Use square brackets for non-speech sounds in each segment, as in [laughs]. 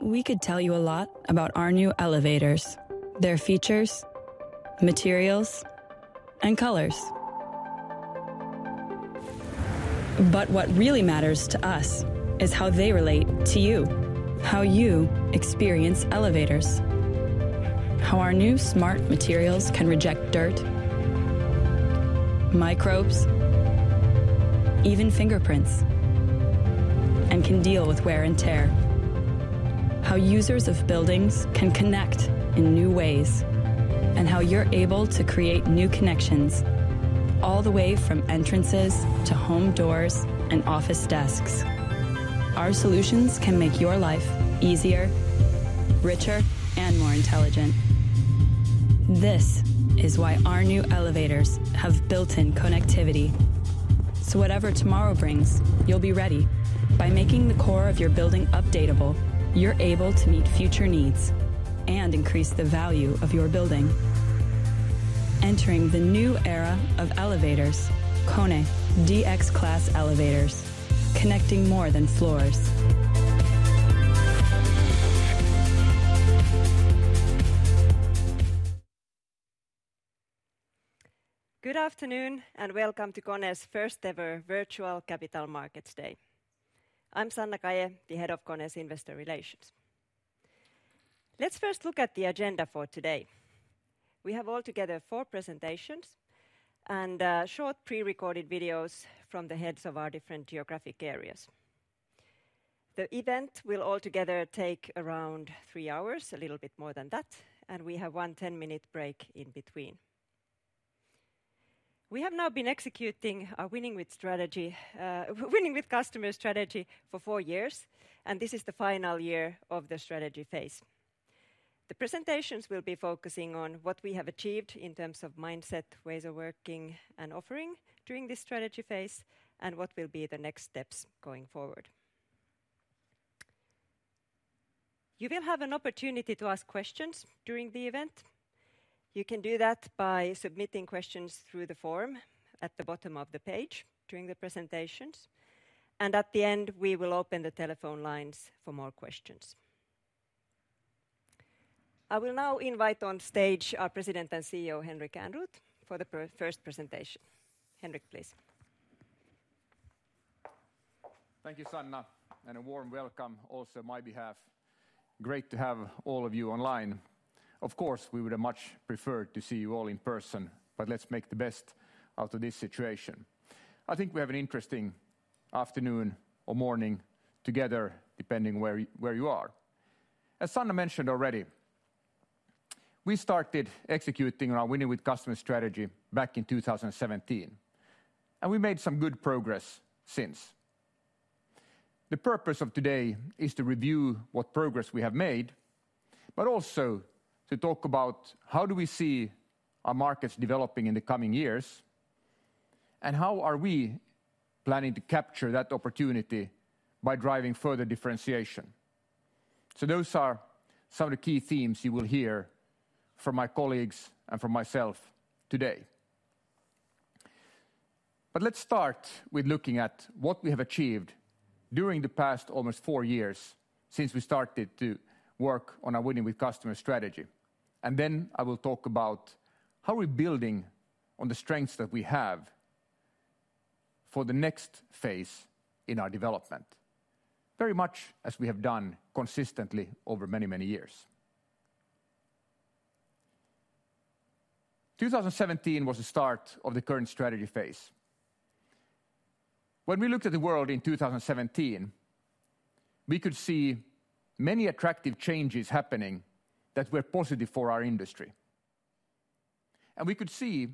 We could tell you a lot about our new elevators, their features, materials, and colors. But what really matters to us is how they relate to you, how you experience elevators, how our new smart materials can reject dirt, microbes, even fingerprints, and can deal with wear and tear. How users of buildings can connect in new ways, and how you're able to create new connections, all the way from entrances to home doors and office desks. Our solutions can make your life easier, richer, and more intelligent. This is why our new elevators have built-in connectivity. So whatever tomorrow brings, you'll be ready. By making the core of your building updatable, you're able to meet future needs and increase the value of your building. Entering the new era of elevators, KONE DX Class elevators, connecting more than floors. Good afternoon, and welcome to KONE's first-ever virtual Capital Markets Day. I'm Sanna Kaje, the Head of KONE's Investor Relations. Let's first look at the agenda for today. We have altogether four presentations and uh, short pre-recorded videos from the heads of our different geographic areas. The event will altogether take around three hours, a little bit more than that, and we have one 10-minute break in between. We have now been executing our Winning with strategy, uh, [laughs] Winning with Customers strategy for four years, and this is the final year of the strategy phase. The presentations will be focusing on what we have achieved in terms of mindset, ways of working, and offering during this strategy phase, and what will be the next steps going forward. You will have an opportunity to ask questions during the event. You can do that by submitting questions through the form at the bottom of the page during the presentations, and at the end, we will open the telephone lines for more questions. I will now invite on stage our President and CEO, Henrik Ehrnrooth, for the first presentation. Henrik, please. Thank you, Sanna, and a warm welcome also on my behalf. Great to have all of you online. Of course, we would have much preferred to see you all in person, but let's make the best out of this situation. I think we have an interesting afternoon or morning together, depending where you are. As Sanna mentioned already, we started executing our Winning with Customers strategy back in 2017, and we made some good progress since. The purpose of today is to review what progress we have made, but also to talk about how do we see our markets developing in the coming years, and how are we planning to capture that opportunity by driving further differentiation. So those are some of the key themes you will hear from my colleagues and from myself today. But let's start with looking at what we have achieved during the past almost four years since we started to work on our Winning with Customers strategy. And then I will talk about how we're building on the strengths that we have for the next phase in our development, very much as we have done consistently over many, many years. 2017 was the start of the current strategy phase. When we looked at the world in 2017, we could see many attractive changes happening that were positive for our industry. And we could see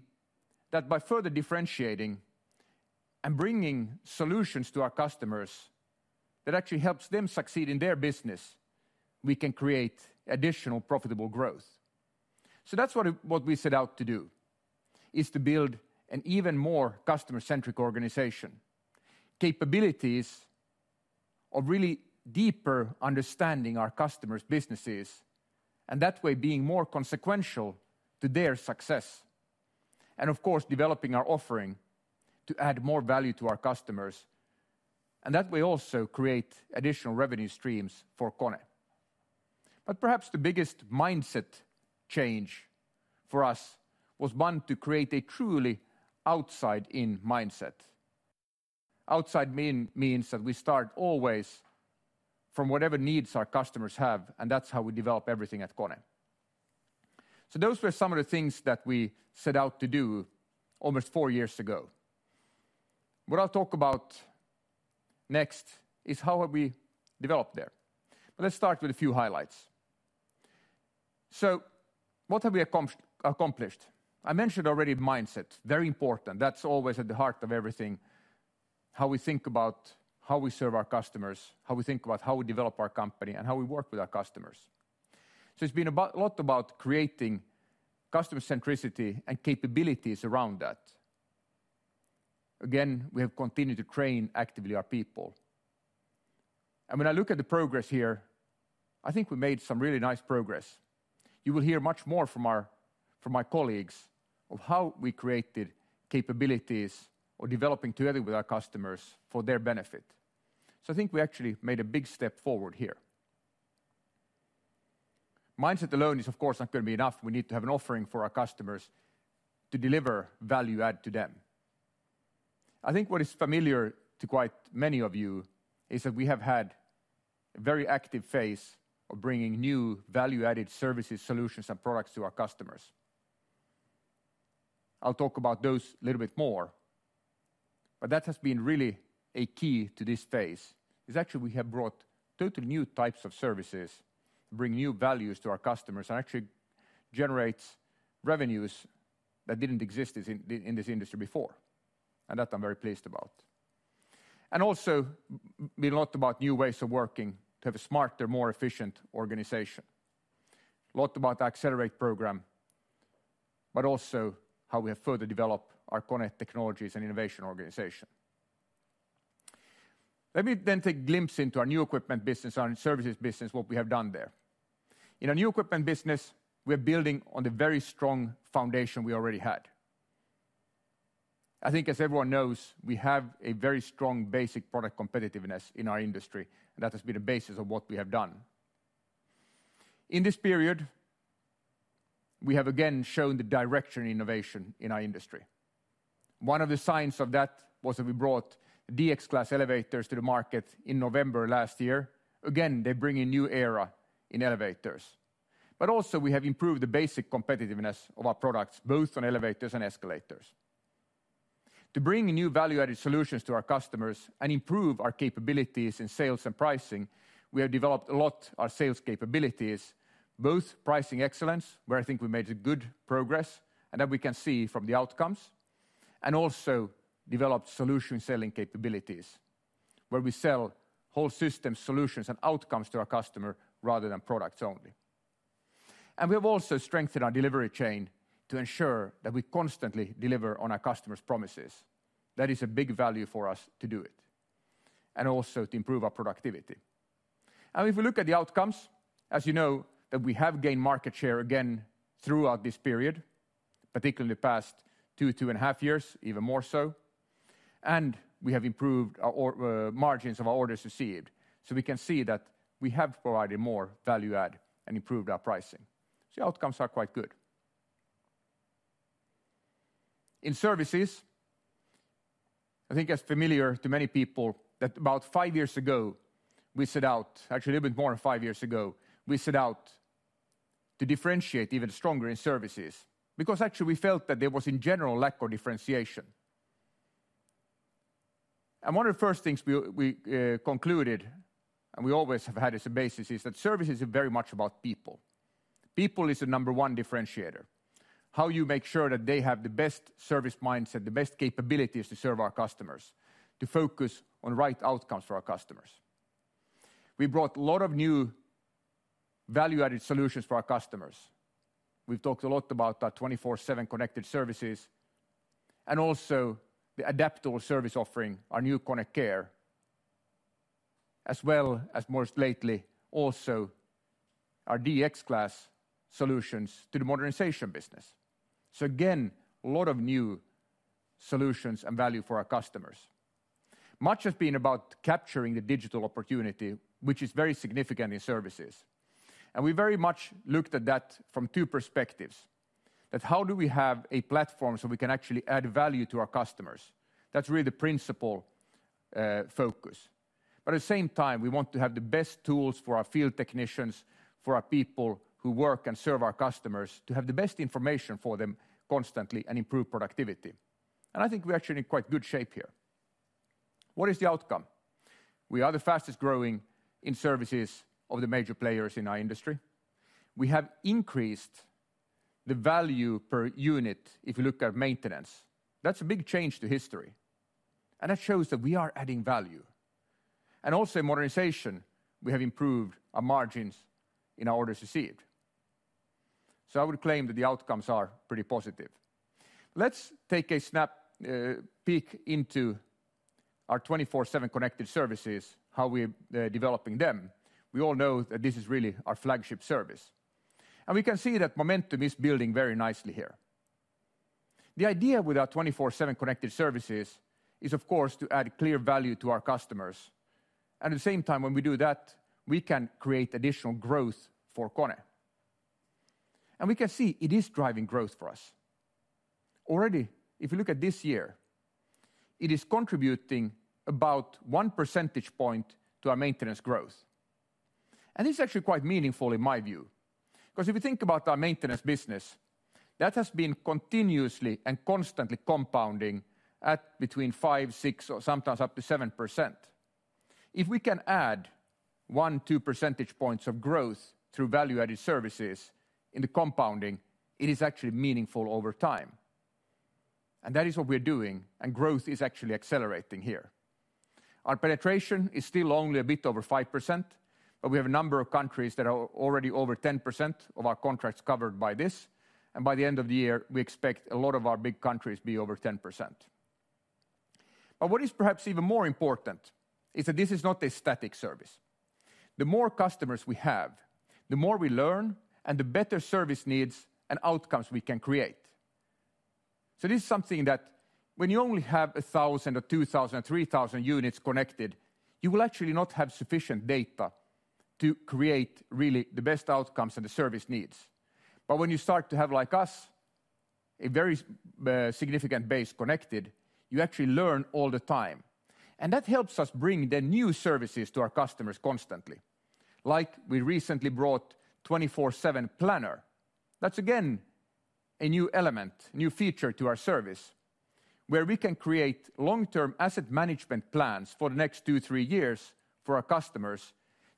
that by further differentiating and bringing solutions to our customers that actually helps them succeed in their business, we can create additional profitable growth. So that's what we set out to do, is to build an even more customer-centric organization, capabilities of really deeper understanding our customers' businesses, and that way being more consequential to their success. And of course, developing our offering to add more value to our customers, and that way also create additional revenue streams for KONE. But perhaps the biggest mindset change for us was one to create a truly outside-in mindset. Outside-in means that we start always from whatever needs our customers have, and that's how we develop everything at KONE. So those were some of the things that we set out to do almost four years ago. What I'll talk about next is how have we developed there. But let's start with a few highlights. So what have we accomplished? I mentioned already mindset, very important. That's always at the heart of everything, how we think about how we serve our customers, how we think about how we develop our company, and how we work with our customers. So it's been a lot about creating customer centricity and capabilities around that. Again, we have continued to train actively our people. And when I look at the progress here, I think we made some really nice progress. You will hear much more from my colleagues of how we created capabilities or developing together with our customers for their benefit. So I think we actually made a big step forward here. Mindset alone is, of course, not going to be enough. We need to have an offering for our customers to deliver value add to them. I think what is familiar to quite many of you is that we have had a very active phase of bringing new value-added services, solutions, and products to our customers. I'll talk about those a little bit more, but that has been really a key to this phase, is actually we have brought totally new types of services, bring new values to our customers, and actually generates revenues that didn't exist in this industry before, and that I'm very pleased about. And also, been a lot about new ways of working to have a smarter, more efficient organization. A lot about the Accelerate program, but also how we have further developed our KONE Technologies and Innovation organization. Let me then take a glimpse into our new equipment business, our services business, what we have done there. In our new equipment business, we're building on the very strong foundation we already had. I think as everyone knows, we have a very strong basic product competitiveness in our industry, and that has been the basis of what we have done. In this period, we have again shown the direction innovation in our industry. One of the signs of that was that we brought DX Class elevators to the market in November last year. Again, they bring a new era in elevators. But also we have improved the basic competitiveness of our products, both on elevators and escalators. To bring new value-added solutions to our customers and improve our capabilities in sales and pricing, we have developed a lot our sales capabilities, both pricing excellence, where I think we made good progress, and that we can see from the outcomes, and also developed solution selling capabilities, where we sell whole system solutions and outcomes to our customer rather than products only. And we have also strengthened our delivery chain to ensure that we constantly deliver on our customers' promises. That is a big value for us to do it, and also to improve our productivity. And if we look at the outcomes, as you know, that we have gained market share again throughout this period, particularly the past two and a half years, even more so, and we have improved our uh, margins of our orders received. So we can see that we have provided more value add and improved our pricing. So the outcomes are quite good. In services, I think it's familiar to many people that about five years ago, we set out, actually a little bit more than five years ago, we set out to differentiate even stronger in services, because actually we felt that there was in general lack of differentiation. And one of the first things we uh, concluded, and we always have had as a basis, is that services are very much about people. People is the number one differentiator. How you make sure that they have the best service mindset, the best capabilities to serve our customers, to focus on right outcomes for our customers. We brought a lot of new value-added solutions for our customers. We've talked a lot about our 24/7 Connected Services, and also the adaptable service offering, our new KONE Care, as well as most lately, also our DX Class solutions to the modernization business. So again, a lot of new solutions and value for our customers. Much has been about capturing the digital opportunity, which is very significant in services. And we very much looked at that from two perspectives. That how do we have a platform so we can actually add value to our customers? That's really the principal uh, focus. But at the same time, we want to have the best tools for our field technicians, for our people who work and serve our customers, to have the best information for them constantly and improve productivity. And I think we're actually in quite good shape here. What is the outcome? We are the fastest growing in services of the major players in our industry. We have increased the value per unit if you look at maintenance. That's a big change to history, and that shows that we are adding value. And also in modernization, we have improved our margins in our orders received. So I would claim that the outcomes are pretty positive. Let's take a snap uh, peek into our 24/7 Connected Services, how we're uh, developing them. We all know that this is really our flagship service. And we can see that momentum is building very nicely here. The idea with our 24/7 Connected Services is, of course, to add clear value to our customers. And at the same time, when we do that, we can create additional growth for KONE. And we can see it is driving growth for us. Already, if you look at this year, it is contributing about 1 percentage point to our maintenance growth. And this is actually quite meaningful in my view, because if you think about our maintenance business, that has been continuously and constantly compounding at between 5, 6, or sometimes up to 7%. If we can add 1, 2 percentage points of growth through value-added services in the compounding, it is actually meaningful over time. And that is what we're doing, and growth is actually accelerating here. Our penetration is still only a bit over 5%, but we have a number of countries that are already over 10% of our contracts covered by this. And by the end of the year, we expect a lot of our big countries be over 10%. But what is perhaps even more important is that this is not a static service. The more customers we have, the more we learn and the better service needs and outcomes we can create. So this is something that when you only have 1,000 or 2,000 or 3,000 units connected, you will actually not have sufficient data to create really the best outcomes and the service needs. But when you start to have, like us, a very uh, significant base connected, you actually learn all the time. And that helps us bring the new services to our customers constantly. Like we recently brought 24/7 Planner. That's again, a new element, new feature to our service, where we can create long-term asset management plans for the next two, three years for our customers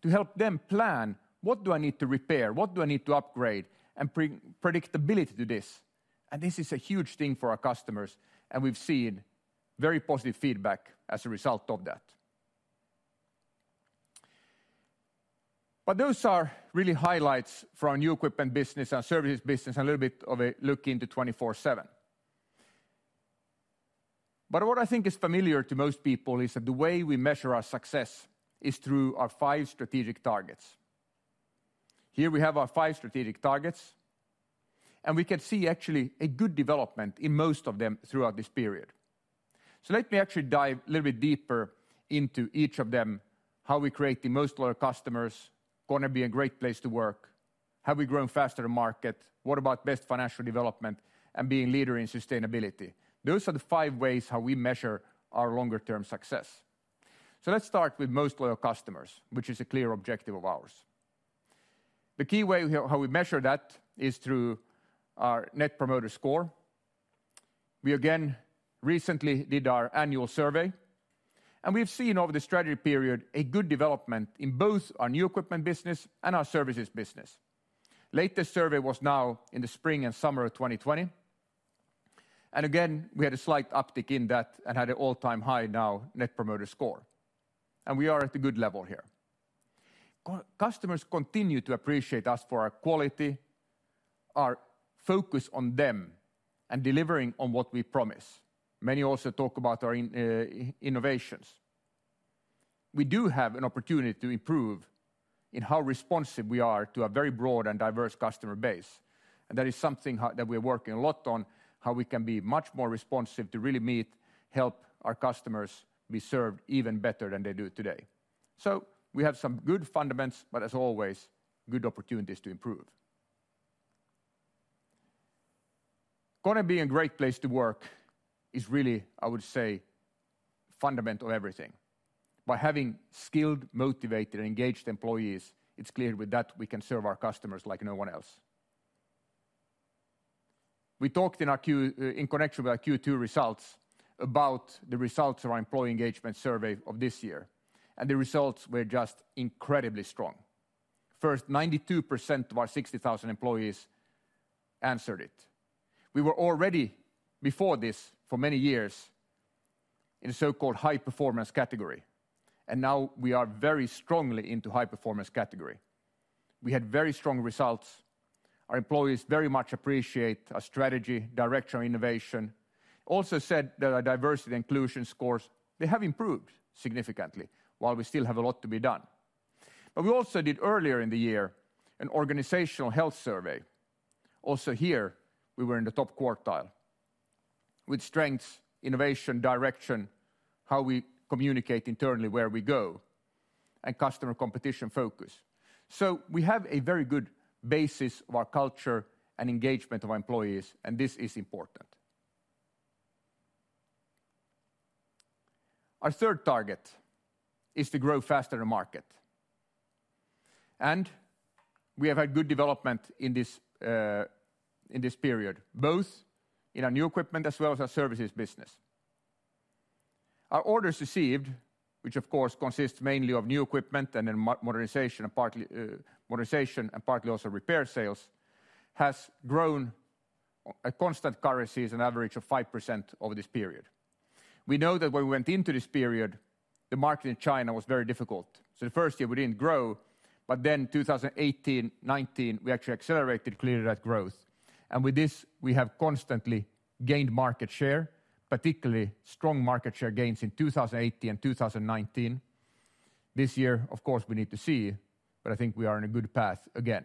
to help them plan, what do I need to repair? What do I need to upgrade? And bring predictability to this. And this is a huge thing for our customers, and we've seen very positive feedback as a result of that. But those are really highlights for our new equipment business, and services business, and a little bit of a look into 24/7. But What I think is familiar to most people is that the way we measure our success is through our five strategic targets. Here we have our five strategic targets, and we can see actually a good development in most of them throughout this period. So let me actually dive a little bit deeper into each of them, how we create the most loyal customers, KONE be a great place to work, have we grown faster than market, what about best financial development, and being leader in sustainability. Those are the five ways how we measure our longer term success. Let's start with most loyal customers, which is a clear objective of ours. The key way how we measure that is through our Net Promoter Score. We again recently did our annual survey, and we've seen over the strategy period a good development in both our new equipment business and our services business. Latest survey was now in the spring and summer of 2020. and Again, we had a slight uptick in that and had an all-time high now Net Promoter Score. And we are at a good level here. Customers continue to appreciate us for our quality, our focus on them, and delivering on what we promise. Many also talk about our uh, innovations. We do have an opportunity to improve in how responsive we are to a very broad and diverse customer base. And that is something that we're working a lot on, how we can be much more responsive to really meet, help our customers be served even better than they do today. So we have some good fundamentals, but as always, good opportunities to improve. KONE being a great place to work is really, I would say, fundament of everything. By having skilled, motivated, and engaged employees, it's clear with that we can serve our customers like no one else. We talked in uh, connection with our Q2 results about the results of our employee engagement survey of this year, and the results were just incredibly strong. First, 92% of our 60,000 employees answered it. We were already, before this, for many years, in a so-called high performance category, and now we are very strongly into high performance category. We had very strong results. Our employees very much appreciate our strategy, direction, innovation. Also said that our diversity and inclusion scores, they have improved significantly, while we still have a lot to be done. But we also did earlier in the year an organizational health survey. Also here, we were in the top quartile with strengths, innovation, direction, how we communicate internally where we go, and customer competition focus. So we have a very good basis of our culture and engagement of our employees, and this is important. Our third target is to grow faster than market. And we have had good development uh, in this period, both in our new equipment as well as our services business. Our orders received, which of course consists mainly of new equipment and then uh, modernization and partly also repair sales, has grown at constant currencies an average of 5% over this period. We know that when we went into this period, the market in China was very difficult. So the first year we didn't grow, but then 2018, 2019, we actually accelerated clearly that growth. And with this, we have constantly gained market share, particularly strong market share gains in 2018 and 2019. This year, of course, we need to see, but I think we are on a good path again.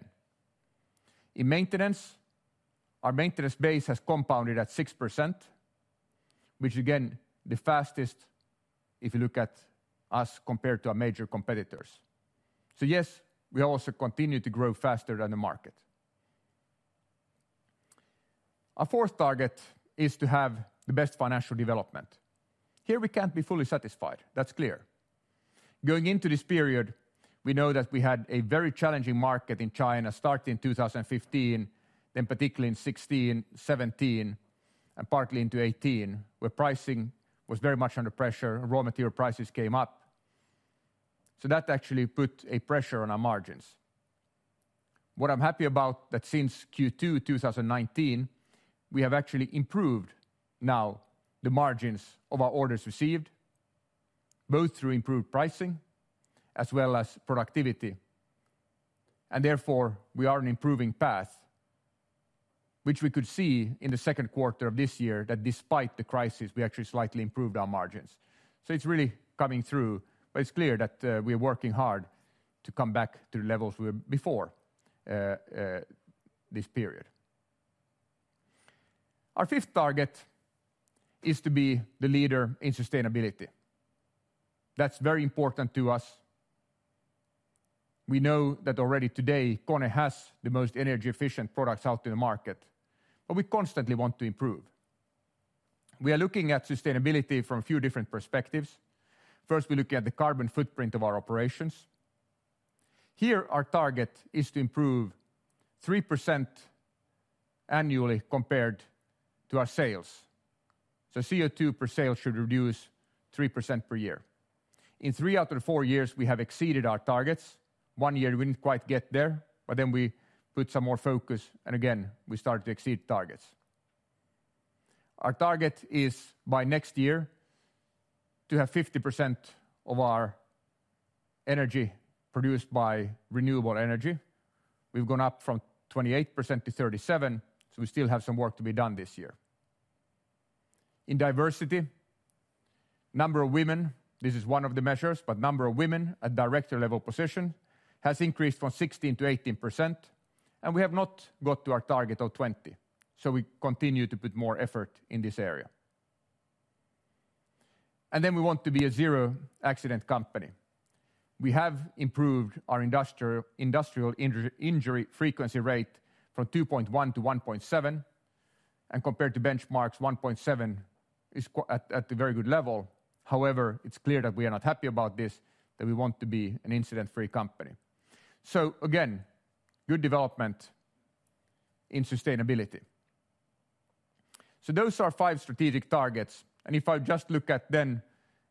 In maintenance, our maintenance base has compounded at 6%, which again, the fastest if you look at us compared to our major competitors. So yes, we also continue to grow faster than the market. Our fourth target is to have the best financial development. Here we can't be fully satisfied. That's clear. Going into this period, we know that we had a very challenging market in China starting in 2015, then particularly in 2016, 2017, and partly into 2018, where pricing was very much under pressure raw material prices came up. So that actually put a pressure on our margins. What I'm happy about that since Q2 2019, we have actually improved now the margins of our orders received, both through improved pricing as well as productivity. And therefore, we are on improving path, which we could see in the second quarter of this year that despite the crisis, we actually slightly improved our margins. So it's really coming through, but it's clear that uh, we are working hard to come back to the levels we were before uh, uh, this period. Our fifth target is to be the leader in sustainability. That's very important to us. We know that already today, KONE has the most energy efficient products out in the market, but we constantly want to improve. We are looking at sustainability from a few different perspectives. First, we're looking at the carbon footprint of our operations. Here, our target is to improve 3% annually compared to our sales. So CO2 per sale should reduce 3% per year. In three out of the four years, we have exceeded our targets. One year we didn't quite get there, but then we put some more focus, and again, we start to exceed targets. Our target is by next year to have 50% of our energy produced by renewable energy. We've gone up from 28% to 37, so we still have some work to be done this year. In diversity, number of women, this is one of the measures, but number of women at director level position has increased from 16 to 18%, and we have not got to our target of 20, so We continue to put more effort in this area. And then we want to be a zero accident company. we have improved our industrial injury frequency rate from 2.1 to 1.7, and compared to benchmarks, 1.7 is at a very good level. However, it's clear that we are not happy about this, that we want to be an incident-free company. So again, good development in sustainability. So those are five strategic targets, and if I just look at then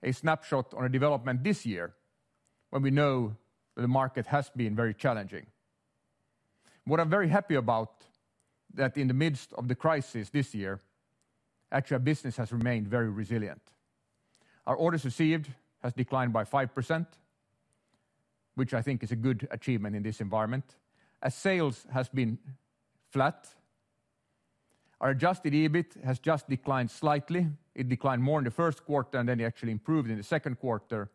a snapshot on a development this year, when we know that the market has been very challenging. What I'm very happy about, that in the midst of the crisis this year, actually our business has remained very resilient. Our orders received has declined by 5%, which I think is a good achievement in this environment. As sales has been flat, our adjusted EBIT has just declined slightly. It declined more in the first quarter, and then it actually improved in the second quarter.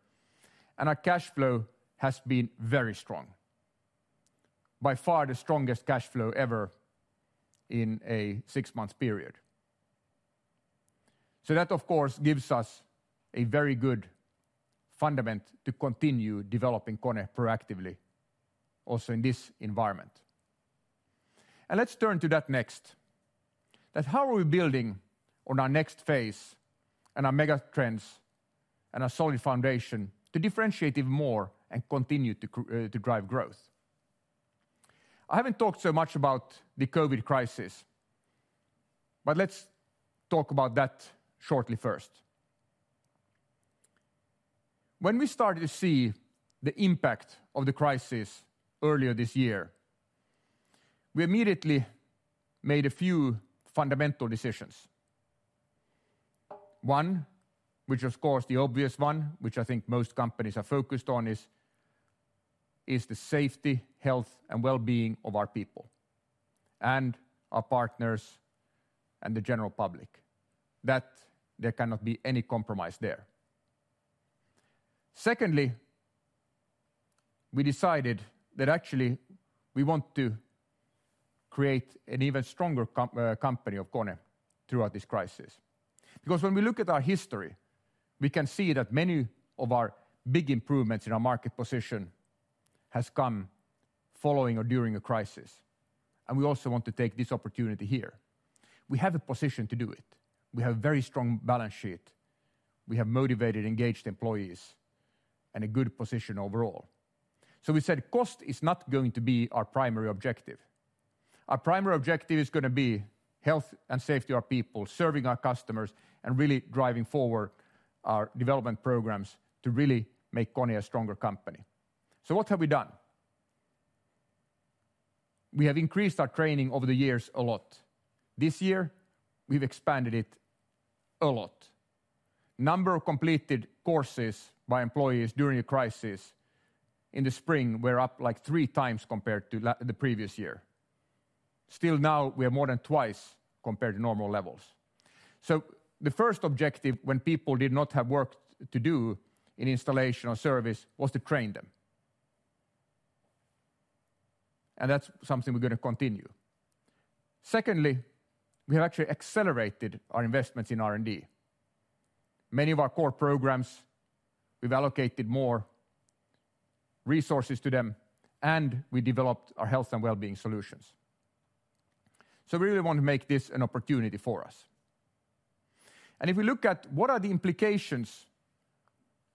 And our cash flow has been very strong. By far, the strongest cash flow ever in a six-month period. So that, of course, gives us a very good fundament to continue developing KONE proactively also in this environment. And let's turn to that next. That how are we building on our next phase and our mega trends and our solid foundation to differentiate even more and continue to uh, drive growth? I haven't talked so much about the COVID crisis, but let's talk about that shortly first. When we started to see the impact of the crisis earlier this year, we immediately made a few fundamental decisions. One, which of course the obvious one, which I think most companies are focused on, is the safety, health, and well-being of our people and our partners and the general public. That there cannot be any compromise there. Secondly, we decided that actually we want to create an even stronger uh, company of KONE throughout this crisis. Because when we look at our history, we can see that many of our big improvements in our market position has come following or during a crisis, and we also want to take this opportunity here. We have a position to do it. We have a very strong balance sheet. We have motivated, engaged employees, and a good position overall. So we said cost is not going to be our primary objective. Our primary objective is going to be health and safety of our people, serving our customers, and really driving forward our development programs to really make KONE a stronger company. So what have we done? We have increased our training over the years a lot. This year, we've expanded it a lot. Number of completed courses by employees during the crisis in the spring we were up like three times compared to the previous year. Still now, we are more than twice compared to normal levels. So the first objective when people did not have work to do in installation or service was to train them. And that's something we're going to continue. Secondly, we have actually accelerated our investments in R&D. Many of our core programs, we've allocated more resources to them, and we developed our health and well-being solutions. So we really want to make this an opportunity for us. And if we look at what are the implications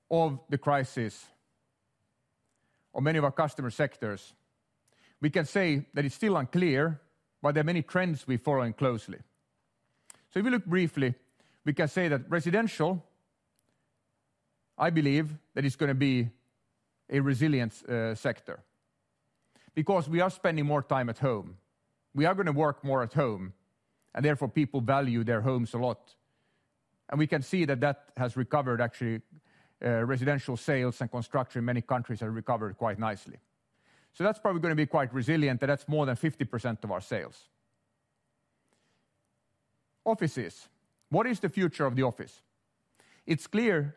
of the crisis on many of our customer sectors, we can say that it's still unclear, but there are many trends we're following closely. So if we look briefly, we can say that residential, I believe that it's going to be a resilient uh, sector because we are spending more time at home. We are going to work more at home, and therefore people value their homes a lot. And we can see that that has recovered actually, uh, residential sales and construction in many countries have recovered quite nicely. So that's probably going to be quite resilient, and that's more than 50% of our sales. Offices. What is the future of the office? It's clear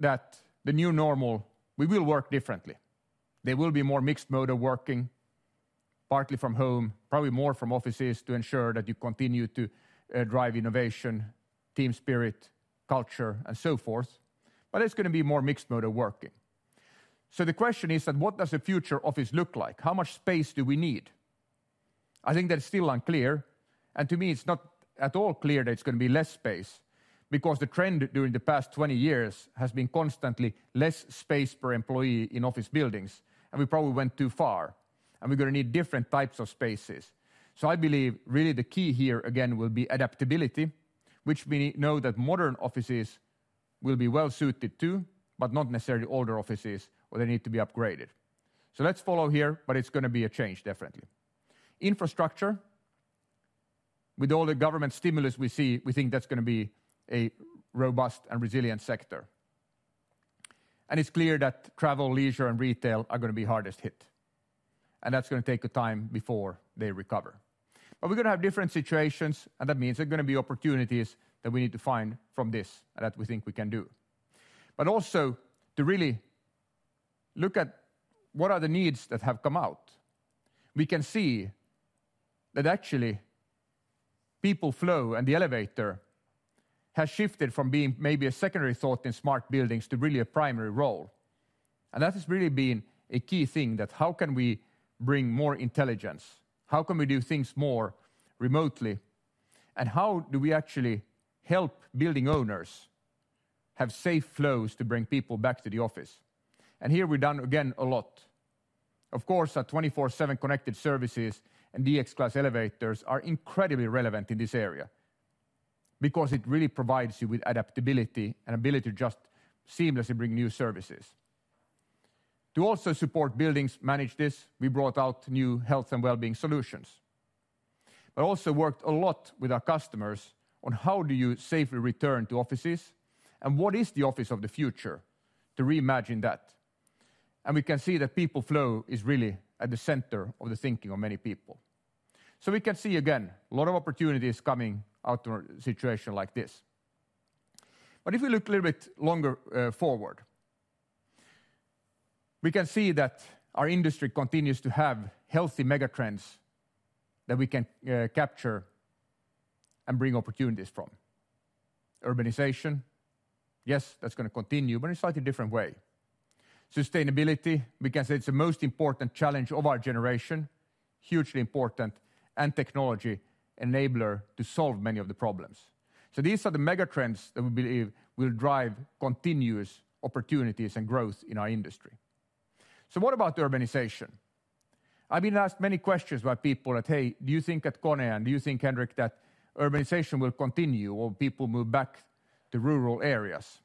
that the new normal, we will work differently. There will be more mixed mode of working, partly from home, probably more from offices to ensure that you continue to uh, drive innovation, team spirit, culture, and so forth. But it's going to be more mixed mode of working. So the question is that what does a future office look like? How much space do we need? I think that's still unclear, and to me, it's not at all clear that it's gonna be less space because the trend during the past 20 years has been constantly less space per employee in office buildings, and we probably went too far, and we're gonna need different types of spaces. So I believe really the key here again will be adaptability, which we know that modern offices will be well suited to, but not necessarily older offices or they need to be upgraded. So let's follow here, but it's gonna be a change, definitely. Infrastructure, with all the government stimulus we see, we think that's gonna be a robust and resilient sector. And it's clear that travel, leisure, and retail are gonna be hardest hit, and that's gonna take a time before they recover. But we're gonna have different situations, and that means there are gonna be opportunities that we need to find from this and that we think we can do. But also to really look at what are the needs that have come out. We can see that actually people flow and the elevator has shifted from being maybe a secondary thought in smart buildings to really a primary role. And that has really been a key thing, that how can we bring more intelligence? How can we do things more remotely? And how do we actually help building owners have safe flows to bring people back to the office? And here we've done, again, a lot. Of course, our 24/7 Connected Services and DX Class elevators are incredibly relevant in this area because it really provides you with adaptability and ability to just seamlessly bring new services. To also support buildings manage this, we brought out new health and well-being solutions. But also worked a lot with our customers on how do you safely return to offices, and what is the office of the future to reimagine that. And we can see that people flow is really at the center of the thinking of many people. So we can see, again, a lot of opportunities coming out of a situation like this. But if we look a little bit longer uh, forward, we can see that our industry continues to have healthy megatrends that we can uh, capture and bring opportunities from. Urbanization, yes, that's gonna continue, but in a slightly different way. Sustainability, we can say it's the most important challenge of our generation, hugely important, and technology enabler to solve many of the problems. So these are the mega trends that we believe will drive continuous opportunities and growth in our industry. So what about urbanization? I've been asked many questions by people that, "Hey, do you think at KONE, and do you think, Henrik, that urbanization will continue or people move back to rural areas?"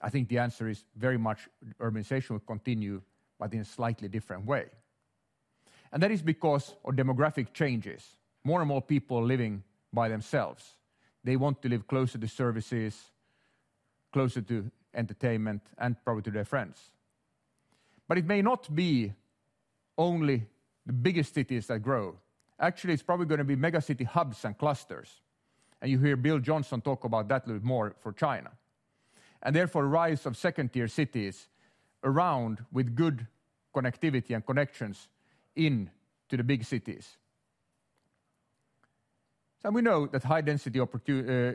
I think the answer is very much urbanization will continue, but in a slightly different way. And that is because of demographic changes. More and more people living by themselves. They want to live closer to services, closer to entertainment, and probably to their friends. But it may not be only the biggest cities that grow. Actually, it's probably gonna be megacity hubs and clusters, and you hear Bill Johnson talk about that a little more for China. And therefore, rise of second-tier cities around with good connectivity and connections in to the big cities. So we know that high-density uh,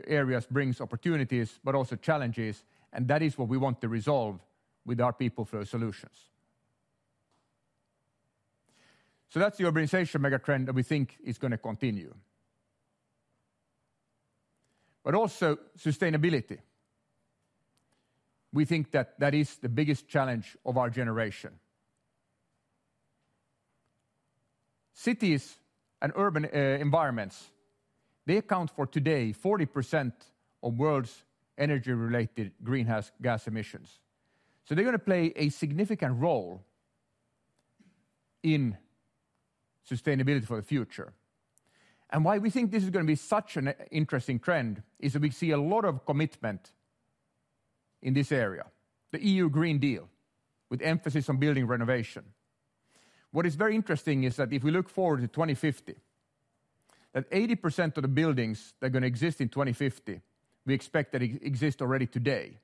areas brings opportunities, but also challenges, and that is what we want to resolve with our People Flow solutions. So that's the urbanization mega trend that we think is gonna continue. But also sustainability. We think that that is the biggest challenge of our generation. Cities and urban uh, environments, they account for today 40% of world's energy-related greenhouse gas emissions. So they're gonna play a significant role in sustainability for the future. And why we think this is gonna be such an interesting trend is that we see a lot of commitment in this area. The EU Green Deal, with emphasis on building renovation. What is very interesting is that if we look forward to 2050, that 80% of the buildings that are gonna exist in 2050, we expect that exist already today.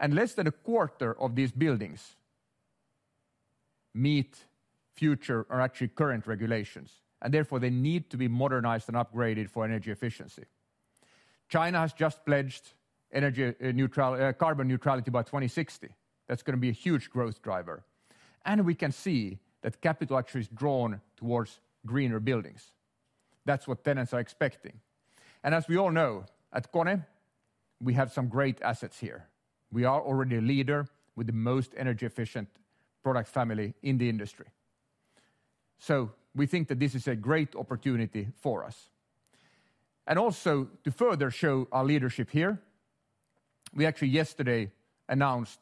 And less than a quarter of these buildings meet future or actually current regulations, and therefore they need to be modernized and upgraded for energy efficiency. China has just pledged uh, uh, carbon neutrality by 2060. That's gonna be a huge growth driver. And we can see that capital actually is drawn towards greener buildings. That's what tenants are expecting. And as we all know, at KONE, we have some great assets here. We are already a leader with the most energy efficient product family in the industry. So we think that this is a great opportunity for us. And also to further show our leadership here, we actually yesterday announced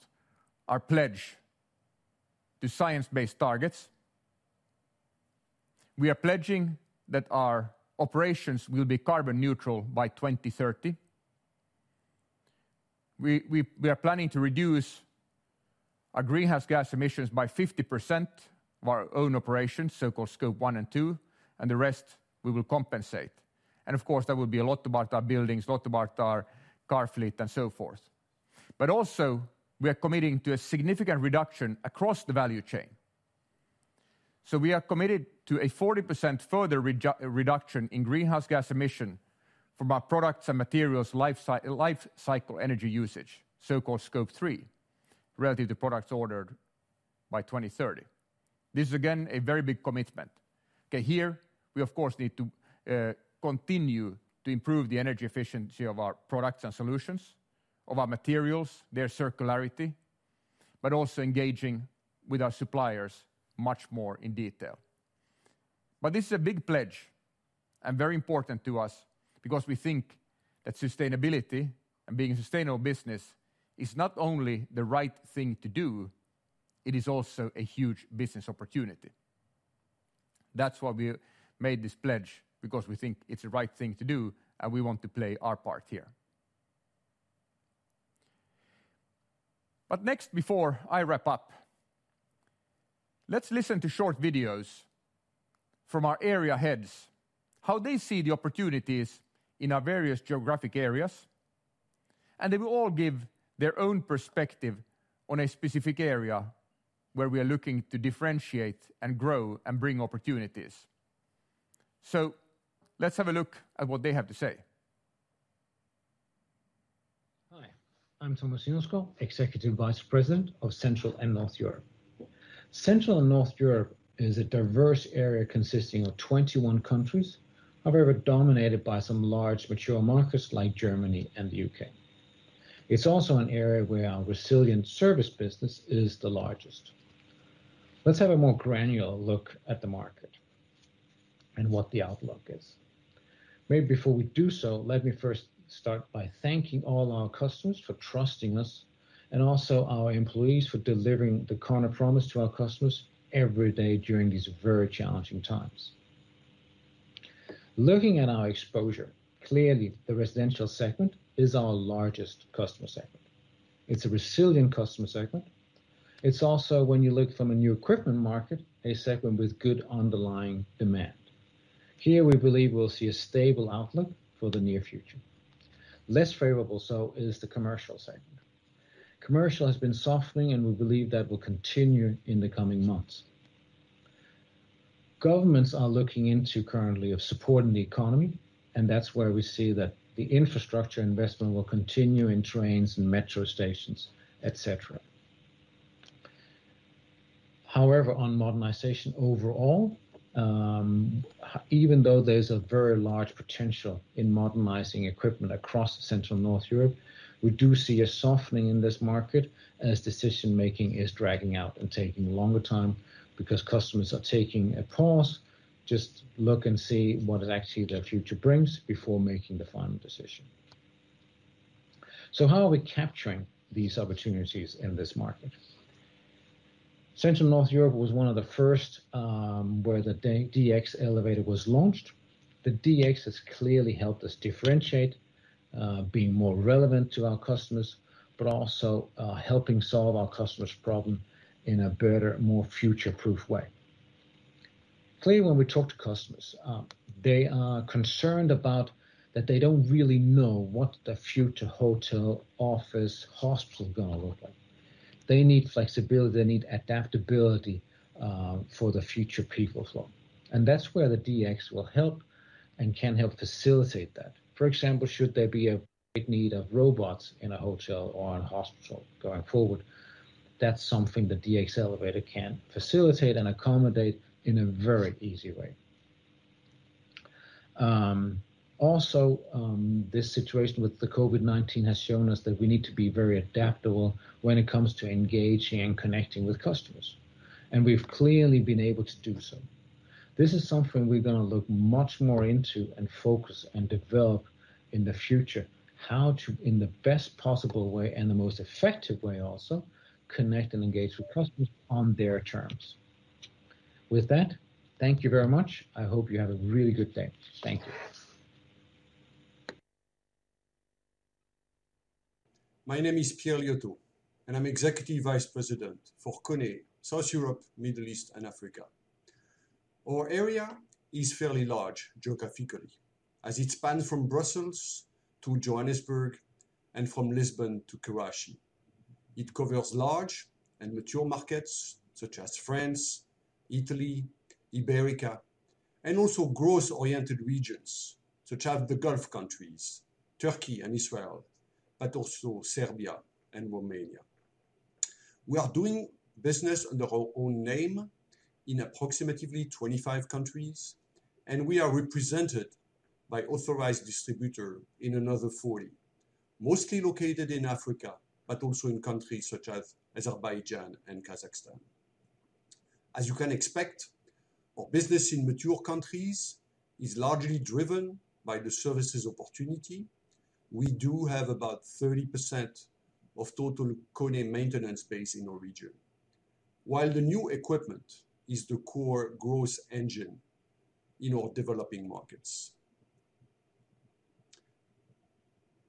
our pledge to Science Based Targets. We are pledging that our operations will be carbon neutral by 2030. We are planning to reduce our greenhouse gas emissions by 50% of our own operations, so-called Scope 1 and 2, and the rest we will compensate. And of course, that will be a lot about our buildings, a lot about our car fleet and so forth. But also, we are committing to a significant reduction across the value chain. So we are committed to a 40% further reduction in greenhouse gas emission from our products and materials life cycle energy usage, so-called Scope 3, relative to products ordered by 2030. This is again a very big commitment. Okay, here we of course need to uh, continue to improve the energy efficiency of our products and solutions, of our materials, their circularity, but also engaging with our suppliers much more in detail. But this is a big pledge and very important to us because we think that sustainability and being a sustainable business is not only the right thing to do, it is also a huge business opportunity. That's why we made this pledge, because we think it's the right thing to do, and we want to play our part here. But next, before I wrap up, let's listen to short videos from our area heads, how they see the opportunities in our various geographic areas, and they will all give their own perspective on a specific area where we are looking to differentiate and grow and bring opportunities. So let's have a look at what they have to say. Hi, I'm Thomas Hinnerskov, Executive Vice President of Central and North Europe. Central and North Europe is a diverse area consisting of 21 countries, however, dominated by some large mature markets like Germany and the U.K. It's also an area where our resilient service business is the largest. Let's have a more granular look at the market and what the outlook is. Maybe before we do so, let me first start by thanking all our customers for trusting us, and also our employees for delivering the KONE promise to our customers every day during these very challenging times. Looking at our exposure, clearly the residential segment is our largest customer segment. It's a resilient customer segment. It's also, when you look from a new equipment market, a segment with good underlying demand. Here we believe we'll see a stable outlook for the near future. Less favorable so is the commercial segment. Commercial has been softening, and we believe that will continue in the coming months. Governments are looking into currently of supporting the economy, and that's where we see that the infrastructure investment will continue in trains and metro stations, et cetera. However, on modernization overall, um, even though there's a very large potential in modernizing equipment across Central North Europe, we do see a softening in this market as decision-making is dragging out and taking longer time because customers are taking a pause, just look and see what actually the future brings before making the final decision. So how are we capturing these opportunities in this market? Central North Europe was one of the first um, where the DX Elevator was launched. The DX has clearly helped us differentiate, Uh, being more relevant to our customers, but also uh, helping solve our customers' problem in a better, more future-proof way. Clearly, when we talk to customers, um, they are concerned about that they don't really know what the future hotel, office, hospital is gonna look like. They need flexibility, they need adaptability uh, for the future people flow. And that's where the DX will help and can help facilitate that. For example, should there be a big need of robots in a hotel or in a hospital going forward, that's something the DX Elevator can facilitate and accommodate in a very easy way. Um, also, um, this situation with the COVID 19 has shown us that we need to be very adaptable when it comes to engaging and connecting with customers. And we've clearly been able to do so. This is something we're going to look much more into and focus and develop in the future how to, in the best possible way and the most effective way, also connect and engage with customers on their terms. With that, thank you very much. I hope you have a really good day. Thank you. My name is Pierre Liautaud, and I'm Executive Vice President for KONE, South Europe, Middle East, and Africa. Our area is fairly large geographically, as it spans from Brussels to Johannesburg and from Lisbon to Karachi. It covers large and mature markets such as France, Italy, Iberica, and also growth-oriented regions such as the Gulf countries, Turkey and Israel, but also Serbia and Romania. We are doing business under our own name in approximately 25 countries, and we are represented by authorized distributor in another 40, mostly located in Africa, but also in countries such as Azerbaijan and Kazakhstan. As you can expect, our business in mature countries is largely driven by the services opportunity we do have about 30% of total KONE maintenance base in our region. While the new equipment is the core growth engine in our developing markets.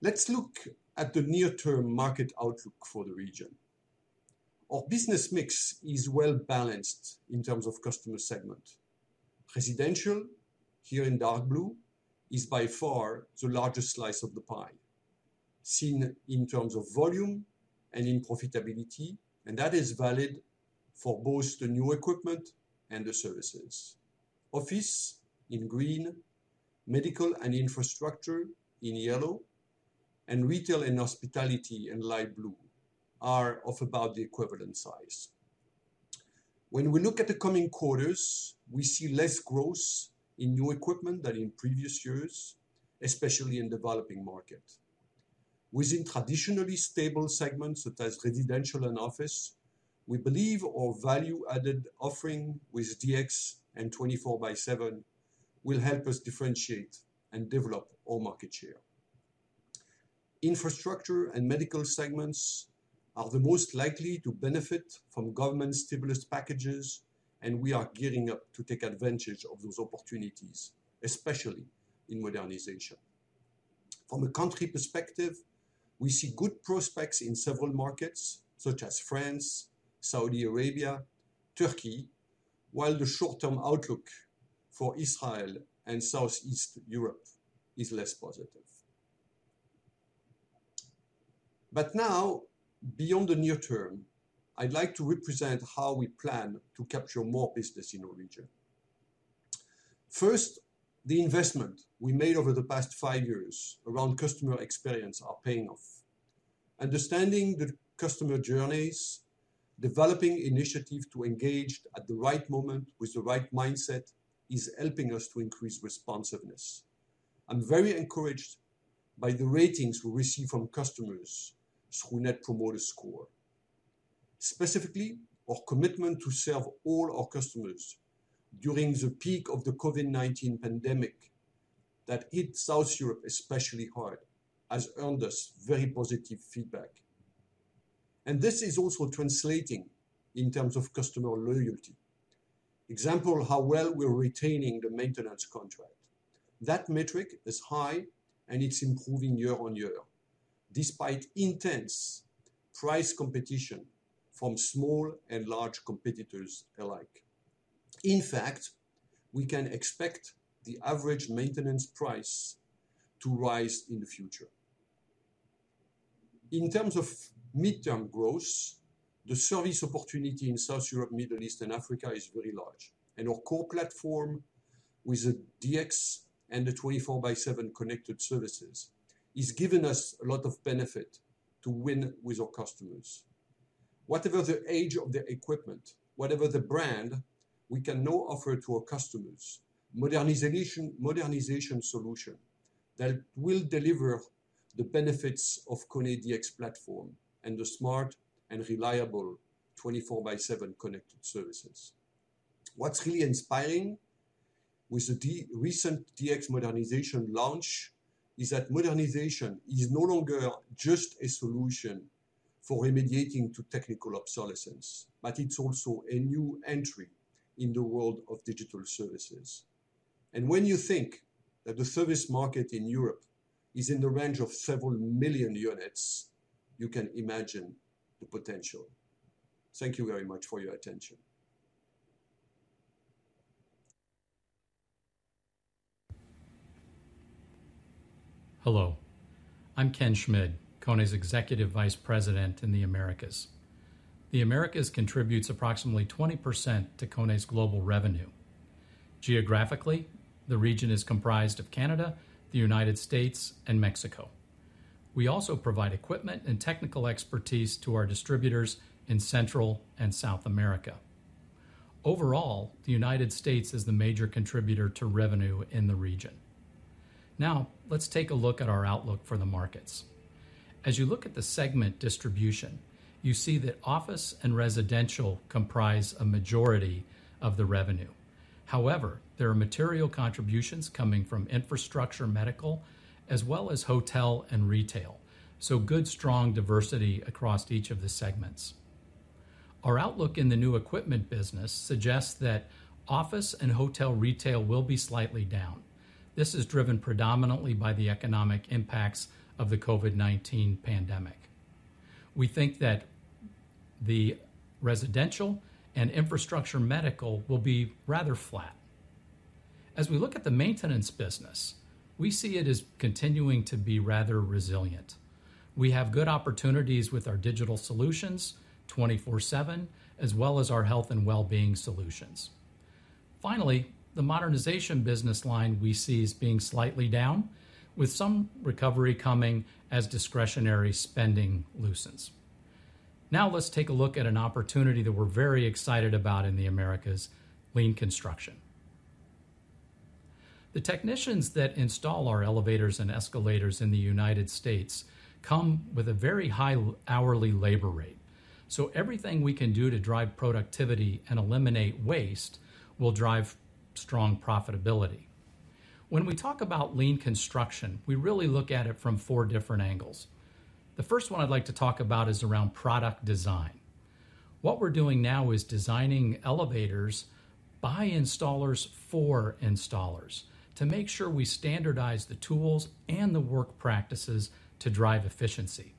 Let's look at the near-term market outlook for the region. Our business mix is well-balanced in terms of customer segment. Residential, here in dark blue, is by far the largest slice of the pie, seen in terms of volume and in profitability, and that is valid for both the new equipment and the services. Office in green, medical and infrastructure in yellow, and retail and hospitality in light blue are of about the equivalent size. When we look at the coming quarters, we see less growth in new equipment than in previous years, especially in developing market. Within traditionally stable segments such as residential and office, we believe our value-added offering with DX and 24 by 7 will help us differentiate and develop our market share. Infrastructure and medical segments are the most likely to benefit from government stimulus packages and we are gearing up to take advantage of those opportunities, especially in modernization. From a country perspective, we see good prospects in several markets, such as France, Saudi Arabia, Turkey, while the short-term outlook for Israel and Southeast Europe is less positive. But now, beyond the near term, I'd like to represent how we plan to capture more business in our region. First, the investment we made over the past five years around customer experience are paying off. Understanding the customer journeys, developing initiatives to engage at the right moment with the right mindset is helping us to increase responsiveness. I'm very encouraged by the ratings we receive from customers through Net Promoter Score. Specifically, our commitment to serve all our customers during the peak of the COVID-19 pandemic that hit South Europe especially hard has earned us very positive feedback. And this is also translating in terms of customer loyalty. Example, how well we're retaining the maintenance contract. That metric is high and it's improving year on year, despite intense price competition from small and large competitors alike. In fact, we can expect the average maintenance price to rise in the future. In terms of midterm growth, the service opportunity in South Europe, Middle East, and Africa is very large, and our core platform with the DX and the 24 by 7 connected services is giving us a lot of benefit to win with our customers. Whatever the age of the equipment, whatever the brand, we can now offer to our customers modernization, modernization solution that will deliver the benefits of KONE DX platform and the smart and reliable 24 by 7 connected services. What's really inspiring with the recent DX modernization launch is that modernization is no longer just a solution for remediating to technical obsolescence, but it's also a new entry in the world of digital services. And when you think that the service market in Europe is in the range of several million units, you can imagine the potential. Thank you very much for your attention. Hello, I'm Ken Schmid, KONE's Executive Vice President in the Americas. The Americas contributes approximately 20% to KONE's global revenue. Geographically, the region is comprised of Canada, the United States, and Mexico. We also provide equipment and technical expertise to our distributors in Central and South America. Overall, the United States is the major contributor to revenue in the region. Now, let's take a look at our outlook for the markets. As you look at the segment distribution, you see that office and residential comprise a majority of the revenue. However, there are material contributions coming from infrastructure, medical, as well as hotel and retail, so good, strong diversity across each of the segments. Our outlook in the new equipment business suggests that office and hotel retail will be slightly down. This is driven predominantly by the economic impacts of the COVID-19 pandemic. We think that the residential and infrastructure medical will be rather flat. As we look at the maintenance business, we see it as continuing to be rather resilient. We have good opportunities with our digital solutions, 24/7, as well as our health and well-being solutions. Finally, the modernization business line we see as being slightly down, with some recovery coming as discretionary spending loosens. Now, let's take a look at an opportunity that we're very excited about in the Americas, lean construction. The technicians that install our elevators and escalators in the United States come with a very high hourly labor rate. So everything we can do to drive productivity and eliminate waste will drive strong profitability. When we talk about lean construction, we really look at it from four different angles. The first one I'd like to talk about is around product design. What we're doing now is designing elevators by installers for installers to make sure we standardize the tools and the work practices to drive efficiency.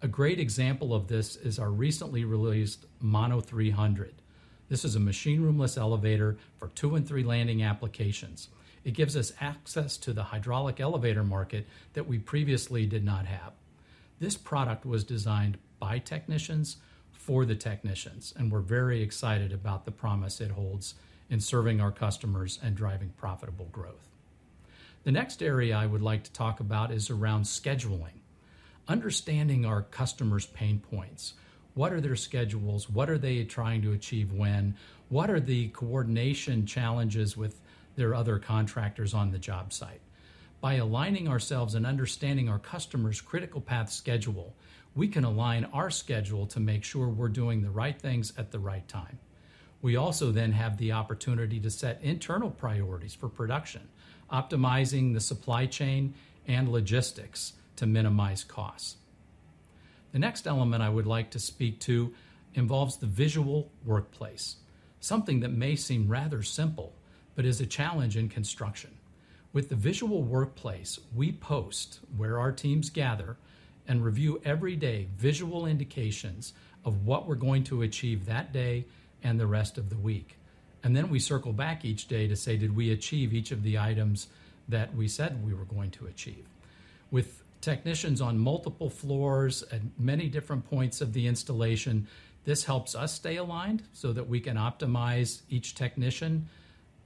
A great example of this is our recently released Mono 300. This is a machine roomless elevator for two and three landing applications. It gives us access to the hydraulic elevator market that we previously did not have. This product was designed by technicians for the technicians, and we're very excited about the promise it holds in serving our customers and driving profitable growth. The next area I would like to talk about is around scheduling. Understanding our customers' pain points. What are their schedules? What are they trying to achieve when? What are the coordination challenges with their other contractors on the job site? By aligning ourselves and understanding our customers' critical path schedule, we can align our schedule to make sure we're doing the right things at the right time. We also then have the opportunity to set internal priorities for production, optimizing the supply chain and logistics to minimize costs. The next element I would like to speak to involves the visual workplace, something that may seem rather simple, but is a challenge in construction. With the visual workplace, we post where our teams gather and review every day visual indications of what we're going to achieve that day and the rest of the week. And then we circle back each day to say, did we achieve each of the items that we said we were going to achieve? With technicians on multiple floors at many different points of the installation. This helps us stay aligned so that we can optimize each technician,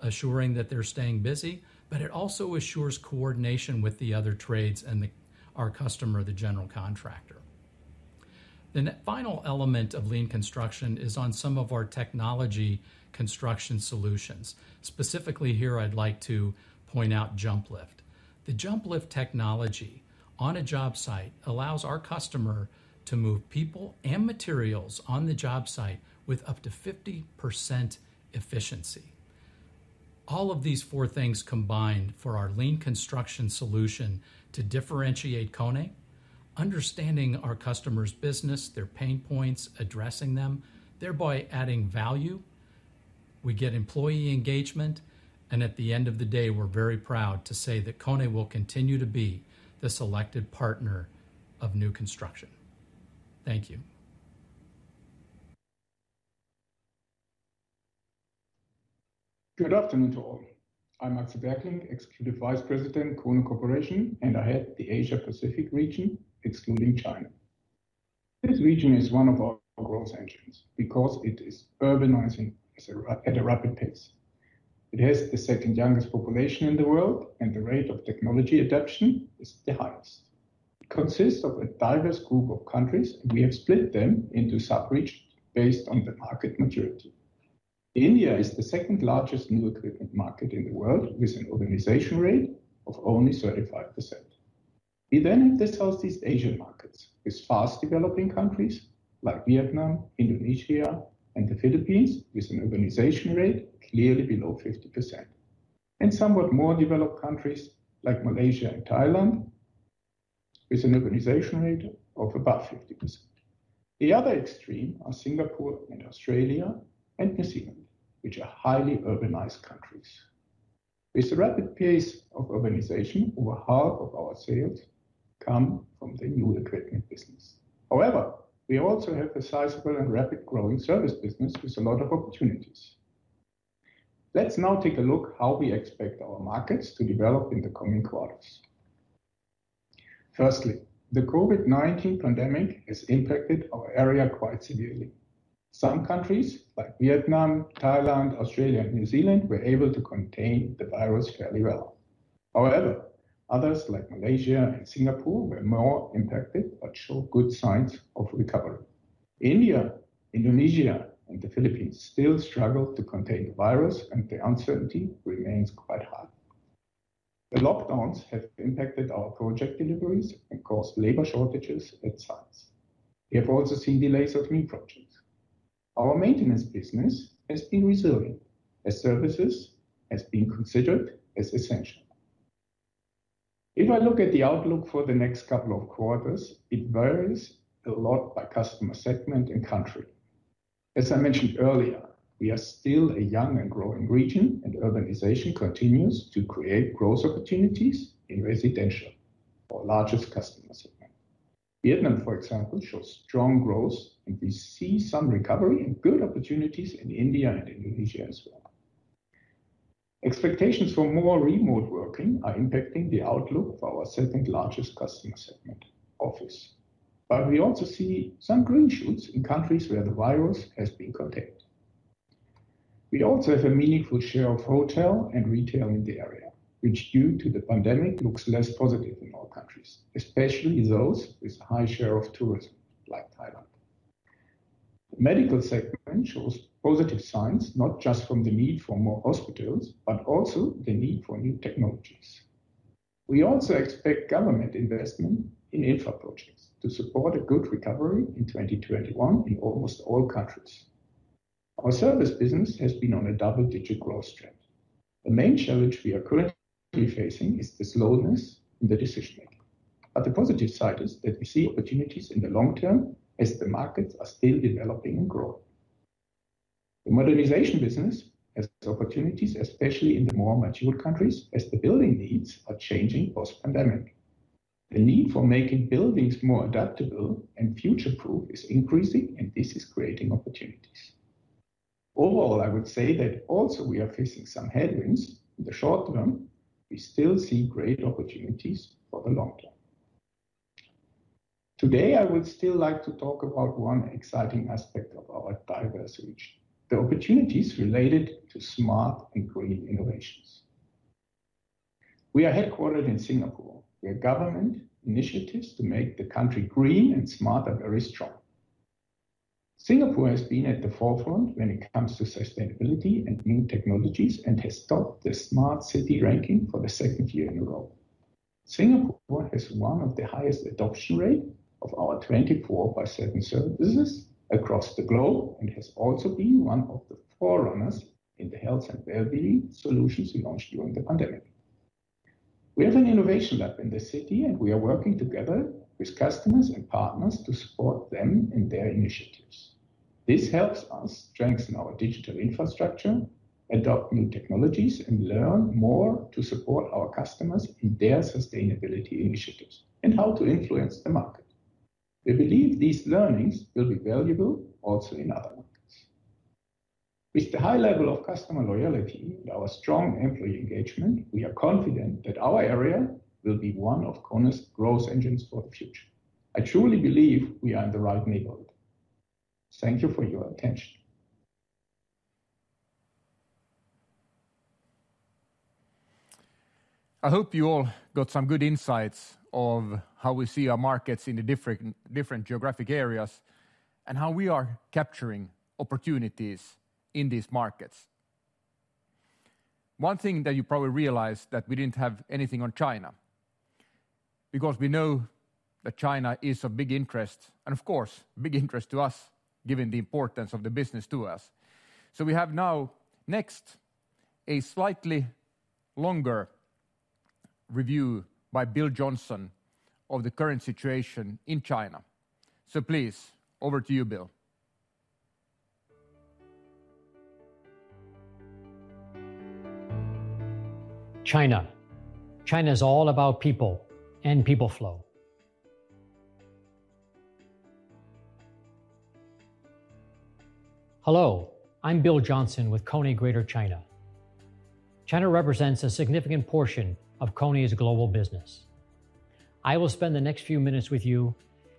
assuring that they're staying busy, but it also assures coordination with the other trades and the, our customer, the general contractor. The final element of lean construction is on some of our technology construction solutions. Specifically, here I'd like to point out JumpLift. The JumpLift technology on a job site allows our customer to move people and materials on the job site with up to 50% efficiency. All of these four things combined for our lean construction solution to differentiate KONE, understanding our customers' business, their pain points, addressing them, thereby adding value. We get employee engagement, and at the end of the day, we're very proud to say that KONE will continue to be the selected partner of new construction. Thank you. Good afternoon to all. I'm Axel Berkling, Executive Vice President, KONE Corporation, and I head the Asia Pacific region, excluding China. This region is one of our growth engines because it is urbanizing at a rapid pace. It has the second youngest population in the world, and the rate of technology adoption is the highest. It consists of a diverse group of countries, and we have split them into sub-regions based on the market maturity. India is the second-largest new equipment market in the world, with an urbanization rate of only 35%. We then have the Southeast Asian markets, with fast-developing countries like Vietnam, Indonesia, and the Philippines, with an urbanization rate clearly below 50%, and somewhat more developed countries like Malaysia and Thailand, with an urbanization rate of above 50%. The other extreme are Singapore and Australia and New Zealand, which are highly urbanized countries. With the rapid pace of urbanization, over half of our sales come from the new equipment business. However, we also have a sizable and rapid growing service business with a lot of opportunities. Let's now take a look how we expect our markets to develop in the coming quarters. Firstly, the COVID-19 pandemic has impacted our area quite severely. Some countries, like Vietnam, Thailand, Australia, and New Zealand, were able to contain the virus fairly well. However, others, like Malaysia and Singapore, were more impacted but show good signs of recovery. India, Indonesia, and the Philippines still struggle to contain the virus, and the uncertainty remains quite high. The lockdowns have impacted our project deliveries and caused labor shortages at sites. We have also seen delays of new projects. Our maintenance business has been resilient, as services has been considered as essential. If I look at the outlook for the next couple of quarters, it varies a lot by customer segment and country. As I mentioned earlier, we are still a young and growing region, and urbanization continues to create growth opportunities in residential, our largest customer segment. Vietnam, for example, shows strong growth, and we see some recovery and good opportunities in India and Indonesia as well. Expectations for more remote working are impacting the outlook for our second-largest customer segment, office. But we also see some green shoots in countries where the virus has been contained. We also have a meaningful share of hotel and retail in the area, which, due to the pandemic, looks less positive in all countries, especially those with a high share of tourism, like Thailand. The medical segment shows positive signs, not just from the need for more hospitals, but also the need for new technologies. We also expect government investment in infra projects to support a good recovery in 2021 in almost all countries. Our service business has been on a double-digit growth trend. The main challenge we are currently facing is the slowness in the decision-making. But the positive side is that we see opportunities in the long term as the markets are still developing and growing. The modernization business has opportunities, especially in the more mature countries, as the building needs are changing post-pandemic. The need for making buildings more adaptable and future-proof is increasing, and this is creating opportunities. Overall, I would say that also we are facing some headwinds. In the short term, we still see great opportunities for the long term. Today, I would still like to talk about one exciting aspect of our diverse region, the opportunities related to smart and green innovations. We are headquartered in Singapore, where government initiatives to make the country green and smart are very strong. Singapore has been at the forefront when it comes to sustainability and new technologies and has topped the smart city ranking for the second year in a row. Singapore has one of the highest adoption rate of our 24 by 7 services across the globe and has also been one of the forerunners in the health and well-being solutions we launched during the pandemic. We have an innovation lab in the city, and we are working together with customers and partners to support them in their initiatives. This helps us strengthen our digital infrastructure, adopt new technologies, and learn more to support our customers in their sustainability initiatives and how to influence the market. We believe these learnings will be valuable also in other markets. With the high level of customer loyalty and our strong employee engagement, we are confident that our area will be one of KONE's growth engines for the future. I truly believe we are in the right neighborhood. Thank you for your attention. I hope you all got some good insights of how we see our markets in the different geographic areas and how we are capturing opportunities in these markets. One thing that you probably realized that we didn't have anything on China, because we know that China is of big interest, and of course, big interest to us, given the importance of the business to us. So we have now next a slightly longer review by Bill Johnson of the current situation in China. So please, over to you, Bill. China. China is all about people and people flow. Hello, I'm Bill Johnson with KONE Greater China. China represents a significant portion of KONE's global business. I will spend the next few minutes with you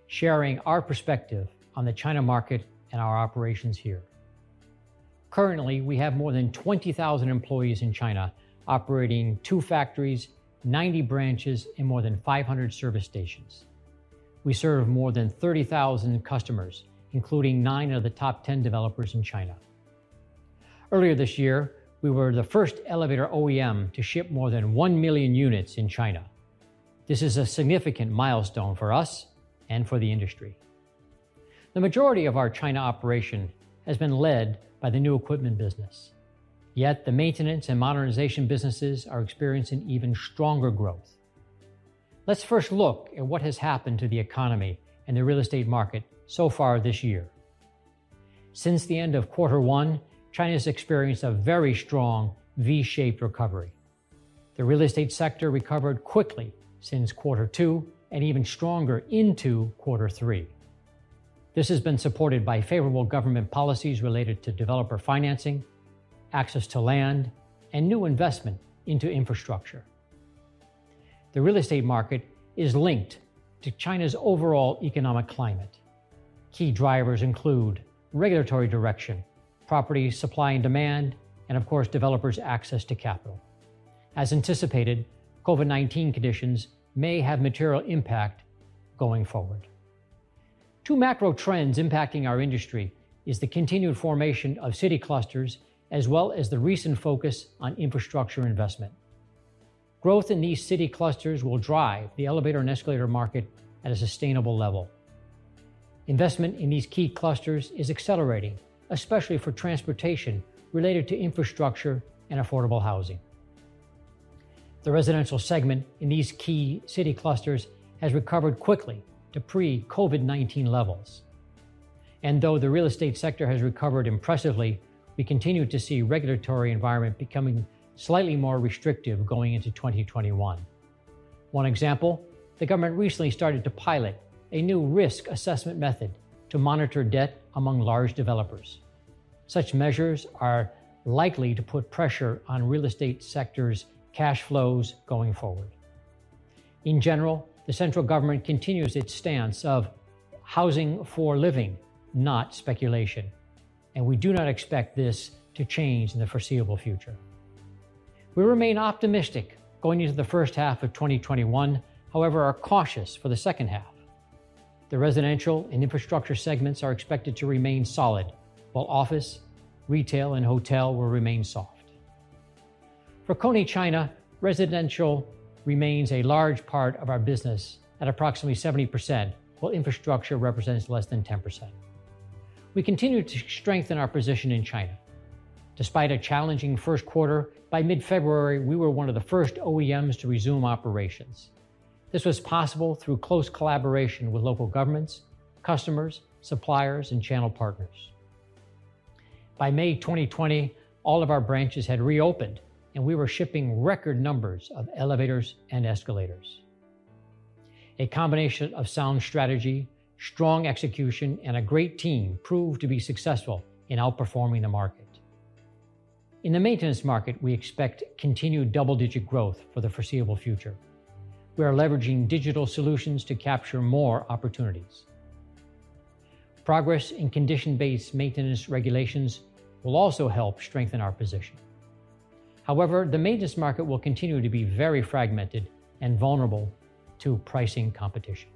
sharing our perspective on the China market and our operations here. Currently, we have more than 20,000 employees in China operating two factories, 90 branches, and more than 500 service stations. We serve more than 30,000 customers, including nine of the top 10 developers in China. Earlier this year, we were the first elevator OEM to ship more than 1 million units in China. This is a significant milestone for us and for the industry. The majority of our China operation has been led by the new equipment business. Yet the maintenance and modernization businesses are experiencing even stronger growth. Let's first look at what has happened to the economy and the real estate market so far this year. Since the end of quarter one, China's experienced a very strong V-shaped recovery. The real estate sector recovered quickly since quarter two and even stronger into quarter three. This has been supported by favorable government policies related to developer financing, access to land, and new investment into infrastructure. The real estate market is linked to China's overall economic climate. Key drivers include regulatory direction, property supply and demand, and of course, developers' access to capital. As anticipated, COVID-19 conditions may have material impact going forward. Two macro trends impacting our industry is the continued formation of city clusters, as well as the recent focus on infrastructure investment. Growth in these city clusters will drive the elevator and escalator market at a sustainable level. Investment in these key clusters is accelerating, especially for transportation related to infrastructure and affordable housing. The residential segment in these key city clusters has recovered quickly to pre-COVID-19 levels. And though the real estate sector has recovered impressively, we continue to see regulatory environment becoming slightly more restrictive going into 2021. One example, the government recently started to pilot a new risk assessment method to monitor debt among large developers. Such measures are likely to put pressure on real estate sector's cash flows going forward. In general, the central government continues its stance of housing for living, not speculation, and we do not expect this to change in the foreseeable future. We remain optimistic going into the first half of 2021, however, are cautious for the second half. The residential and infrastructure segments are expected to remain solid, while office, retail, and hotel will remain soft. For KONE China, residential remains a large part of our business at approximately 70%, while infrastructure represents less than 10%. We continue to strengthen our position in China. Despite a challenging first quarter, by mid-February, we were one of the first OEMs to resume operations. This was possible through close collaboration with local governments, customers, suppliers, and channel partners. By May 2020, all of our branches had reopened, and we were shipping record numbers of elevators and escalators. A combination of sound strategy, strong execution, and a great team proved to be successful in outperforming the market. In the maintenance market, we expect continued double-digit growth for the foreseeable future. We are leveraging digital solutions to capture more opportunities. Progress in condition-based maintenance regulations will also help strengthen our position. However, the maintenance market will continue to be very fragmented and vulnerable to pricing competition.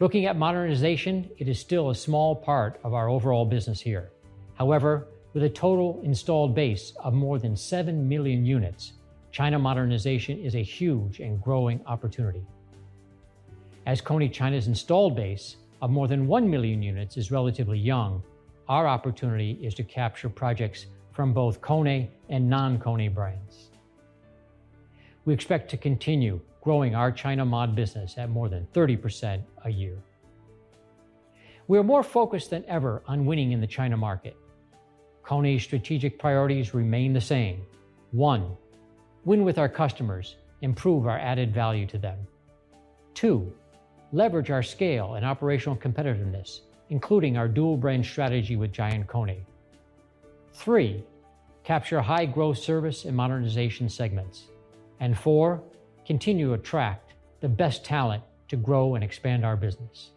Looking at modernization, it is still a small part of our overall business here. However, with a total installed base of more than 7 million units, China modernization is a huge and growing opportunity. As KONE China's installed base of more than 1 million units is relatively young, our opportunity is to capture projects from both KONE and non-KONE brands. We expect to continue growing our China mod business at more than 30% a year. We are more focused than ever on winning in the China market. KONE's strategic priorities remain the same. One, win with our customers, improve our added value to them. Two, leverage our scale and operational competitiveness, including our dual brand strategy with Giant KONE. Three, capture high-growth service and modernization segments. And Four, continue to attract the best talent to grow and expand our business.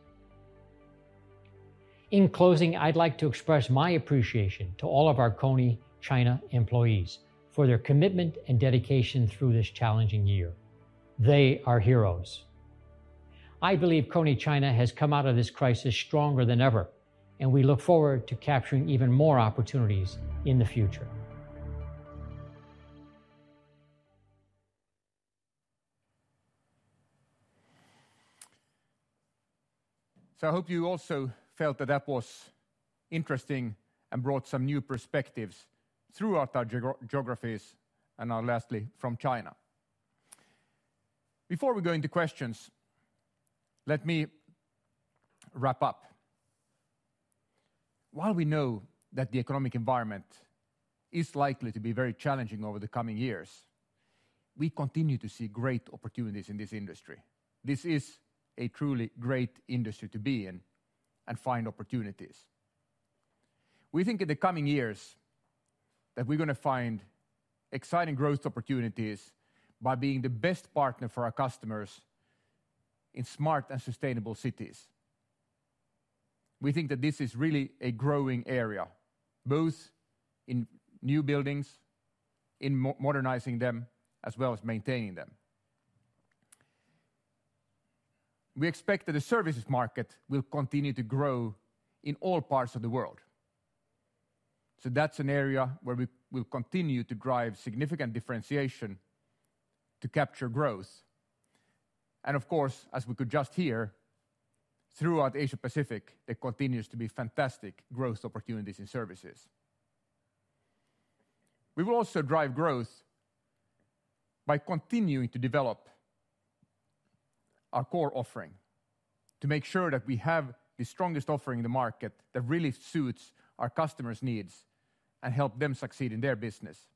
In closing, I'd like to express my appreciation to all of our KONE China employees for their commitment and dedication through this challenging year. They are heroes. I believe KONE China has come out of this crisis stronger than ever, and we look forward to capturing even more opportunities in the future. So I hope you also felt that that was interesting and brought some new perspectives throughout our geographies, and now lastly, from China. Before we go into questions, let me wrap up. While we know that the economic environment is likely to be very challenging over the coming years, we continue to see great opportunities in this industry. This is a truly great industry to be in and find opportunities. We think in the coming years that we're going to find exciting growth opportunities by being the best partner for our customers in smart and sustainable cities. We think that this is really a growing area, both in new buildings, in modernizing them, as well as maintaining them. We expect that the services market will continue to grow in all parts of the world. So that's an area where we will continue to drive significant differentiation to capture growth. And of course, as we could just hear, throughout Asia Pacific, there continues to be fantastic growth opportunities in services. We will also drive growth by continuing to develop our core offering to make sure that we have the strongest offering in the market that really suits our customers' needs and help them succeed in their business.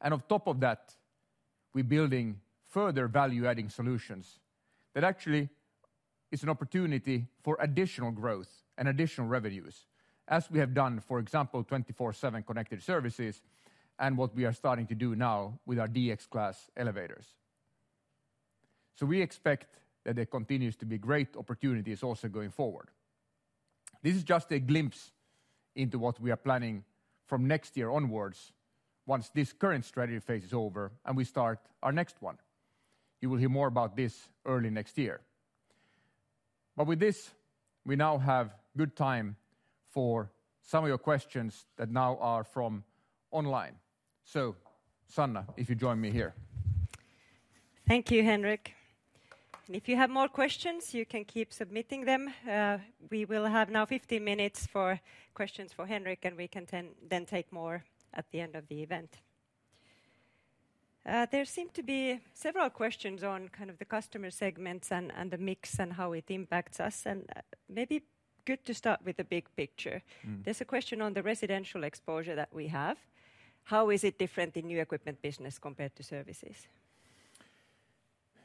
And on top of that, we're building further value-adding solutions that actually is an opportunity for additional growth and additional revenues, as we have done, for example, 24/7 Connected Services and what we are starting to do now with our DX Class elevators. So we expect that there continues to be great opportunities also going forward. This is just a glimpse into what we are planning from next year onwards once this current strategy phase is over and we start our next one. You will hear more about this early next year. But with this, we now have good time for some of your questions that now are from online. So Sanna, if you join me here. Thank you, Henrik. If you have more questions, you can keep submitting them. Uh, we will have now 15 minutes for questions for Henrik, and we can then take more at the end of the event. Uh, there seem to be several questions on kind of the customer segments and the mix and how it impacts us, and uh, maybe good to start with the big picture. Mm. There's a question on the residential exposure that we have. How is it different in new equipment business compared to services?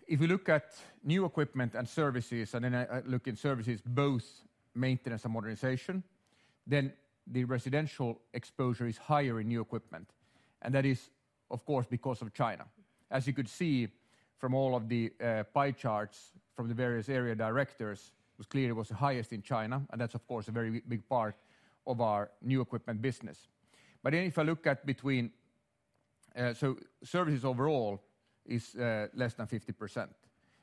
If we look at new equipment and services, and then I look in services, both maintenance and modernization, then the residential exposure is higher in new equipment, and that is, of course, because of China. As you could see from all of the uh, pie charts from the various area directors, it was clear it was the highest in China, and that's of course a very big part of our new equipment business. But then if I look at between, uh, so services overall is less than 50%.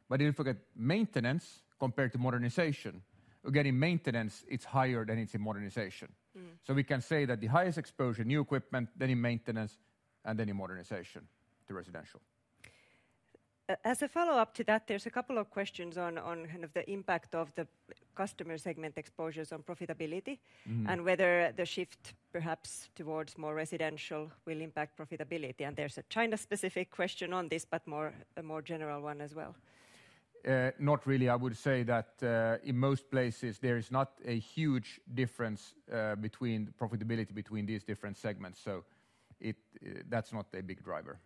But if you look at maintenance compared to modernization, again, in maintenance, it's higher than it's in modernization. Mm. We can say that the highest exposure, new equipment, then in maintenance, and then in modernization to residential. Uh, as a follow-up to that, there's a couple of questions on kind of the impact of the customer segment exposures on profitability. Mm. Whether the shift perhaps towards more residential will impact profitability. And there's a China-specific question on this, but a more general one as well. Uh, not really. I would say that uh, in most places, there is not a huge difference between profitability between these different segments, so that's not a big driver.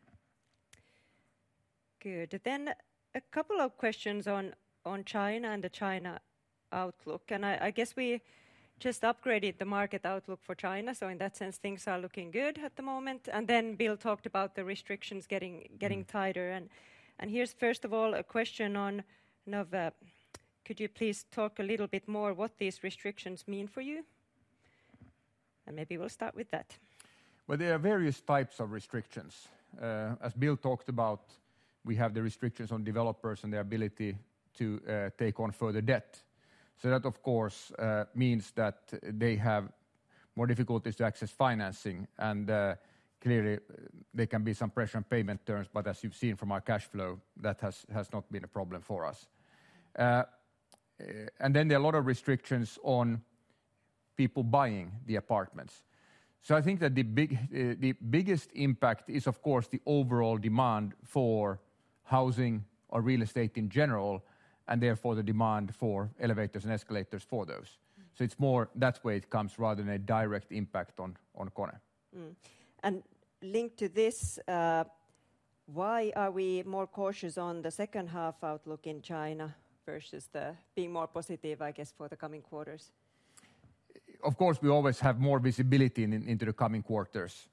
Good. Then a couple of questions on China and the China outlook. And I guess we just upgraded the market outlook for China, so in that sense, things are looking good at the moment. And then Bill talked about the restrictions getting mm. tighter. And and here's first of all a question on of, could you please talk a little bit more what these restrictions mean for you? And maybe we'll start with that. Well, there are various types of restrictions. Uh, as Bill talked about, we have the restrictions on developers and their ability to uh, take on further debt. So that, of course, uh, means that they have more difficulties to access financing, and uh, clearly there can be some pressure on payment terms, but as you've seen from our cash flow, that has not been a problem for us. And then there are a lot of restrictions on people buying the apartments. So I think that the biggest impact is, of course, the overall demand for housing or real estate in general, and therefore the demand for elevators and escalators for those. So it's more that way it comes rather than a direct impact on KONE. Mm. And linked to this, uh, why are we more cautious on the second half outlook in China versus the being more positive, I guess, for the coming quarters? Of course, we always have more visibility into the coming quarters.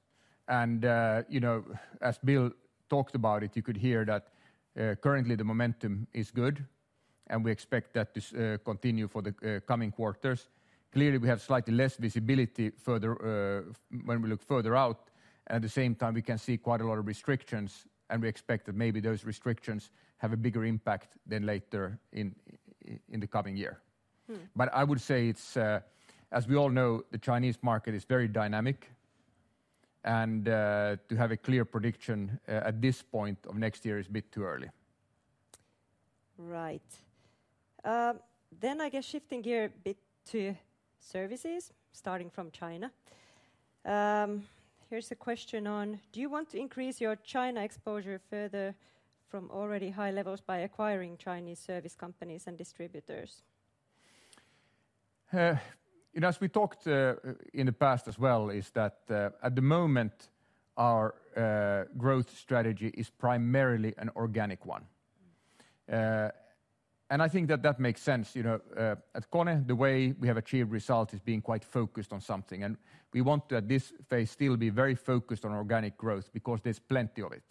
And, uh, you know, as Bill talked about it, you could hear that Uh, currently the momentum is good, and we expect that to uh, continue for the uh, coming quarters. Clearly, we have slightly less visibility further when we look further out. At the same time, we can see quite a lot of restrictions, and we expect that maybe those restrictions have a bigger impact than later in the coming year. Mm. I would say it's, as we all know, the Chinese market is very dynamic, and uh, to have a clear prediction uh, at this point of next year is a bit too early. Right. Um, then I guess shifting gear a bit to services, starting from China. Um, here's a question on, do you want to increase your China exposure further from already high levels by acquiring Chinese service companies and distributors? Uh, You know, as we talked uh, uh, in the past as well, is that uh, at the moment, our growth strategy is primarily an organic one. And I think that that makes sense. You know, at KONE, the way we have achieved results is being quite focused on something, and we want to, at this phase, still be very focused on organic growth because there's plenty of it.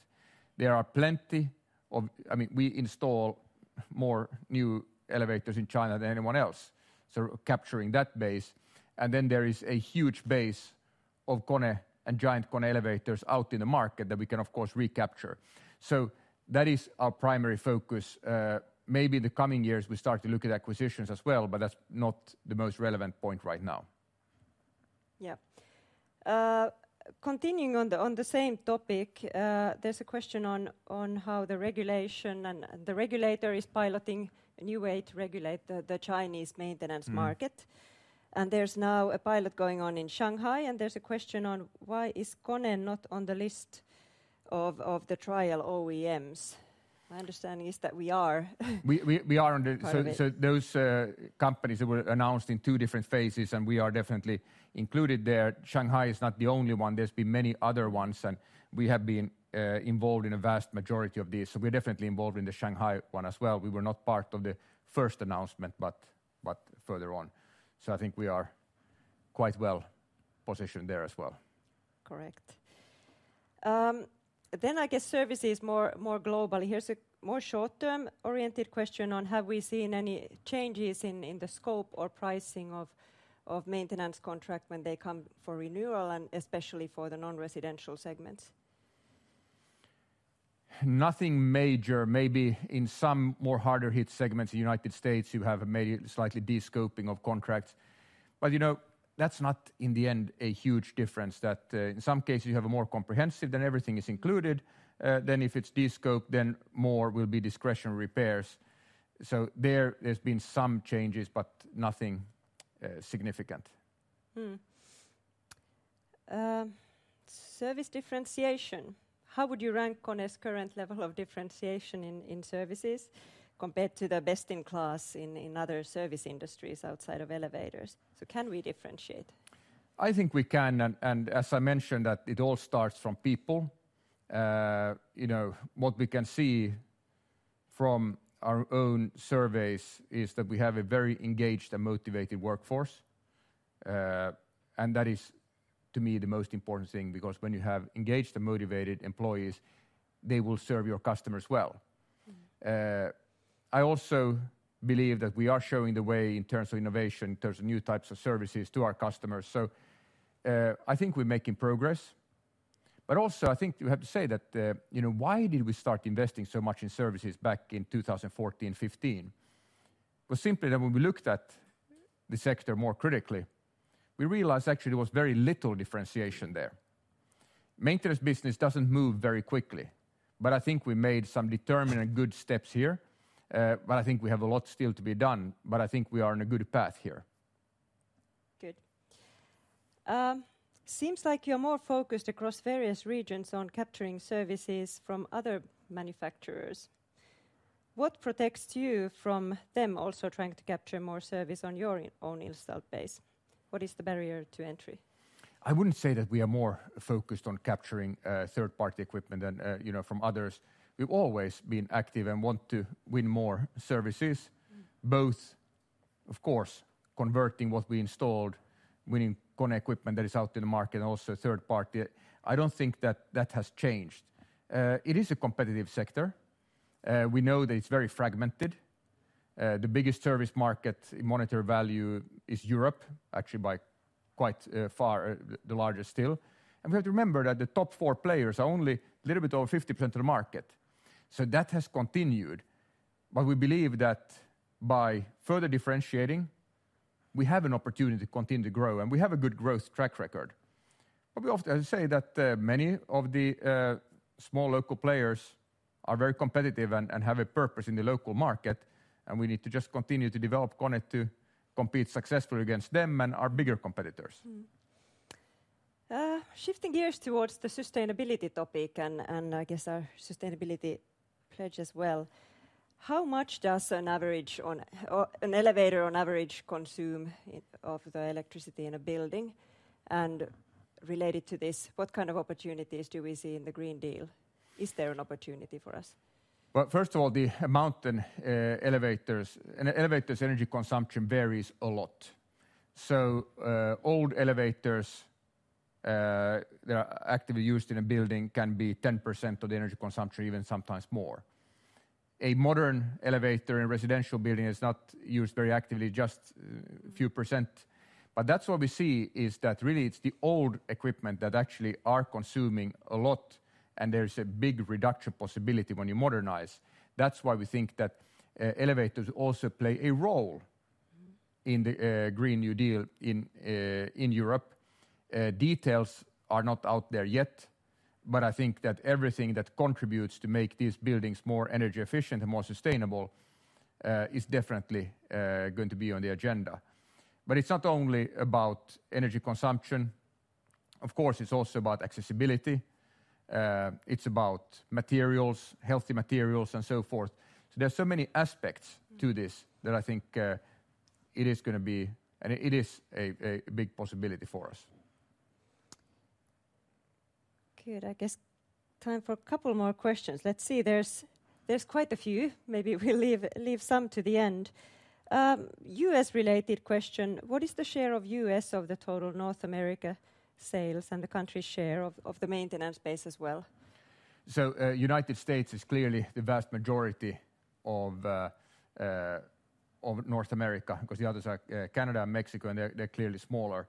There are plenty of... I mean, we install more new elevators in China than anyone else, so capturing that base. And then there is a huge base of KONE and GiantKONE elevators out in the market that we can, of course, recapture. So that is our primary focus. Uh, maybe in the coming years, we start to look at acquisitions as well, but that's not the most relevant point right now. Yeah. Uh, continuing on the on the same topic, uh, there's a question on on how the regulation and the regulator is piloting new way to regulate the Chinese maintenance hmm. market. And there's now a pilot going on in Shanghai, and there's a question on why is KONE not on the list of of the trial OEMs? My understanding is that we are. [laughs] We we are on the. Of it. Those uh, companies that were announced in two different phases, and we are definitely included there. Shanghai is not the only one. There's been many other ones, and we have been uh, involved in a vast majority of these. So we're definitely involved in the Shanghai one as well. We were not part of the first announcement, but further on. So I think we are quite well-positioned there as well. Correct. Um, then I guess services more globally. Here's a more short-term oriented question on have we seen any changes in the scope or pricing of maintenance contract when they come for renewal, and especially for the non-residential segments? Nothing major. Maybe in some more harder hit segments in United States, you have maybe slightly de-scoping of contracts. But, you know, that's not in the end a huge difference that uh, in some cases you have a more comprehensive, then everything is included. Uh, then if it's de-scope, then more will be discretionary repairs. So there, there's been some changes, but nothing Uh, significant. Hmm. Um, service differentiation. How would you rank KONE's current level of differentiation in services compared to the best in class in other service industries outside of elevators? So can we differentiate? I think we can, and as I mentioned, that it all starts from people. Uh, you know, what we can see from our own surveys is that we have a very engaged and motivated workforce. Uh, and that is, to me, the most important thing, because when you have engaged and motivated employees, they will serve your customers well. Mm-hmm. Uh, I also believe that we are showing the way in terms of innovation, in terms of new types of services to our customers. So, uh, I think we're making progress. But also, I think you have to say that, uh, you know, why did we start investing so much in services back in 2014, 2015? Was simply that when we looked at the sector more critically, we realized actually there was very little differentiation there. Maintenance business doesn't move very quickly, but I think we made some determined good steps here. Uh, but I think we have a lot still to be done, but I think we are on a good path here. Good. Um, Seems like you're more focused across various regions on capturing services from other manufacturers. What protects you from them also trying to capture more service on your own installed base? What is the barrier to entry? I wouldn't say that we are more focused on capturing uh, third-party equipment than, uh, you know, from others. We've always been active and want to win more services, mm. both, of course, converting what we installed, winning KONE equipment that is out in the market, and also third party. I don't think that that has changed. Uh, it is a competitive sector. Uh, we know that it's very fragmented. Uh, the biggest service market in monetary value is Europe, actually by quite far the largest still. And we have to remember that the top four players are only a little bit over 50% of the market. So that has continued. But we believe that by further differentiating, we have an opportunity to continue to grow, and we have a good growth track record. But we often say that uh, many of the uh, small local players are very competitive and have a purpose in the local market, and we need to just continue to develop KONE to compete successfully against them and our bigger competitors. Hmm. Uh, shifting gears towards the sustainability topic and I guess our sustainability pledge as well. How much does an average or an elevator on average consume of the electricity in a building? And related to this, what kind of opportunities do we see in the Green Deal? Is there an opportunity for us? Well, first of all, the amount in eh, elevators, an elevator's energy consumption varies a lot. So, eh, old elevators eh, that are actively used in a building can be 10% of the energy consumption, even sometimes more. A modern elevator in residential building is not used very actively, just a few percent. But that's what we see is that really it's the old equipment that actually are consuming a lot, and there's a big reduction possibility when you modernize. That's why we think that uh, elevators also play a role in the uh, Green New Deal in Europe. Details are not out there yet, but I think that everything that contributes to make these buildings more energy efficient and more sustainable uh, is definitely uh, going to be on the agenda. But it's not only about energy consumption. Of course, it's also about accessibility. Uh, it's about materials, healthy materials, and so forth. There's so many aspects to this that I think it is gonna be, and it is a big possibility for us. Good. I guess time for a couple more questions. Let's see. There's quite a few. [laughs] Maybe we'll leave some to the end. Um, U.S.-related question: What is the share of U.S. of the total North America sales and the country's share of the maintenance base as well? So, uh, United States is clearly the vast majority of uh, uh, North America, because the others are Canada and Mexico, and they're clearly smaller.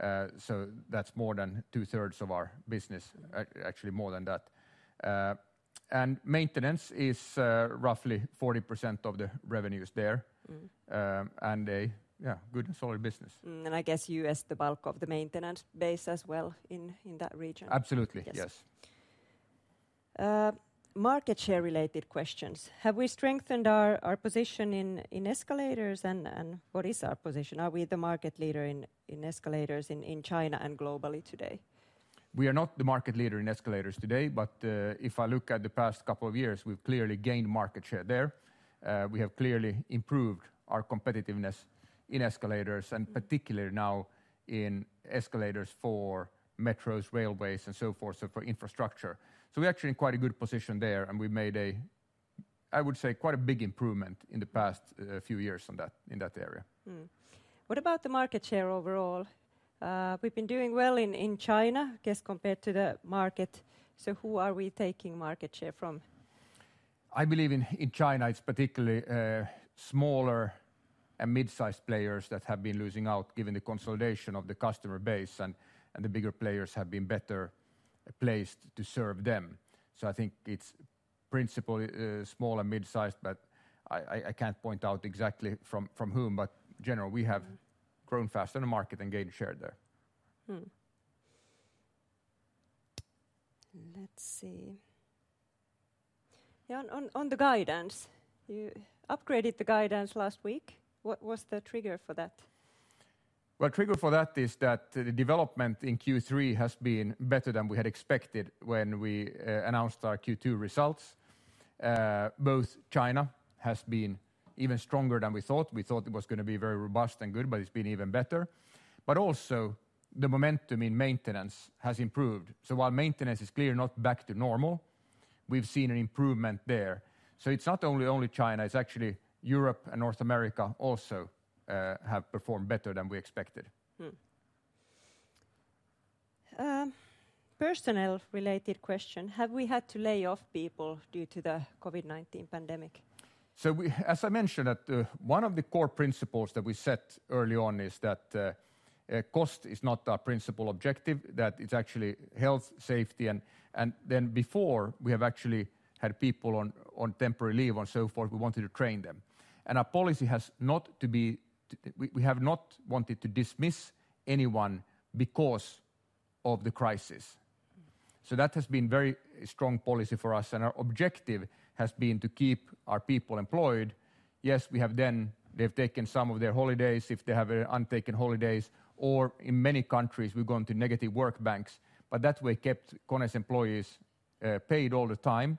Uh, so that's more than two-thirds of our business, actually more than that. Uh, and maintenance is uh, roughly 40% of the revenues there. Mm. And a yeah, good and solid business. Mm, and I guess U.S., the bulk of the maintenance base as well in that region. Absolutely. Yes. Yes. Market share related questions. Have we strengthened our position in escalators, and what is our position? Are we the market leader in escalators in China and globally today? We are not the market leader in escalators today, but uh, if I look at the past couple of years, we've clearly gained market share there. Uh, we have clearly improved our competitiveness in escalators, and particularly now in escalators for metros, railways, and so forth, so for infrastructure. So we're actually in quite a good position there, and we made a, I would say, quite a big improvement in the past uh, few years on that, in that area. Hmm. What about the market share overall? Uh, we've been doing well in China, I guess, compared to the market. So who are we taking market share from? I believe in China, it's particularly uh, smaller and mid-sized players that have been losing out, given the consolidation of the customer base, and the bigger players have been better placed to serve them. So I think it's principally uh, small and mid-sized, but I can't point out exactly from whom, but general, we have grown faster in the market and gained share there. Hmm. Let's see. Yeah, on on the guidance, you upgraded the guidance last week. What was the trigger for that? Well, trigger for that is that the development in Q3 has been better than we had expected when we uh, announced our Q2 results. Uh, both China has been even stronger than we thought. We thought it was gonna be very robust and good, but it's been even better. But also, the momentum in maintenance has improved. So while maintenance is clearly not back to normal, we've seen an improvement there. So it's not only China, it's actually Europe and North America also uh, have performed better than we expected. Hmm. Um, personnel-related question: Have we had to lay off people due to the COVID-19 pandemic? So as I mentioned, that uh, one of the core principles that we set early on is that uh, uh, cost is not our principal objective, that it's actually health, safety, and then before, we have actually had people on temporary leave and so forth, we wanted to train them. And our policy has not to be. We have not wanted to dismiss anyone because of the crisis. So that has been very strong policy for us, and our objective has been to keep our people employed. Yes, we have then, they've taken some of their holidays, if they have uh, untaken holidays, or in many countries, we've gone to negative work banks, but that way kept KONE's employees uh, paid all the time.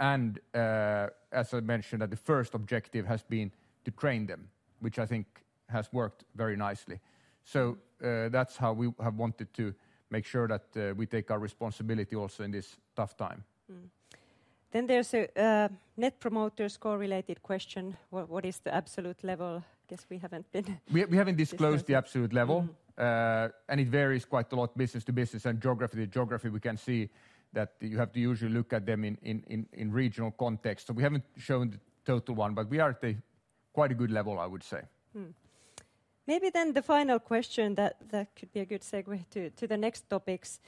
And uh, as I mentioned, that the first objective has been to train them, which I think has worked very nicely. So that's how we have wanted to make sure that we take our responsibility also in this tough time. Mm. Then there's a Net Promoter Score related question. What is the absolute level? I guess we haven't been. [laughs] We haven't disclosed the absolute level. Uh and it varies quite a lot, business to business and geography to geography. We can see that you have to usually look at them in regional context. So we haven't shown the total one, but we are at a quite a good level, I would say. Maybe then the final question that could be a good segue to the next topics: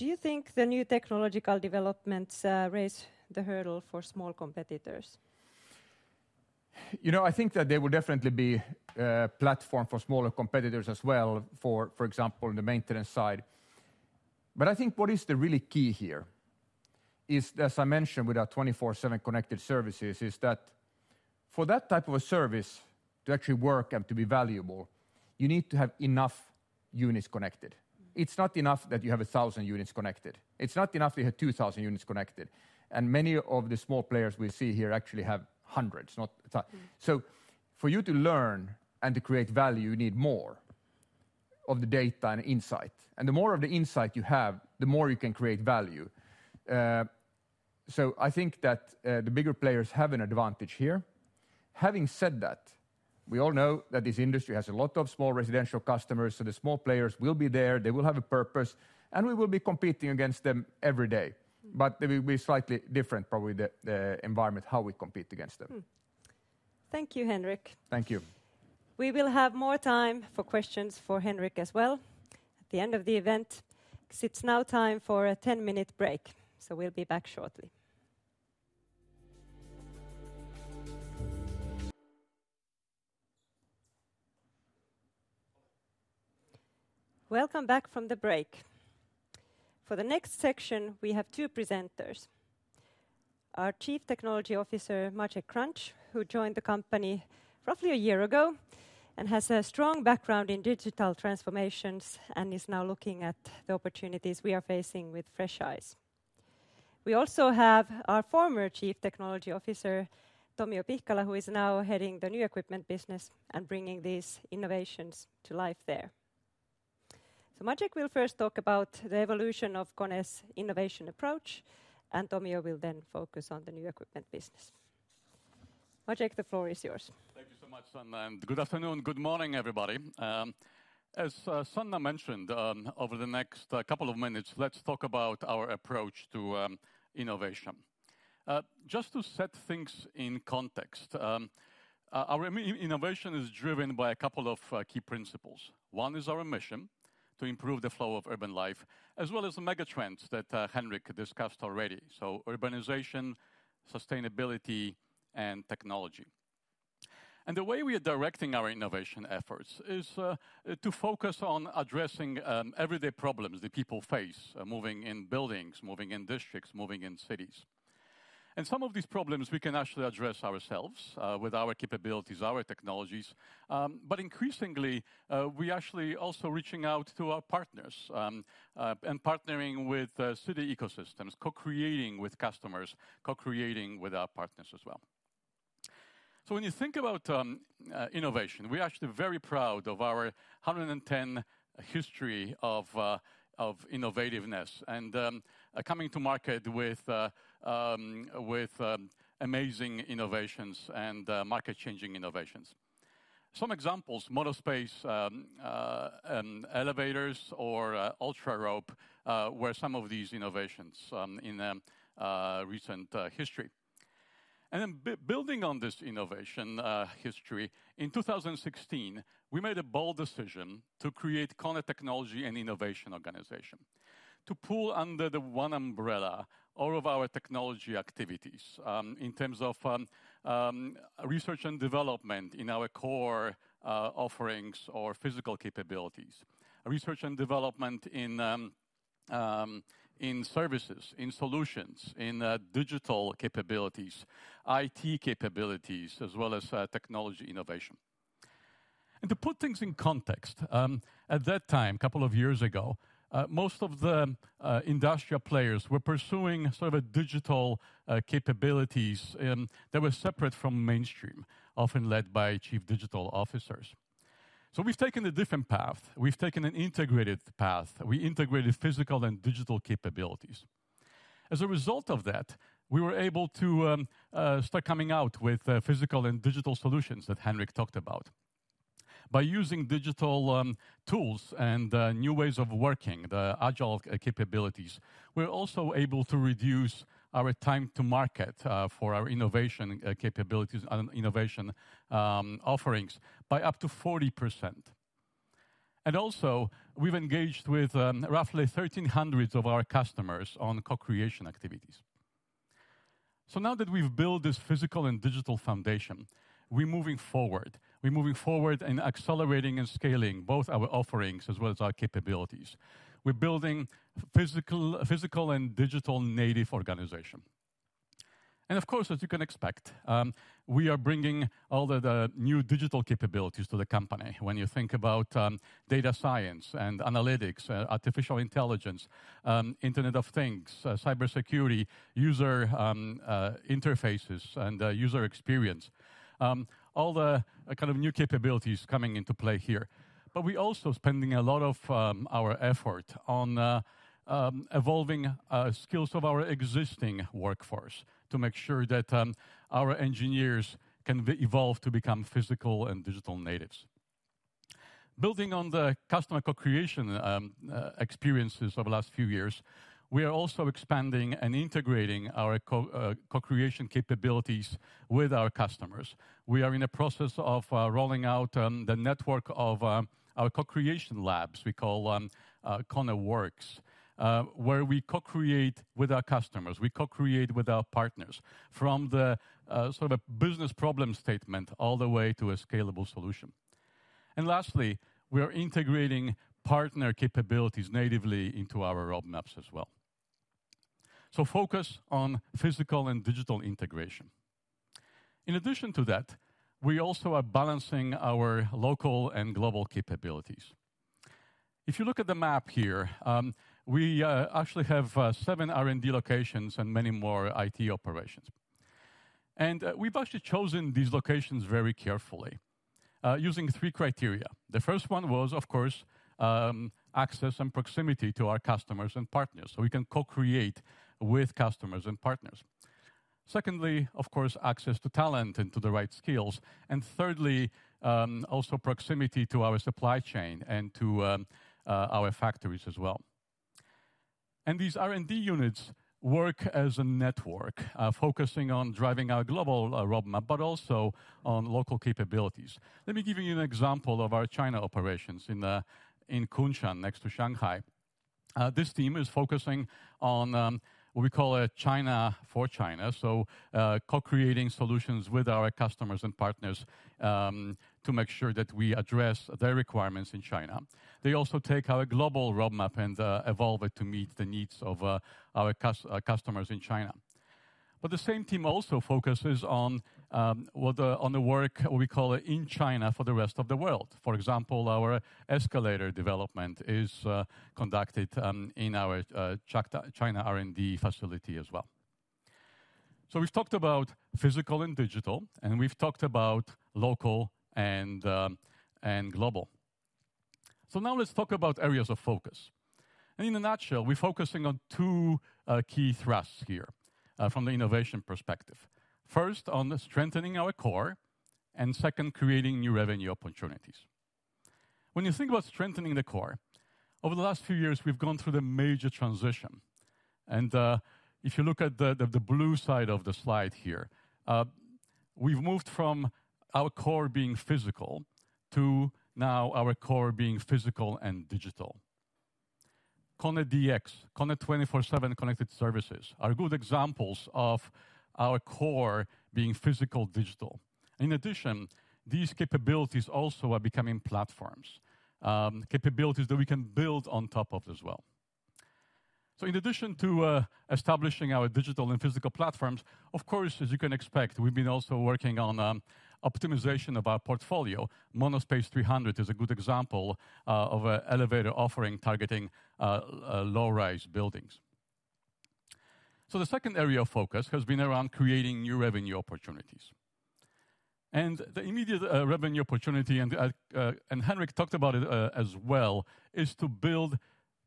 Do you think the new technological developments uh, raise the hurdle for small competitors? you know, I think that there will definitely be a platform for smaller competitors as well, for example, in the maintenance side. But I think what is the really key here is, as I mentioned, with our 24/7 Connected Services, is that for that type of a service to actually work and to be valuable, you need to have enough units connected. It's not enough that you have 1,000 units connected. It's not enough you have 2,000 units connected. And many of the small players we see here actually have hundreds, not mm. so. for you to learn and to create value, you need more of the data and insight. And the more of the insight you have, the more you can create value. Uh, so I think that uh, the bigger players have an advantage here. Having said that, we all know that this industry has a lot of small residential customers, so the small players will be there, they will have a purpose, and we will be competing against them every day. But they will be slightly different, probably the environment, how we compete against them. Hmm. Thank you, Henrik. Thank you. We will have more time for questions for Henrik as well at the end of the event, 'cause it's now time for a 10-minute break, so we'll be back shortly. Welcome back from the break. For the next section, we have two presenters. Our Chief Technology Officer, Maciej Kranz, who joined the company roughly a year ago and has a strong background in digital transformations and is now looking at the opportunities we are facing with fresh eyes. We also have our former Chief Technology Officer, Tomio Pihkala, who is now heading the New Equipment business and bringing these innovations to life there. Maciej will first talk about the evolution of KONE's innovation approach, and Tomio will then focus on the New Equipment business. Maciej, the floor is yours. Thank you so much, Sanna, and good afternoon, good morning, everybody. Um, as uh, Sanna mentioned, um, over the next uh, couple of minutes, let's talk about our approach to um, innovation. Uh, just to set things in context, our innovation is driven by a couple of key principles. One is our mission to improve the flow of urban life, as well as the mega trends that uh, Henrik discussed already, so urbanization, sustainability, and technology. And the way we are directing our innovation efforts is uh, to focus on addressing um, everyday problems that people face, uh, moving in buildings, moving in districts, moving in cities. And some of these problems we can actually address ourselves uh, with our capabilities, our technologies. Um, but increasingly, uh, we actually also reaching out to our partners, um, uh, and partnering with city ecosystems, co-creating with customers, co-creating with our partners as well. So when you think about um, innovation, we're actually very proud of our 110 history of innovativeness and coming to market with Um, um, amazing innovations and uh, market-changing innovations. Some examples, MonoSpace um, uh, elevators or uh, UltraRope were some of these innovations in recent history. And then building on this innovation history, in 2016, we made a bold decision to create KONE Technology and Innovation organization, to pull under the one umbrella all of our technology activities, um, in terms of um, um, research and development in our core uh, offerings or physical capabilities, research and development in services, in solutions, in uh, digital capabilities, IT capabilities, as well as uh, technology innovation. And to put things in context, at that time, a couple of years ago, Uh, most of the uh, industrial players were pursuing sort of a digital uh, capabilities um, that were separate from mainstream, often led by chief digital officers. So we've taken a different path. We've taken an integrated path. We integrated physical and digital capabilities. As a result of that, we were able to um, start coming out with physical and digital solutions that Henrik talked about. By using digital um, tools and uh, new ways of working, the agile capabilities, we're also able to reduce our time to market uh, for our innovation uh, capabilities and innovation um, offerings by up to 40%. And also, we've engaged with um, roughly 1,300 of our customers on co-creation activities. So now that we've built this physical and digital foundation, we're moving forward. We're moving forward and accelerating and scaling both our offerings as well as our capabilities. We're building physical physical and digital native organization. And of course, as you can expect, um, we are bringing all the new digital capabilities to the company. When you think about um, data science and analytics, uh, artificial intelligence, um, Internet of Things, uh, cybersecurity, user uh, interfaces, and user experience, all the uh, kind of new capabilities coming into play here. But we're also spending a lot of um, our effort on uh, um, evolving uh, skills of our existing workforce to make sure that um, our engineers can evolve to become physical and digital natives. Building on the customer co-creation experiences of the last few years, we are also expanding and integrating our uh, co-creation capabilities with our customers. We are in a process of uh, rolling out um, the network of um, our co-creation labs we call um, uh, KONE Works, where we co-create with our customers, we co-create with our partners from the sort of a business problem statement all the way to a scalable solution. And lastly, we are integrating partner capabilities natively into our roadmaps as well. So focus on physical and digital integration. In addition to that, we also are balancing our local and global capabilities. If you look at the map here, um, we uh, actually have uh, seven R&D locations and many more IT operations. And uh, we've actually chosen these locations very carefully, using three criteria. The first one was, of course, um, access and proximity to our customers and partners, so we can co-create with customers and partners. Secondly, of course, access to talent and to the right skills. And thirdly, um, also proximity to our supply chain and to um, uh, our factories as well. And these R&D units work as a network, uh, focusing on driving our global uh, roadmap, but also on local capabilities. Let me give you an example of our China operations in in Kunshan, next to Shanghai. This team is focusing on um, what we call a China for China, so uh, co-creating solutions with our customers and partners um, to make sure that we address their requirements in China. They also take our global roadmap and uh, evolve it to meet the needs of uh, our customers in China. But the same team also focuses on um, the work we call in China for the rest of the world. For example, our escalator development is uh, conducted um, in our uh, China R&D facility as well. So we've talked about physical and digital, and we've talked about local um, and global. So now let's talk about areas of focus. And in a nutshell, we're focusing on two uh, key thrusts here Uh, from the innovation perspective. First, on strengthening our core, and second, creating new revenue opportunities. When you think about strengthening the core, over the last few years, we've gone through the major transition. And uh, if you look at the blue side of the slide here, uh, we've moved from our core being physical to now our core being physical and digital. KONE DX, KONE 24/7 Connected Services, are good examples of our core being physical digital. In addition, these capabilities also are becoming platforms, um, capabilities that we can build on top of as well. So in addition to uh, establishing our digital and physical platforms, of course, as you can expect, we've been also working on um, optimization of our portfolio. MonoSpace 300 is a good example uh, of an elevator offering targeting uh, uh, low-rise buildings. So the second area of focus has been around creating new revenue opportunities. And the immediate revenue opportunity, and and Henrik talked about it as well, is to build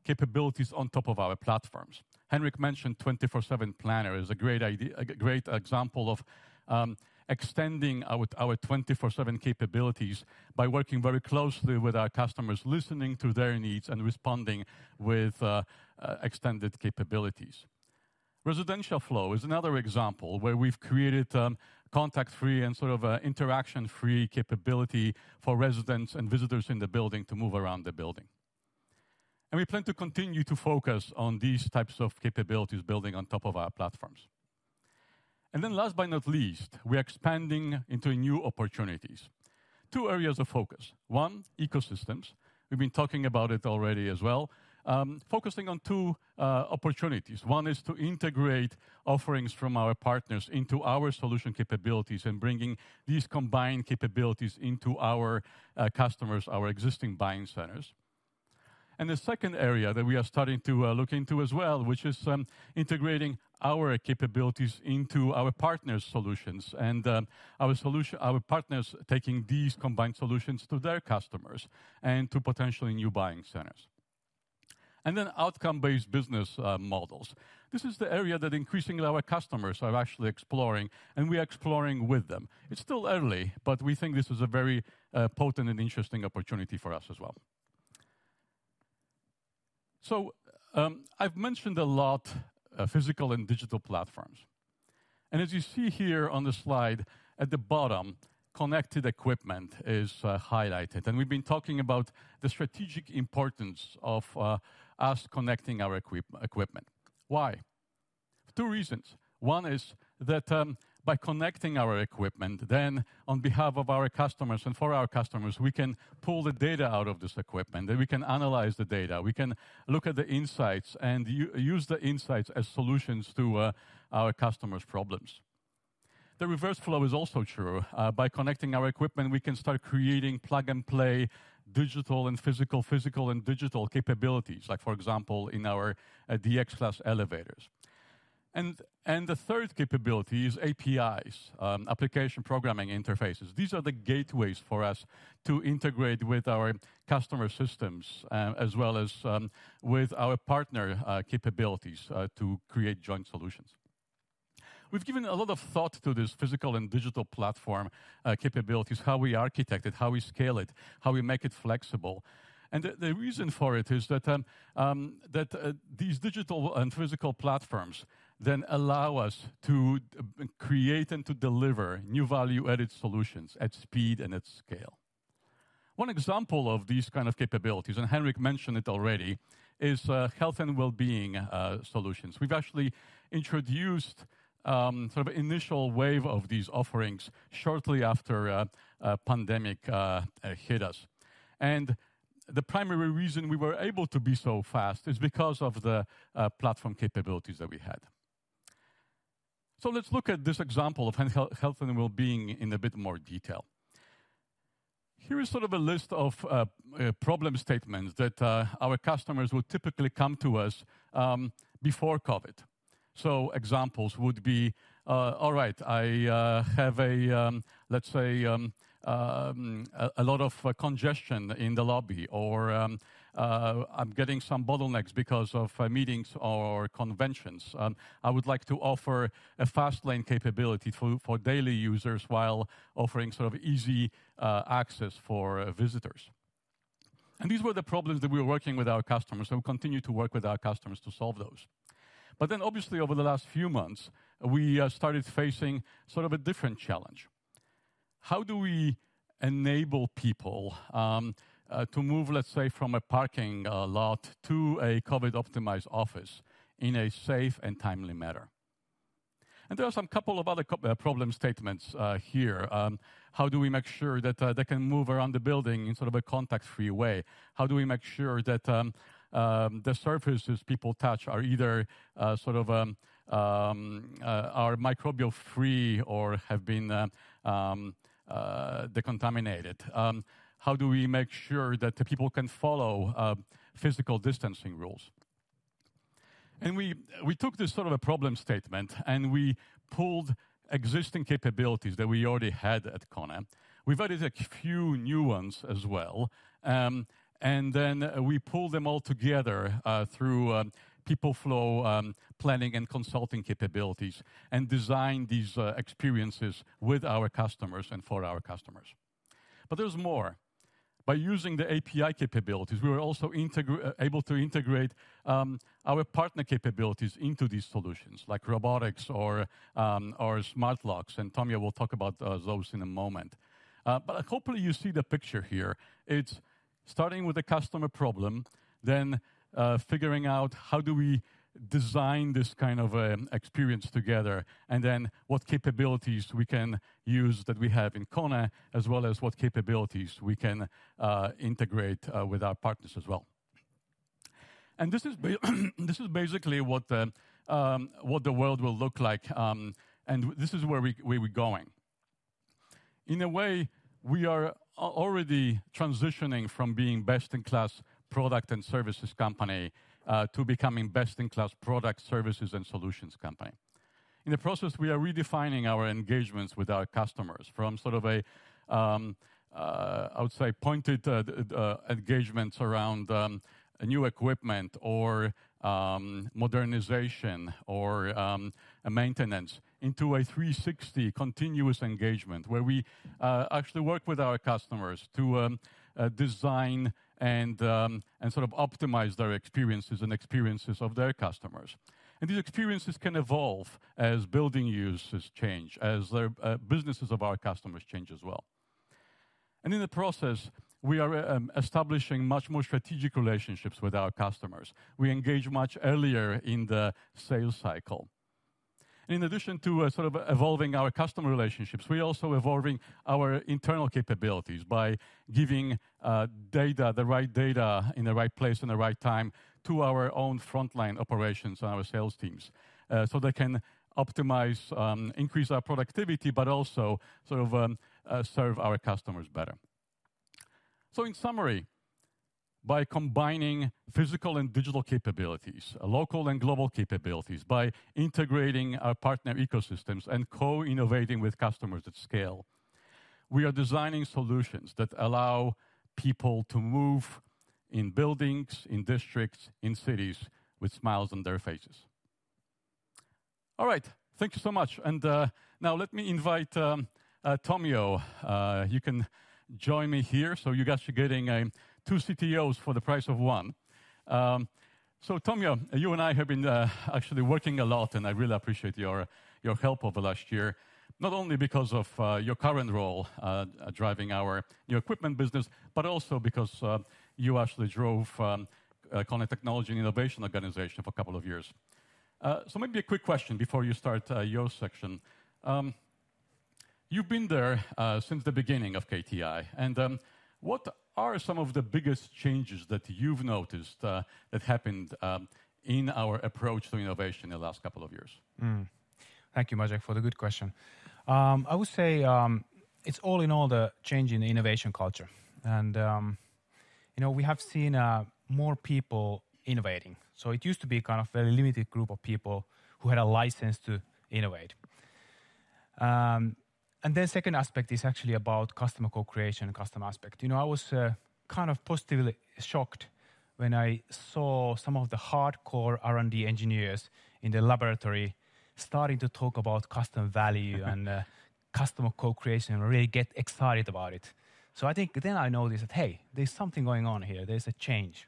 capabilities on top of our platforms. Henrik mentioned 24/7 Planner is a great example of um, extending our 24/7 capabilities by working very closely with our customers, listening to their needs, and responding with uh, uh, extended capabilities. Residential Flow is another example where we've created um, contact-free and sort of uh, interaction-free capability for residents and visitors in the building to move around the building. And we plan to continue to focus on these types of capabilities building on top of our platforms. And then last but not least, we're expanding into new opportunities. Two areas of focus. One, ecosystems. We've been talking about it already as well. Um, focusing on two uh, opportunities. One is to integrate offerings from our partners into our solution capabilities and bringing these combined capabilities into our uh, customers, our existing buying centers. And the second area that we are starting to uh, look into as well, which is um, integrating our capabilities into our partners' solutions, and um, our solution, our partners taking these combined solutions to their customers and to potentially new buying centers. And then outcome-based business uh, models. This is the area that increasingly our customers are actually exploring, and we are exploring with them. It's still early, but we think this is a very uh, potent and interesting opportunity for us as well. So, um, I've mentioned a lot uh, physical and digital platforms. And as you see here on the slide, at the bottom, connected equipment is uh, highlighted. And we've been talking about the strategic importance of uh, us connecting our equipment. Why? Two reasons. One is that, um, by connecting our equipment, then on behalf of our customers and for our customers, we can pull the data out of this equipment, and we can analyze the data. We can look at the insights and use the insights as solutions to uh, our customers' problems. The reverse flow is also true. Uh, by connecting our equipment, we can start creating plug-and-play digital and physical, physical and digital capabilities, like, for example, in our uh, DX Class elevators. And the third capability is APIs, um, application programming interfaces. These are the gateways for us to integrate with our customer systems, uh, as well as um, with our partner uh, capabilities, uh, to create joint solutions. We've given a lot of thought to this physical and digital platform capabilities, how we architect it, how we scale it, how we make it flexible. And the reason for it is that um, these digital and physical platforms then allow us to create and to deliver new value-added solutions at speed and at scale. One example of these kind of capabilities, and Henrik mentioned it already, is uh, health and well-being uh, solutions. We've actually introduced um, sort of initial wave of these offerings shortly after uh, pandemic hit us. And the primary reason we were able to be so fast is because of the platform capabilities that we had. So let's look at this example of health and well-being in a bit more detail. Here is sort of a list of uh, uh, problem statements that uh, our customers would typically come to us um, before COVID. So examples would be, "All right, I have a, um, let's say, um, a lot of congestion in the lobby," or, Uh, "I'm getting some bottlenecks because of uh, meetings or conventions. Um, I would like to offer a fast lane capability for daily users while offering sort of easy uh, access for visitors." And these were the problems that we were working with our customers, and we continue to work with our customers to solve those. But then, obviously, over the last few months, we started facing sort of a different challenge. How do we enable people um, Uh, to move, let's say, from a parking uh, lot to a COVID-optimized office in a safe and timely manner? And there are some couple of other uh, problem statements here. Um, how do we make sure that they can move around the building in sort of a contact-free way? How do we make sure that um, um, the surfaces people touch are either sort of are microbial-free or have been decontaminated? How do we make sure that the people can follow uh, physical distancing rules? And we we took this sort of a problem statement, and we pulled existing capabilities that we already had at KONE. We've added a few new ones as well. Um, and then we pulled them all together uh, through uh, people flow um, planning and consulting capabilities, and designed these experiences with our customers and for our customers. But there's more. By using the API capabilities, we were also uh, able to integrate um, our partner capabilities into these solutions, like robotics or um, or smart locks, and Tommi will talk about uh, those in a moment. Uh, but hopefully, you see the picture here. It's starting with a customer problem, then figuring out how do we design this kind of um, experience together, and then what capabilities we can use that we have in KONE, as well as what capabilities we can uh, integrate uh, with our partners as well. And this is, [clears throat] this is basically what the, um, what the world will look like, um, and this is where, we, where we're going. In a way, we are already transitioning from being best-in-class product and services company to becoming best-in-class product, services, and solutions company. In the process, we are redefining our engagements with our customers from sort of a, um, uh, I would say, pointed uh, uh engagements around um, new equipment or um, modernization or maintenance into a 360 continuous engagement where we uh, actually work with our customers to uh, design and, um, and sort of optimize their experiences and experiences of their customers. And these experiences can evolve as building uses change, as their uh, businesses of our customers change as well. And in the process, we are um, establishing much more strategic relationships with our customers. We engage much earlier in the sales cycle. And in addition to uh, sort of evolving our customer relationships, we're also evolving our internal capabilities by giving uh, data, the right data in the right place in the right time to our own frontline operations and our sales teams, uh, so they can optimize, um, increase our productivity, but also sort of um, uh, serve our customers better. So in summary, by combining physical and digital capabilities, uh, local and global capabilities, by integrating our partner ecosystems and co-innovating with customers at scale, we are designing solutions that allow people to move in buildings, in districts, in cities with smiles on their faces. All right, thank you so much. And uh, now let me invite um, uh, Tomio. Uh, you can join me here. So you guys are getting uh, two CTOs for the price of one. Um, so Tomio, you and I have been uh, actually working a lot, and I really appreciate your your help over the last year. Not only because of uh, your current role uh, driving our new equipment business, but also because uh, you actually drove um, uh, KONE Technology and Innovation Organization for a couple of years. Uh, so maybe a quick question before you start your section. Um, You've been there since the beginning of KTI, and um, what are some of the biggest changes that you've noticed uh, that happened um, in our approach to innovation in the last couple of years? Mm. Thank you, Maciek, for the good question. Um, I would say um, it's all in all the change in the innovation culture. And, you know, we have seen uh, more people innovating. So it used to be kind of a very limited group of people who had a license to innovate. And then second aspect is actually about customer co-creation and customer aspect. You know, I was uh, kind of positively shocked when I saw some of the hardcore R&D engineers in the laboratory starting to talk about custom value [laughs] and uh, customer co-creation and really get excited about it. So I think then I noticed that hey, there's something going on here. There's a change.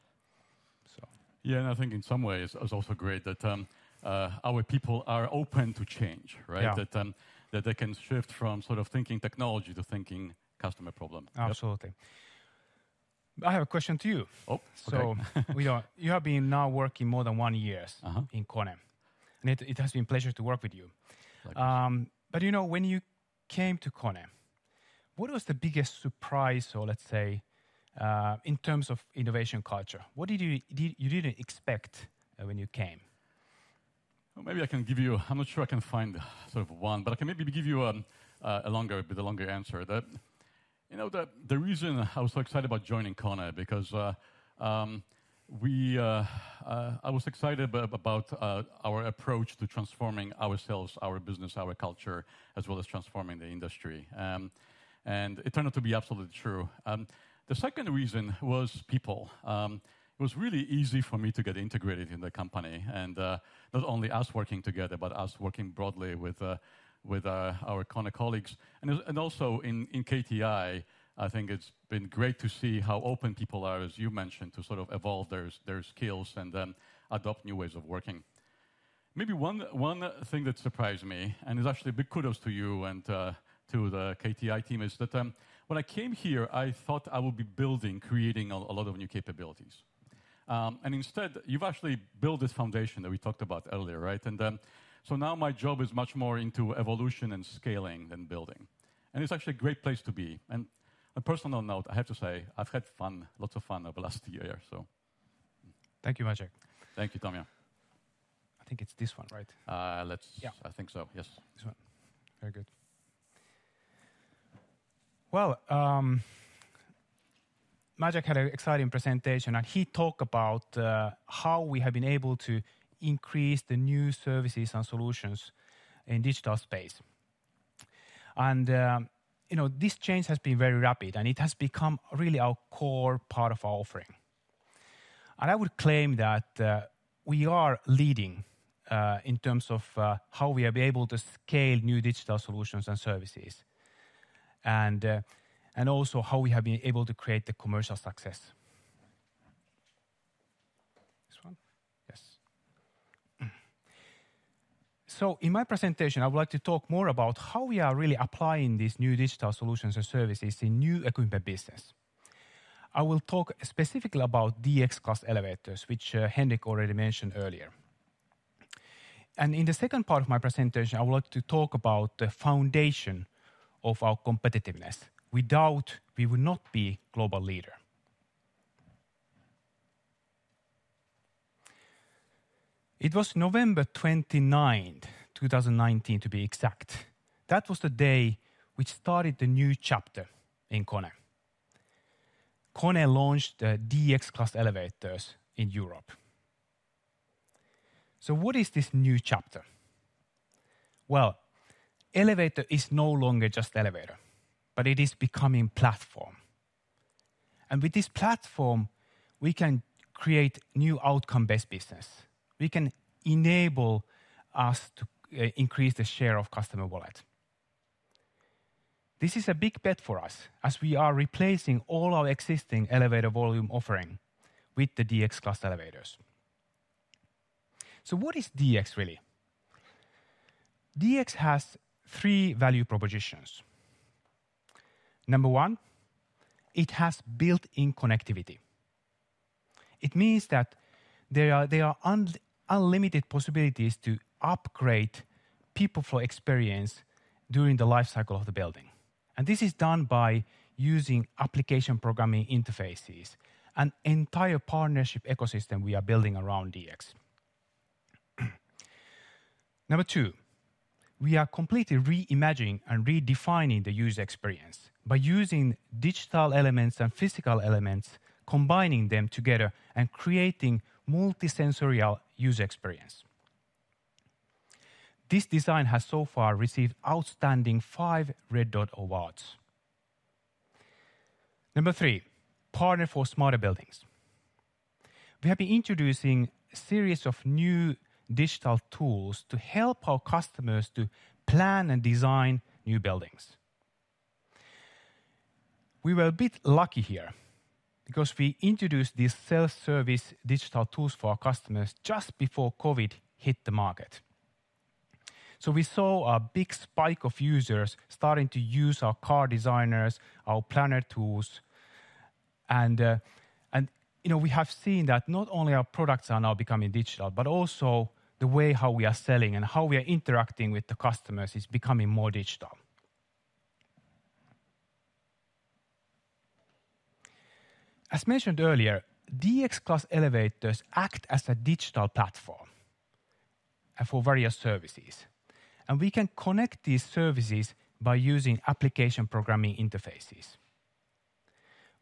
So yeah, and I think in some ways it's also great that um, uh, our people are open to change, right? Yeah. That um, that they can shift from sort of thinking technology to thinking customer problem. Absolutely. Yep. I have a question to you. Oh, so we are, you have been now working more than one years uh-huh. in KONE, and it, it, has been a pleasure to work with you. Um, but you know, when you came to KONE, what was the biggest surprise, or let's say, uh, in terms of innovation culture? What did you did, you didn't expect uh, when you came? Maybe I can give you, I'm not sure I can find sort of one, but I can maybe give you a, a longer, a bit longer answer. That, you know, the, the reason I was so excited about joining KONE, because uh, um, we, uh, uh, I was excited about uh, our approach to transforming ourselves, our business, our culture, as well as transforming the industry. Um, and it turned out to be absolutely true. Um, the second reason was people. It was really easy for me to get integrated in the company, and uh, not only us working together, but us working broadly with uh, with uh, our KONE colleagues, and, and also in, in KTI. I think it's been great to see how open people are, as you mentioned, to sort of evolve their their skills and um, adopt new ways of working. Maybe one one thing that surprised me, and is actually a big kudos to you and uh, to the KTI team, is that um, when I came here, I thought I would be building, creating a, a lot of new capabilities. Um, and instead, you've actually built this foundation that we talked about earlier, right? And um, so now my job is much more into evolution and scaling than building. And it's actually a great place to be. And on a personal note, I have to say, I've had fun, lots of fun over the last [laughs] year. So, thank you, Maciek. Thank you, Tomio. I think it's this one, right? Uh, let's. Yeah. I think so. Yes. This one. Very good. Well, um, Maciek had an exciting presentation, and he talked about uh, how we have been able to increase the new services and solutions in digital space. And um, you know, this change has been very rapid, and it has become really our core part of our offering. And I would claim that uh, we are leading uh, in terms of uh, how we are able to scale new digital solutions and services, and uh, and also how we have been able to create the commercial success. This one? Yes. [clears throat] So in my presentation, I would like to talk more about how we are really applying these new digital solutions and services in new equipment business. I will talk specifically about DX class elevators, which uh, Henrik already mentioned earlier. And in the second part of my presentation, I would like to talk about the foundation of our competitiveness, Without, we would not be global leader. It was November 29, 2019, to be exact. That was the day which started the new chapter in KONE. KONE launched the DX class elevators in Europe. So, what is this new chapter? Well, elevator is no longer just elevator but it is becoming platform. And with this platform, we can create new outcome-based business. We can enable us to uh, increase the share of customer wallet. This is a big bet for us as we are replacing all our existing elevator volume offering with the DX class elevators. So what is DX really? DX has three value propositions. Number one, it has built-in connectivity. It means that there are, there are un, unlimited possibilities to upgrade people flow experience during the life cycle of the building. And this is done by using application programming interfaces, an entire partnership ecosystem we are building around DX. [clears throat] Number two, we are completely reimagining and redefining the user experience by using digital elements and physical elements, combining them together and creating multisensorial user experience. This design has so far received outstanding five Red Dot Awards. Number three, partner for smarter buildings. We have been introducing a series of new digital tools to help our customers to plan and design new buildings. We were a bit lucky here because we introduced these self-service digital tools for our customers just before COVID hit the market. So we saw a big spike of users starting to use our car designers, our planner tools, and uh, and you know we have seen that not only our products are now becoming digital, but also the way how we are selling and how we are interacting with the customers is becoming more digital. As mentioned earlier, DX class elevators act as a digital platform for various services. And we can connect these services by using application programming interfaces.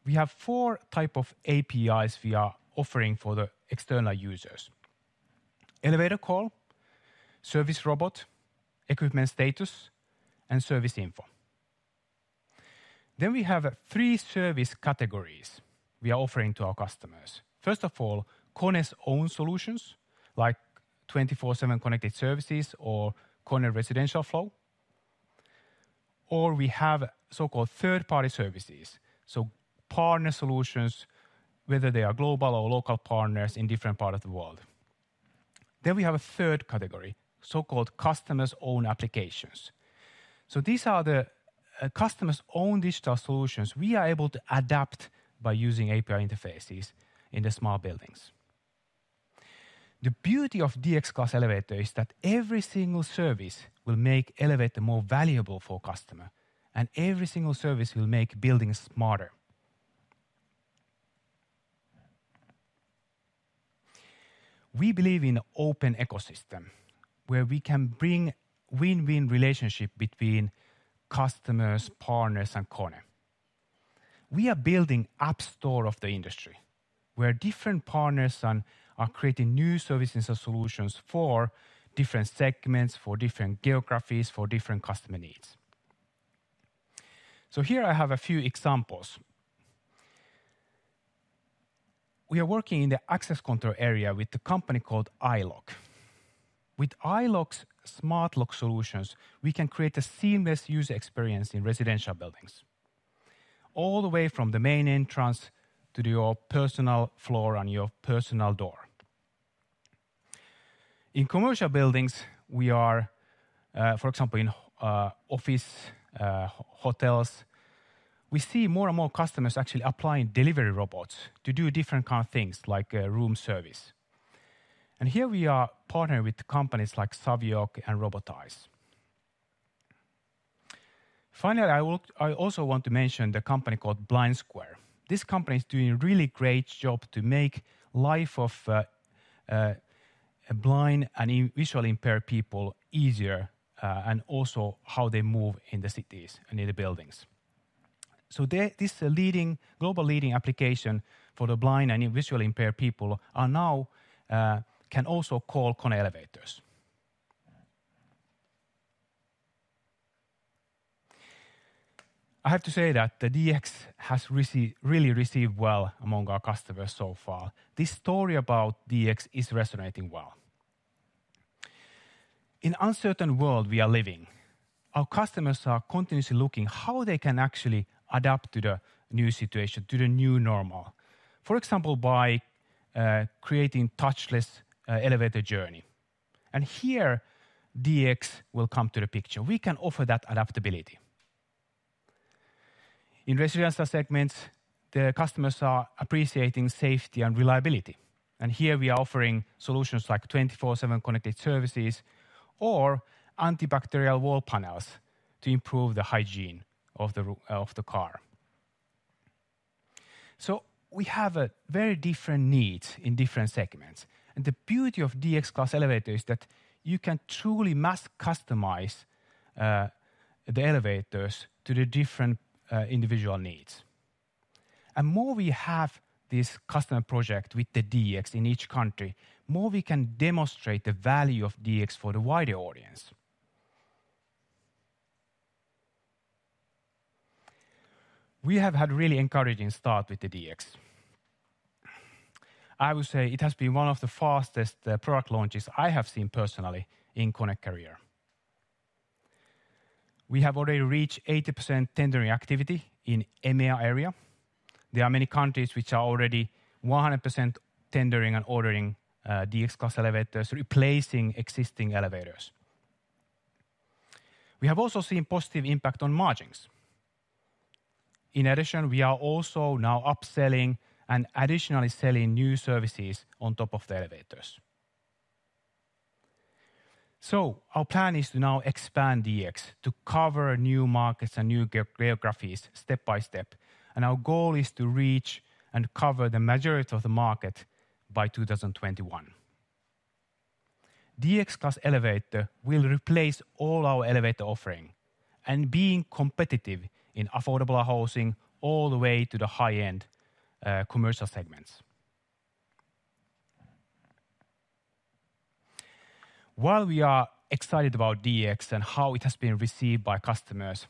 We have four type of APIs we are offering for the external users elevator call, service robot, equipment status, and service info. Then we have three service categories we are offering to our customers. First of all, KONE's own solutions, like 24/7 connected services or KONE Residential Flow. Or we have so-called third-party services, so partner solutions, whether they are global or local partners in different part of the world. Then we have a third category, so-called customers' own applications. So these are the uh, customers' own digital solutions we are able to adapt by using API interfaces in the smart buildings. The beauty of DX Class elevator is that every single service will make elevator more valuable for customer, and every single service will make buildings smarter. We believe in an open ecosystem, where we can bring win-win relationship between customers, partners, and KONE. We are building app store of the industry, where different partners are creating new services and solutions for different segments, for different geographies, for different customer needs. So here I have a few examples. We are working in the access control area with a company called iLOQ. With iLOQ's smart lock solutions, we can create a seamless user experience in residential buildings, all the way from the main entrance to your personal floor and your personal door. In commercial buildings, we are, uh, for example, in uh, office, uh, hotels, we see more and more customers actually applying delivery robots to do different kind of things, like uh, room service. And here we are partnering with companies like Savioke and Robotise. Finally, I also want to mention the company called BlindSquare. This company is doing a really great job to make life of uh, uh, blind and visually impaired people easier, and also how they move in the cities and in the buildings. So this leading, global leading application for the blind and visually impaired people are now uh, can also call KONE elevators. I have to say that the DX has really received well among our customers so far. This story about DX is resonating well. In uncertain world we are living, our customers are continuously looking how they can actually adapt to the new situation, to the new normal. For example, by uh, creating touchless uh, elevator journey. And here, DX will come to the picture. We can offer that adaptability. In residential segments, the customers are appreciating safety and reliability, and here we are offering solutions like 24/7 Connected Services or antibacterial wall panels to improve the hygiene of the uh, of the car. So we have a very different needs in different segments, and the beauty of DX Class elevator is that you can truly mass customize uh, the elevators to the different uh, individual needs. And more we have this customer project with the DX in each country, more we can demonstrate the value of DX for the wider audience. We have had really encouraging start with the DX. I would say it has been one of the fastest uh, product launches I have seen personally in KONE career. We have already reached 80% tendering activity in EMEA area. There are many countries which are already 100% tendering and ordering uh, DX Class elevators, replacing existing elevators. We have also seen positive impact on margins. In addition, we are also now upselling and additionally selling new services on top of the elevators. So our plan is to now expand DX to cover new markets and new geographies step by step, and our goal is to reach and cover the majority of the market by 2021. DX Class elevator will replace all our elevator offering and being competitive in affordable housing all the way to the high-end uh, commercial segments. While we are excited about DX and how it has been received by customers,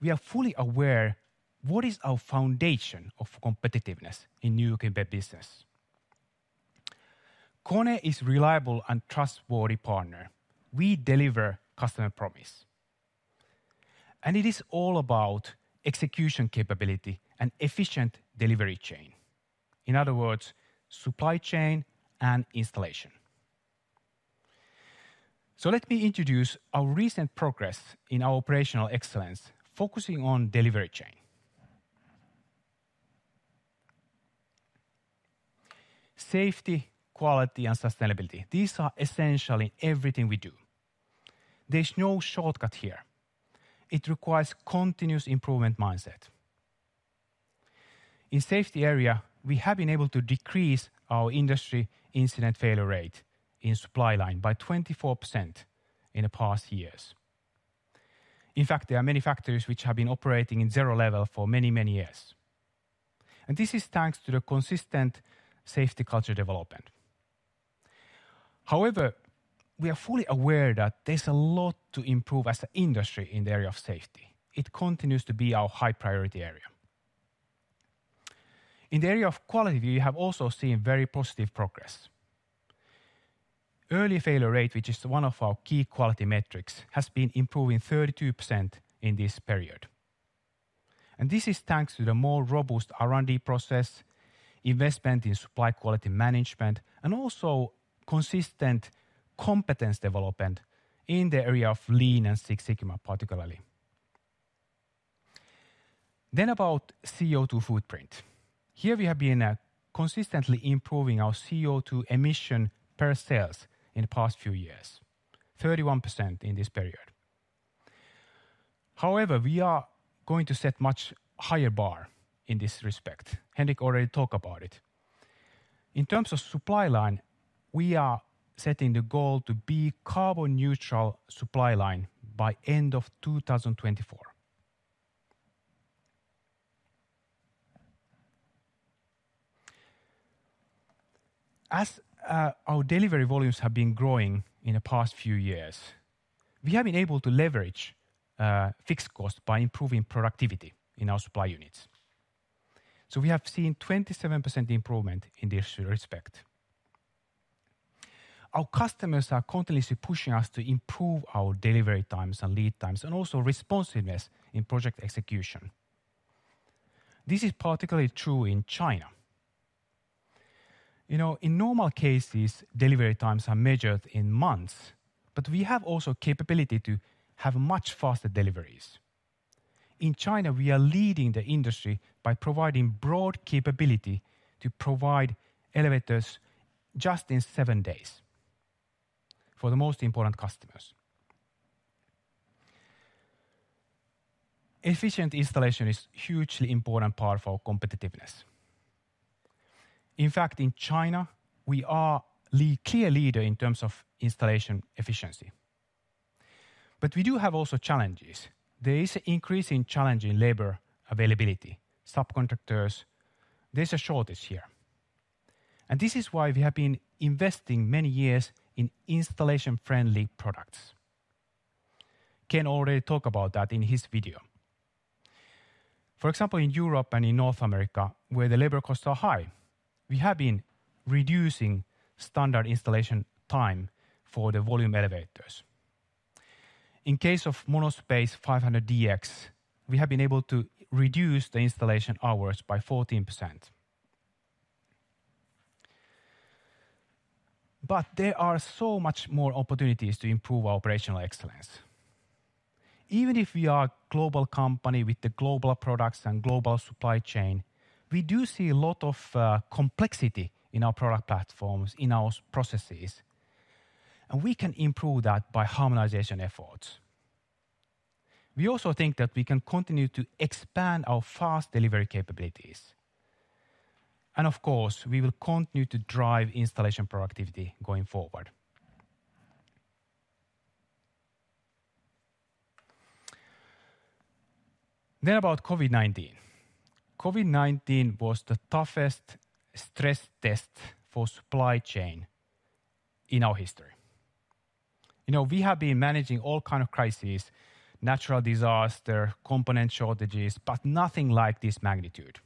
we are fully aware what is our foundation of competitiveness in new equipment business. KONE is reliable and trustworthy partner. We deliver customer promise. And it is all about execution capability and efficient delivery chain. In other words, supply chain and installation. So let me introduce our recent progress in our operational excellence, focusing on delivery chain. Safety, quality, and sustainability, these are essential in everything we do. There's no shortcut here. It requires continuous improvement mindset. In safety area, we have been able to decrease our industry incident failure rate in supply line by 24% in the past years. In fact, there are many factories which have been operating in zero level for many, many years. And this is thanks to the consistent safety culture development. However, we are fully aware that there's a lot to improve as an industry in the area of safety. It continues to be our high priority area. In the area of quality, we have also seen very positive progress. Early failure rate, which is one of our key quality metrics, has been improving 32% in this period. And this is thanks to the more robust R&D process, investment in supply quality management, and also consistent competence development in the area of Lean and Six Sigma, particularly. Then about CO2 footprint. Here we have been uh, consistently improving our CO2 emission per sales in the past few years, 31% in this period. However, we are going to set much higher bar in this respect. Henrik already talked about it. In terms of supply line, we are setting the goal to be carbon neutral supply line by end of 2024. As uh, our delivery volumes have been growing in the past few years, we have been able to leverage uh, fixed costs by improving productivity in our supply units. So we have seen 27% improvement in this respect. Our customers are continuously pushing us to improve our delivery times and lead times, and also responsiveness in project execution. This is particularly true in China. You know, in normal cases, delivery times are measured in months, but we have also capability to have much faster deliveries. In China, we are leading the industry by providing broad capability to provide elevators just in seven days for the most important customers. Efficient installation is hugely important part for competitiveness. In fact, in China, we are a clear leader in terms of installation efficiency. But we do have also challenges. There is an increasing challenge in labor availability, subcontractors. There's a shortage here. And this is why we have been investing many years in installation-friendly products. Ken already talked about that in his video. For example, in Europe and in North America, where the labor costs are high, we have been reducing standard installation time for the volume elevators. In case of MonoSpace 500 DX, we have been able to reduce the installation hours by 14%. But there are so much more opportunities to improve our operational excellence. Even if we are a global company with the global products and global supply chain, we do see a lot of uh, complexity in our product platforms, in our processes, and we can improve that by harmonization efforts. We also think that we can continue to expand our fast delivery capabilities. And of course, we will continue to drive installation productivity going forward. Then about COVID-19. COVID-19 was the toughest stress test for supply chain in our history. You know, we have been managing all kind of crises, natural disaster, component shortages, but nothing like this magnitude.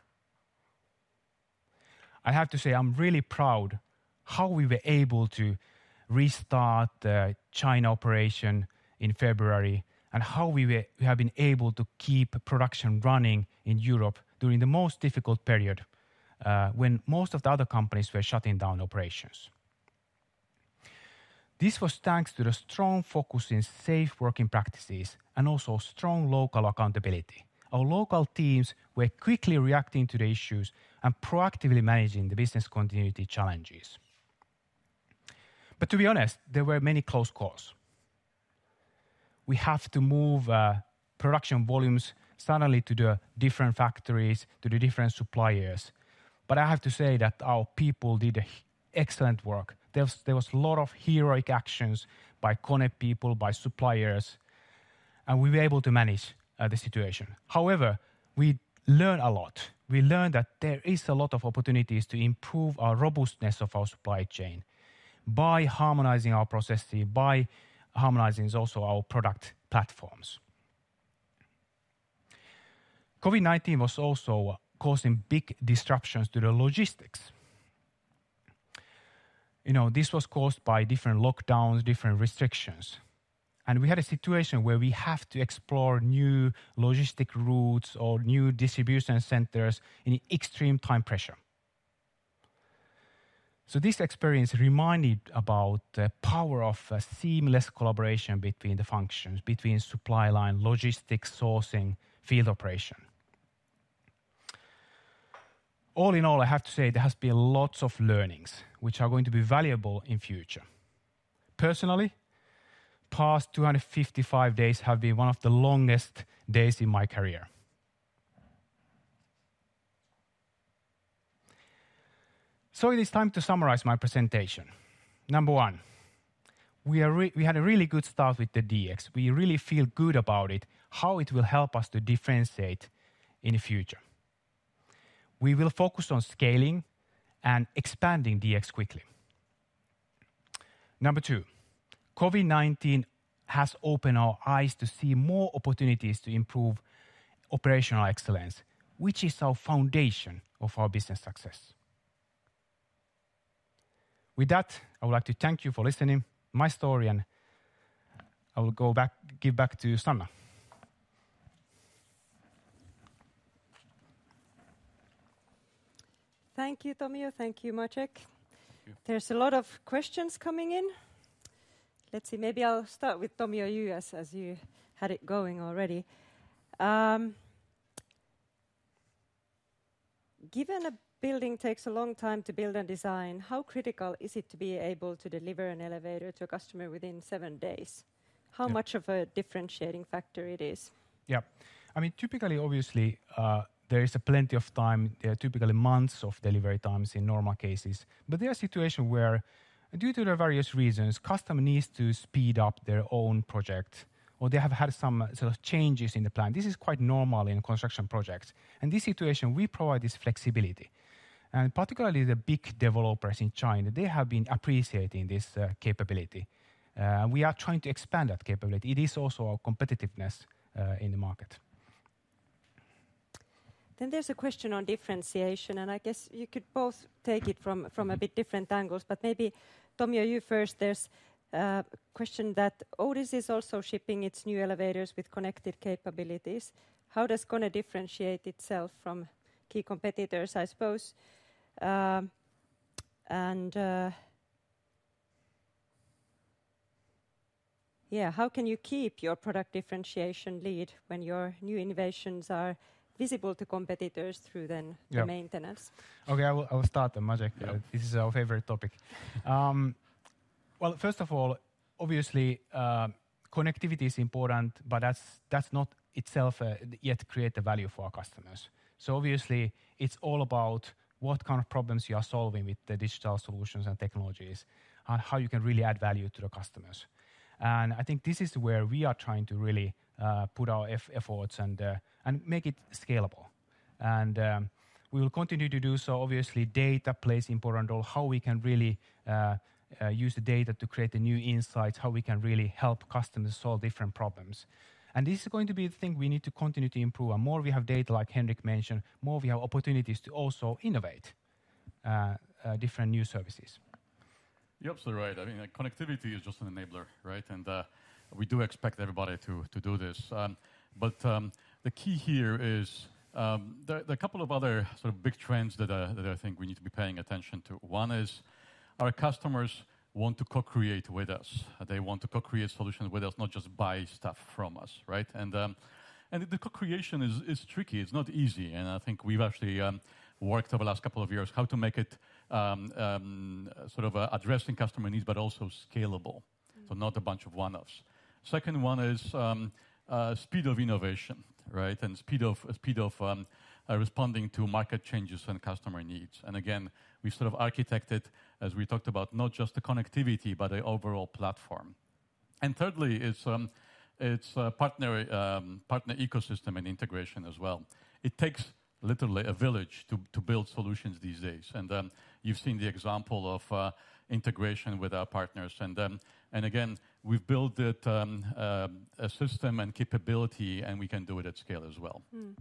I have to say, I'm really proud how we were able to restart the China operation in February, and how we have been able to keep production running in Europe during the most difficult period, uh, when most of the other companies were shutting down operations. This was thanks to the strong focus in safe working practices and also strong local accountability. Our local teams were quickly reacting to the issues and proactively managing the business continuity challenges. But to be honest, there were many close calls. We have to move uh, production volumes suddenly to the different factories, to the different suppliers. But I have to say that our people did excellent work. There was a lot of heroic actions by KONE people, by suppliers, and we were able to manage uh, the situation. However, we learned a lot. We learned that there is a lot of opportunities to improve our robustness of our supply chain by harmonizing our processes, by harmonizing also our product platforms. COVID-19 was also causing big disruptions to the logistics. You know, this was caused by different lockdowns, different restrictions, and we had a situation where we have to explore new logistic routes or new distribution centers in extreme time pressure. So this experience reminded about the power of seamless collaboration between the functions, between supply line, logistics, sourcing, field operation. All in all, I have to say there has been lots of learnings which are going to be valuable in future. Personally, past 255 days have been one of the longest days in my career. So it is time to summarize my presentation. Number one, we had a really good start with the DX. We really feel good about it, how it will help us to differentiate in the future. We will focus on scaling and expanding DX quickly. Number two, COVID-19 has opened our eyes to see more opportunities to improve operational excellence, which is our foundation of our business success. With that, I would like to thank you for listening my story, and I will go back, give back to Sanna. Thank you, Tomio. Thank you, Maciej. Thank you. There's a lot of questions coming in. Let's see, maybe I'll start with Tomio, you, as you had it going already. Um, given a building takes a long time to build and design, how critical is it to be able to deliver an elevator to a customer within seven days? Yeah. How much of a differentiating factor it is? Yeah. I mean, typically, obviously, uh, there is a plenty of time. There are typically months of delivery times in normal cases. But there are situations where, due to the various reasons, customer needs to speed up their own project, or they have had some sort of changes in the plan. This is quite normal in construction projects. In this situation, we provide this flexibility. And particularly the big developers in China, they have been appreciating this uh, capability. Uh, we are trying to expand that capability. It is also our competitiveness uh, in the market. Then there's a question on differentiation, and I guess you could both take it from, from a mm-hmm. bit different angles. But maybe, Tomio, you first. There's a question that Otis is also shipping its new elevators with connected capabilities. How does KONE differentiate itself from key competitors, I suppose? Um, and uh, yeah, how can you keep your product differentiation lead when your new innovations are visible to competitors through then- Yeah the maintenance? Okay, I will I will start then, Maciej. Yeah. Uh, this is our favorite topic. [laughs] Um, well, first of all, obviously, uh, connectivity is important, but that's not itself uh, yet create the value for our customers. So obviously, it's all about what kind of problems you are solving with the digital solutions and technologies, and how you can really add value to the customers. And I think this is where we are trying to really Uh, put our efforts uh, and make it scalable. And um, we will continue to do so. Obviously, data plays important role, how we can really uh, use the data to create the new insights, how we can really help customers solve different problems. And this is going to be the thing we need to continue to improve. And more we have data, like Henrik mentioned, more we have opportunities to also innovate different new services. You're absolutely right. I mean, connectivity is just an enabler, right? We do expect everybody to to do this. Um, but um, the key here is, um, there are a couple of other sort of big trends uh, that I think we need to be paying attention to. One is our customers want to co-create with us. They want to co-create solutions with us, not just buy stuff from us, right? And and the co-creation is tricky. It's not easy. And I think we've actually worked over the last couple of years, how to make it sort of uh, addressing customer needs, but also scalable, so not a bunch of one-offs. Second one is um, uh, speed of innovation, right? And speed of speed of um, uh, responding to market changes and customer needs. And again, we sort of architected, as we talked about, not just the connectivity, but the overall platform. And thirdly, it's um, it's partner partner ecosystem and integration as well. It takes literally a village to to build solutions these days, and you've seen the example of uh, integration with our partners. And And again, we've built it um, uh, a system and capability, and we can do it at scale as well. Mm.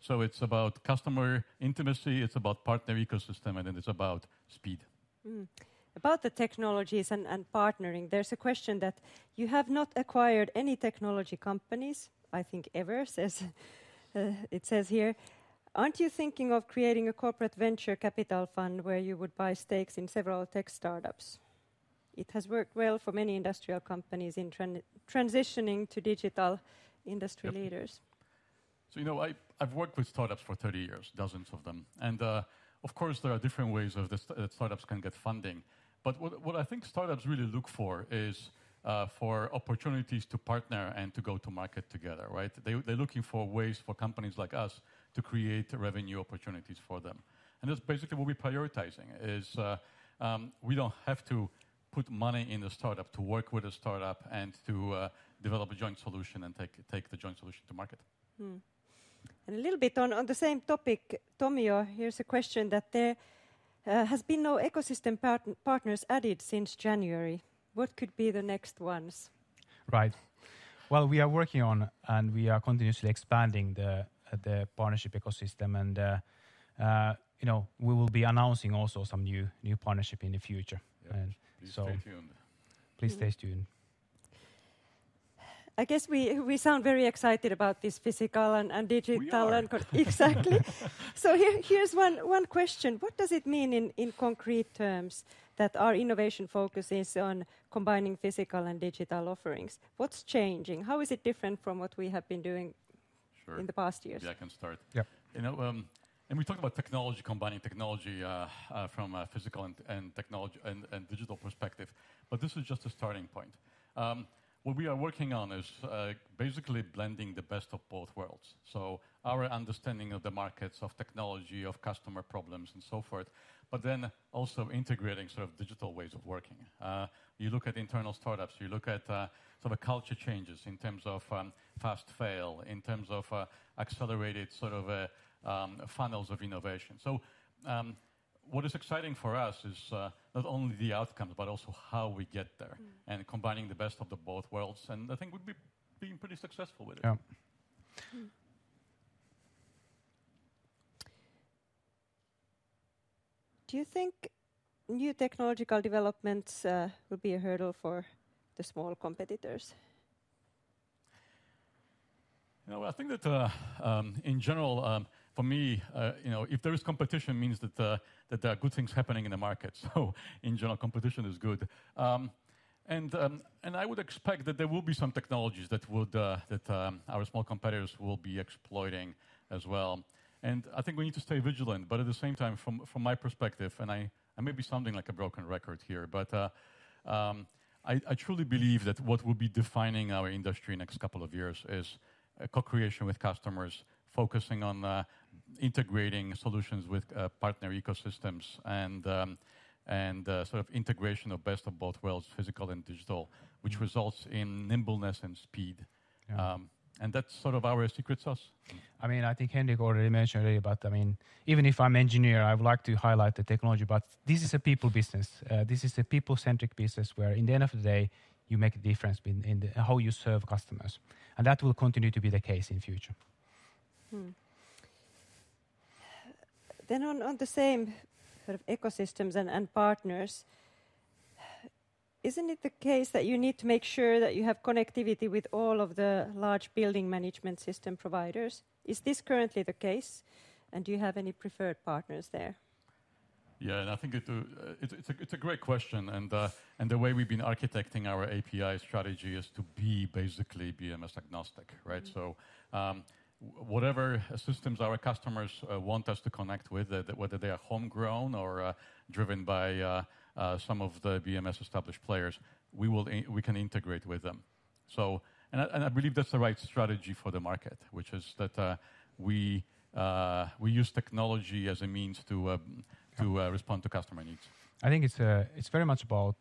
So it's about customer intimacy, it's about partner ecosystem, and then it's about speed. Hmm. About the technologies and partnering, there's a question that you have not acquired any technology companies, I think, ever, [laughs] says uh, it says here. Aren't you thinking of creating a corporate venture capital fund where you would buy stakes in several tech startups? It has worked well for many industrial companies in transitioning to digital industry leaders. So, you know, I've worked with startups for 30 years, dozens of them, and, uh, of course, there are different ways of that startups can get funding. But what I think startups really look for is uh, for opportunities to partner and to go to market together, right? They're looking for ways for companies like us to create revenue opportunities for them. And that's basically what we're prioritizing, is uh, um, we don't have to put money in the startup to work with a startup and to uh, develop a joint solution and take take the joint solution to market. Hmm. And a little bit on on the same topic, Tomio, here's a question that there uh, has been no ecosystem partners added since January. What could be the next ones? Right. Well, we are working on, and we are continuously expanding the the partnership ecosystem, and, uh, you know, we will be announcing also some new partnership in the future. Yeah. And so- Please stay tuned. Please stay tuned. I guess we we sound very excited about this physical and digital- We are. [laughs] Exactly. So here, here's one one question: What does it mean in in concrete terms that our innovation focus is on combining physical and digital offerings? What's changing? How is it different from what we have been doing- Sure in the past years? Yeah, I can start. Yep. You know, um, and we talked about technology, combining technology uh, uh, from a physical and technology and digital perspective, but this is just a starting point. Um, what we are working on is uh, basically blending the best of both worlds. So our understanding of the markets, of technology, of customer problems, and so forth, but then also integrating sort of digital ways of working. You look at internal startups, you look at sort of culture changes in terms of um, fast fail, in terms of accelerated sort of Um, funnels of innovation. So, um, what is exciting for us is uh, not only the outcomes, but also how we get there- Mm. and combining the best of the both worlds, and I think we've been pretty successful with it. Yeah. Mm. Do you think new technological developments uh, will be a hurdle for the small competitors? You know, I think that, uh, um, in general, for me, uh, you know, if there is competition, means that uh, that there are good things happening in the market. [laughs] So in general, competition is good. Um, and um, and I would expect that there will be some technologies that would uh, that um, our small competitors will be exploiting as well. And I think we need to stay vigilant, but at the same time, from from my perspective, and I I may be sounding like a broken record here, but I truly believe that what will be defining our industry next couple of years is co-creation with customers, focusing on integrating solutions with uh, partner ecosystems and um, and uh, sort of integration of best of both worlds, physical and digital, which mm. results in nimbleness and speed. Yeah. Um, that's sort of our secret sauce. I mean, I think Henrik already mentioned earlier, but I mean, even if I'm engineer, I would like to highlight the technology, but this is a people business. Uh, this is a people-centric business, where in the end of the day, you make a difference in the how you serve customers, and that will continue to be the case in future. Hmm. Then on the same sort of ecosystems and partners, isn't it the case that you need to make sure that you have connectivity with all of the large building management system providers? Is this currently the case, and do you have any preferred partners there? Yeah, and I think it's a great question, and the way we've been architecting our API strategy is to be basically BMS agnostic, right? Mm. So, whatever systems our customers uh, want us to connect with, whether they are homegrown or uh, driven by uh, some of the BMS established players, we will we can integrate with them. So, and I and I, believe that's the right strategy for the market, which is that we we use technology as a means to to respond to customer needs. I think it's it's very much about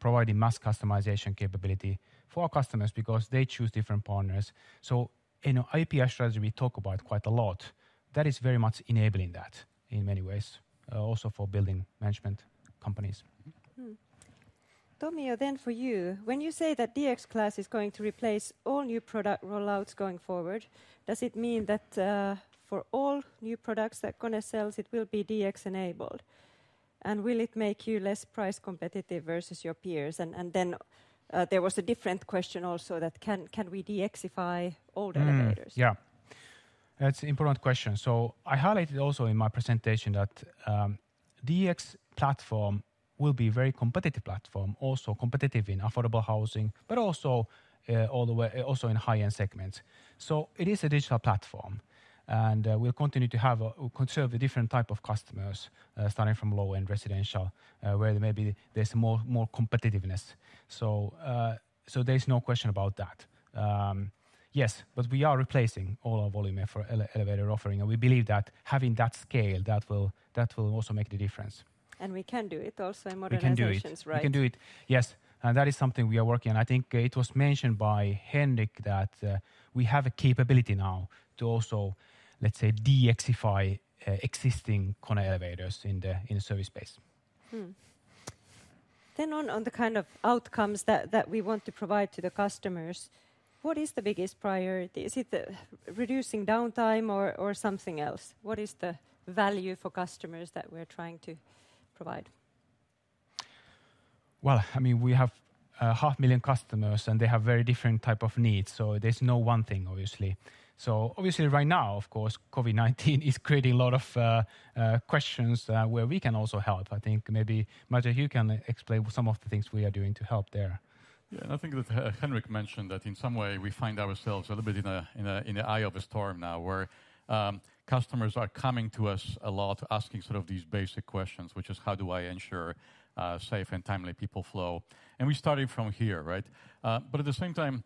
providing mass customization capability for our customers because they choose different partners. In our API strategy, we talk about quite a lot. That is very much enabling that in many ways, uh, also for building management companies. Hmm. Tomio, then for you, when you say that DX Class is going to replace all new product rollouts going forward, does it mean that uh, for all new products that KONE sells, it will be DX enabled? And will it make you less price competitive versus your peers? Uh, there was a different question also that can we DXify old mm, elevators? Yeah. That's an important question. So I highlighted also in my presentation that um, DX platform will be a very competitive platform, also competitive in affordable housing, but also uh, all the way also in high-end segments. So it is a digital platform, and uh, we'll continue to have, serve the different type of customers, uh, starting from low-end residential, uh, where maybe there's more competitiveness. So there's no question about that. Um, yes, but we are replacing all our volume for elevator offering, and we believe that having that scale, that will also make the difference. And we can do it also in modernizations, right? We can do it. Yes. And that is something we are working on. I think it was mentioned by Henrik that we have a capability now to also, let's say, DXify uh, existing KONE elevators in the in the service space. Hmm. On on the kind of outcomes that that we want to provide to the customers, what is the biggest priority? Is it reducing downtime or or something else? What is the value for customers that we're trying to provide? Well, I mean, we have uh, a half million customers, and they have very different type of needs, so there's no one thing, obviously. So obviously right now, of course, COVID-19 [laughs] is creating a lot of uh, uh, questions uh, where we can also help. I think maybe, Maciej, you can explain some of the things we are doing to help there. Yeah, and I think that Henrik mentioned that in some way we find ourselves a little bit in the eye of a storm now, where um, customers are coming to us a lot asking sort of these basic questions, which is, how do I ensure safe and timely people flow? And we started from here, right? But at the same time,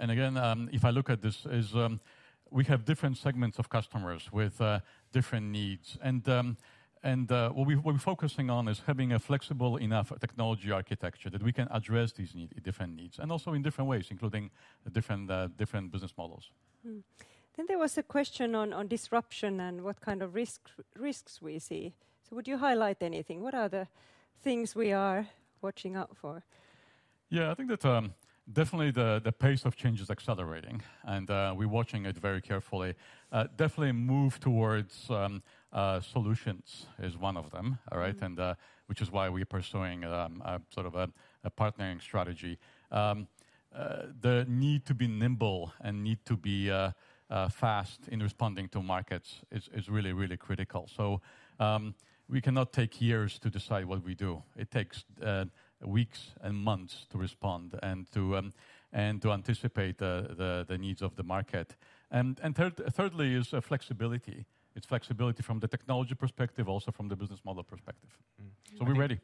and again, um, if I look at this, is um, we have different segments of customers with uh, different needs. And um, and uh, what we're focusing on is having a flexible enough technology architecture that we can address these different needs, and also in different ways, including different uh, different business models. Hmm. Then there was a question on on disruption and what kind of risks we see. So would you highlight anything? What are the things we are watching out for? Yeah, I think that definitely the the pace of change is accelerating, and uh, we're watching it very carefully. Uh, definitely move towards um, uh, solutions is one of them. All right? Mm-hmm. And which is why we're pursuing um, a sort of a, a partnering strategy. Um, the need to be nimble and need to be fast in responding to markets is is really really critical. So um, we cannot take years to decide what we do. It takes weeks and months to respond and to um, and to anticipate the the needs of the market. And and third, thirdly is uh, flexibility. It's flexibility from the technology perspective, also from the business model perspective. Mm. So we're ready.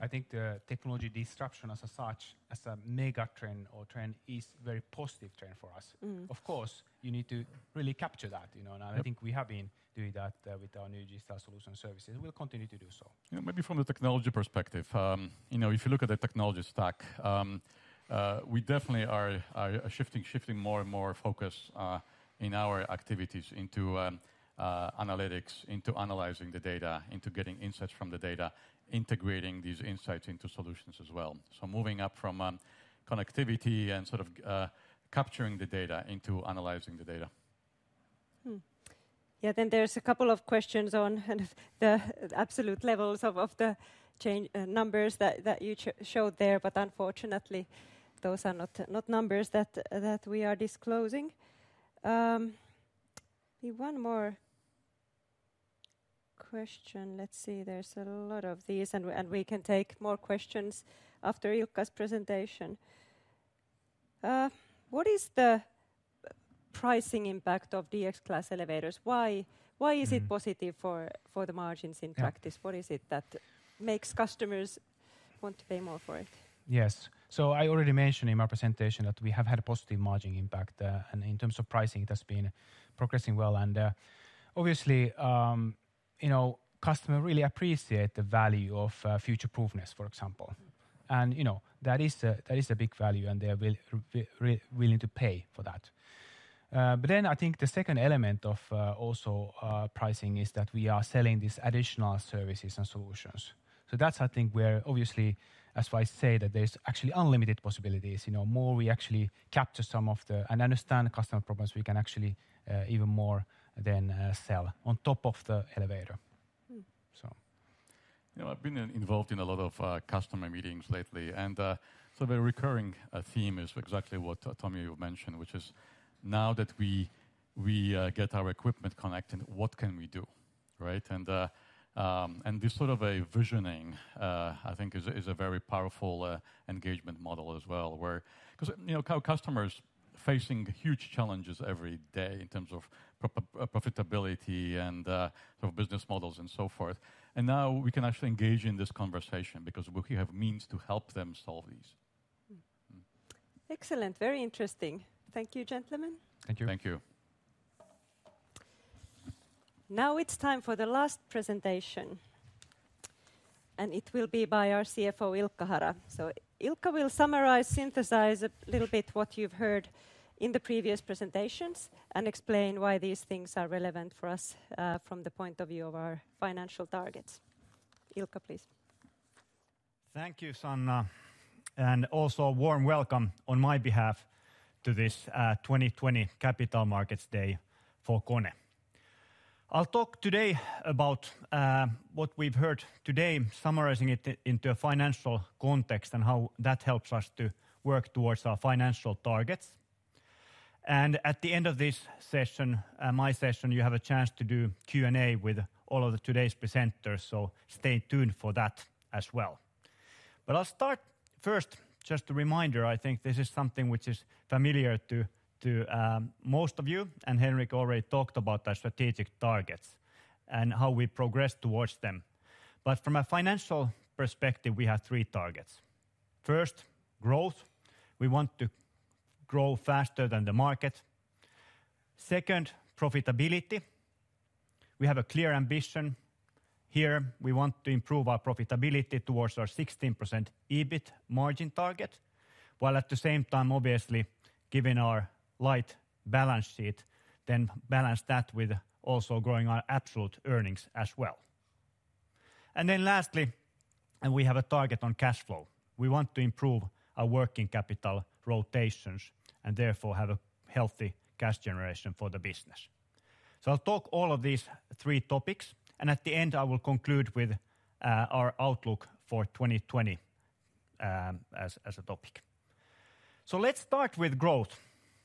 I think the technology disruption as a such, as a mega trend or trend, is very positive trend for us. Mm. Of course, you need to really capture that. you know. And I think we have been doing that uh, with our new digital solution services. We'll continue to do so. Maybe from the technology perspective. Um, you know, If you look at the technology stack, um, uh, we definitely are shifting more and more focus uh, in our activities into um, analytics, into analyzing the data, into getting insights from the data, integrating these insights into solutions as well. So moving up from connectivity and sort of capturing the data into analyzing the data. Hmm. Yeah, then there's a couple of questions on [laughs] the absolute levels of of the change uh, numbers that that you showed there, but unfortunately, those are not not numbers that that we are disclosing. Um, one more question. Let's see. There's a lot of these, and we can take more questions after Ilkka's presentation. Uh, what is the pricing impact of DX Class elevators. Why is it mm. positive for the margins in practice? What is it that makes customers want to pay more for it? Yes. So I already mentioned in my presentation that we have had a positive margin impact, uh, and in terms of pricing, it has been progressing well. And uh, obviously, um, you know, customer really appreciate the value of uh, future-proofness, for example. And, you know, that is a big value, and they are willing to pay for that. Uh, I think the second element of uh, also uh, pricing is that we are selling these additional services and solutions. So that's, I think, where obviously, as I say, that there's actually unlimited possibilities. You know, more we actually capture some of the and understand customer problems, we can actually even more than sell on top of the elevator. Mm. So. You know, I've been involved in a lot of customer meetings lately, and so the recurring theme is exactly what Tomi, you mentioned, which is now that we we uh, get our equipment connected, what can we do, right? And uh, um, and This sort of a visioning, uh, I think is is a very powerful engagement model as well, where because you know, customers facing huge challenges every day in terms of profitability and sort of business models and so forth. And now we can actually engage in this conversation because we have means to help them solve these. Hmm. Excellent. Very interesting. Thank you, gentlemen. Thank you. Thank you. Now it's time for the last presentation, and it will be by our CFO, Ilkka Hara. So Ilkka will summarize, synthesize a little bit what you've heard in the previous presentations and explain why these things are relevant for us, uh, from the point of view of our financial targets. Ilkka, please. Thank you, Sanna, and also a warm welcome on my behalf to this uh, 2020 Capital Markets Day for KONE. I'll talk today about uh, what we've heard today, summarizing it into a financial context and how that helps us to work towards our financial targets. And at the end of this session, uh, my session, you have a chance to do Q&A with all of today's presenters, so stay tuned for that as well. But I'll start first, just a reminder, I think this is something which is familiar to um, most of you, and Henrik already talked about our strategic targets and how we progress towards them. But from a financial perspective, we have three targets. First, growth. We want to grow faster than the market. Second, profitability. We have a clear ambition. Here, we want to improve our profitability towards our 16% EBIT margin target, while at the same time, obviously, given our light balance sheet, then balance that with also growing our absolute earnings as well. And then lastly, and we have a target on cash flow. We want to improve our working capital rotations and therefore have a healthy cash generation for the business. So I'll talk all of these three topics, and at the end, I will conclude with uh, our outlook for 2020 um, as a topic. So let's start with growth.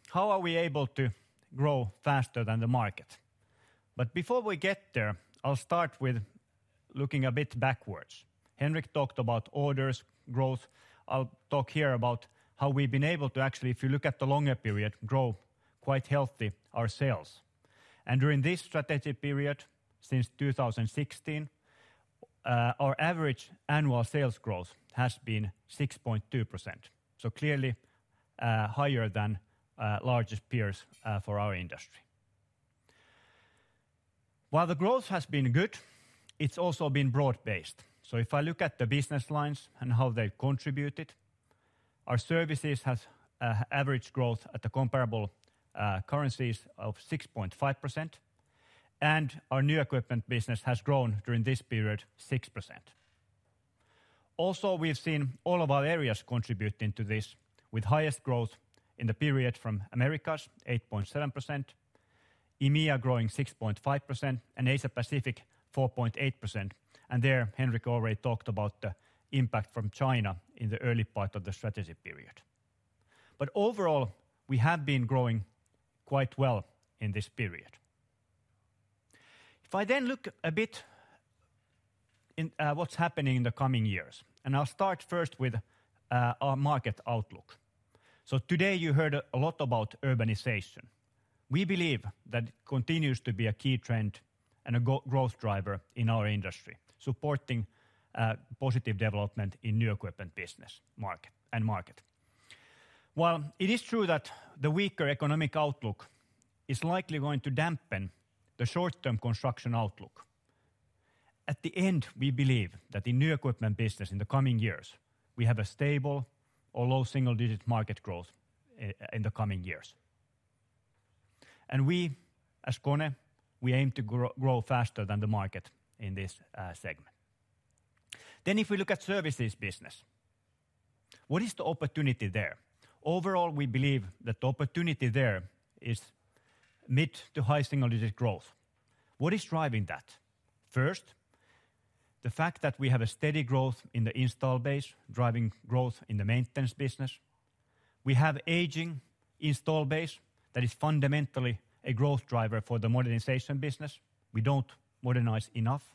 How are we able to grow faster than the market? But before we get there, I'll start with looking a bit backwards. Henrik talked about orders growth. I'll talk here about how we've been able to actually, if you look at the longer period, grow quite healthy our sales. And during this strategy period, since 2016, uh, our average annual sales growth has been 6.2%, so clearly uh, higher than uh, largest peers for our industry. While the growth has been good, it's also been broad-based. So if I look at the business lines and how they contributed, our services has average growth at the comparable currencies of 6.5%, and our new equipment business has grown during this period 6%. Also, we've seen all of our areas contributing to this, with highest growth in the period from Americas, 8.7%, EMEA growing 6.5%, and Asia Pacific, 4.8%. And there, Henrik already talked about the impact from China in the early part of the strategy period. But overall, we have been growing quite well in this period. If I then look a bit in uh, what's happening in the coming years, and I'll start first with uh, our market outlook. So today, you heard a lot about urbanization. We believe that it continues to be a key trend and a growth driver in our industry, supporting uh, positive development in new equipment business market. And market. While it is true that the weaker economic outlook is likely going to dampen the short-term construction outlook, at the end, we believe that in new equipment business in the coming years, we have a stable or low single-digit market growth eh, in the coming years. And we, as KONE, we aim to grow faster than the market in this eh, segment. Then if we look at services business, what is the opportunity there? Overall, we believe that the opportunity there is mid to high single-digit growth. What is driving that? First, the fact that we have a steady growth in the install base, driving growth in the maintenance business. We have aging install base that is fundamentally a growth driver for the modernization business. We don't modernize enough.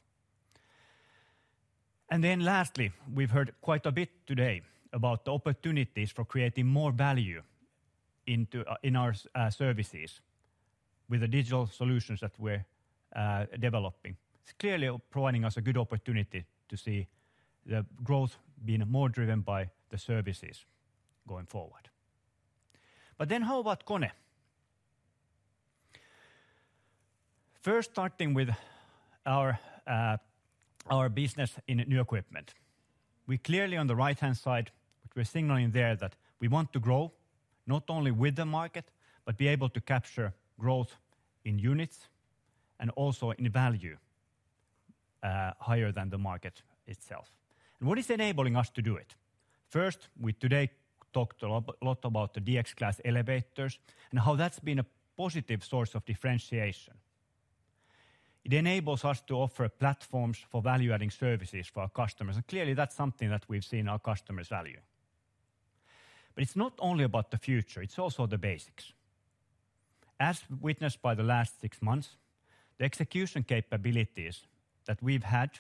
And then lastly, we've heard quite a bit today about the opportunities for creating more value into uh, in our uh, services with the digital solutions that we're uh, developing. It's clearly providing us a good opportunity to see the growth being more driven by the services going forward. But then how about KONE? First, starting with our uh, business in new equipment. We clearly, on the right-hand side, we're signaling there that we want to grow not only with the market, but be able to capture growth in units and also in value uh, higher than the market itself. And what is enabling us to do it? First, we today talked a lot about the DX Class elevators and how that's been a positive source of differentiation. It enables us to offer platforms for value-adding services for our customers, and clearly, that's something that we've seen our customers value. But it's not only about the future, it's also the basics. As witnessed by the last six months, the execution capabilities that we've had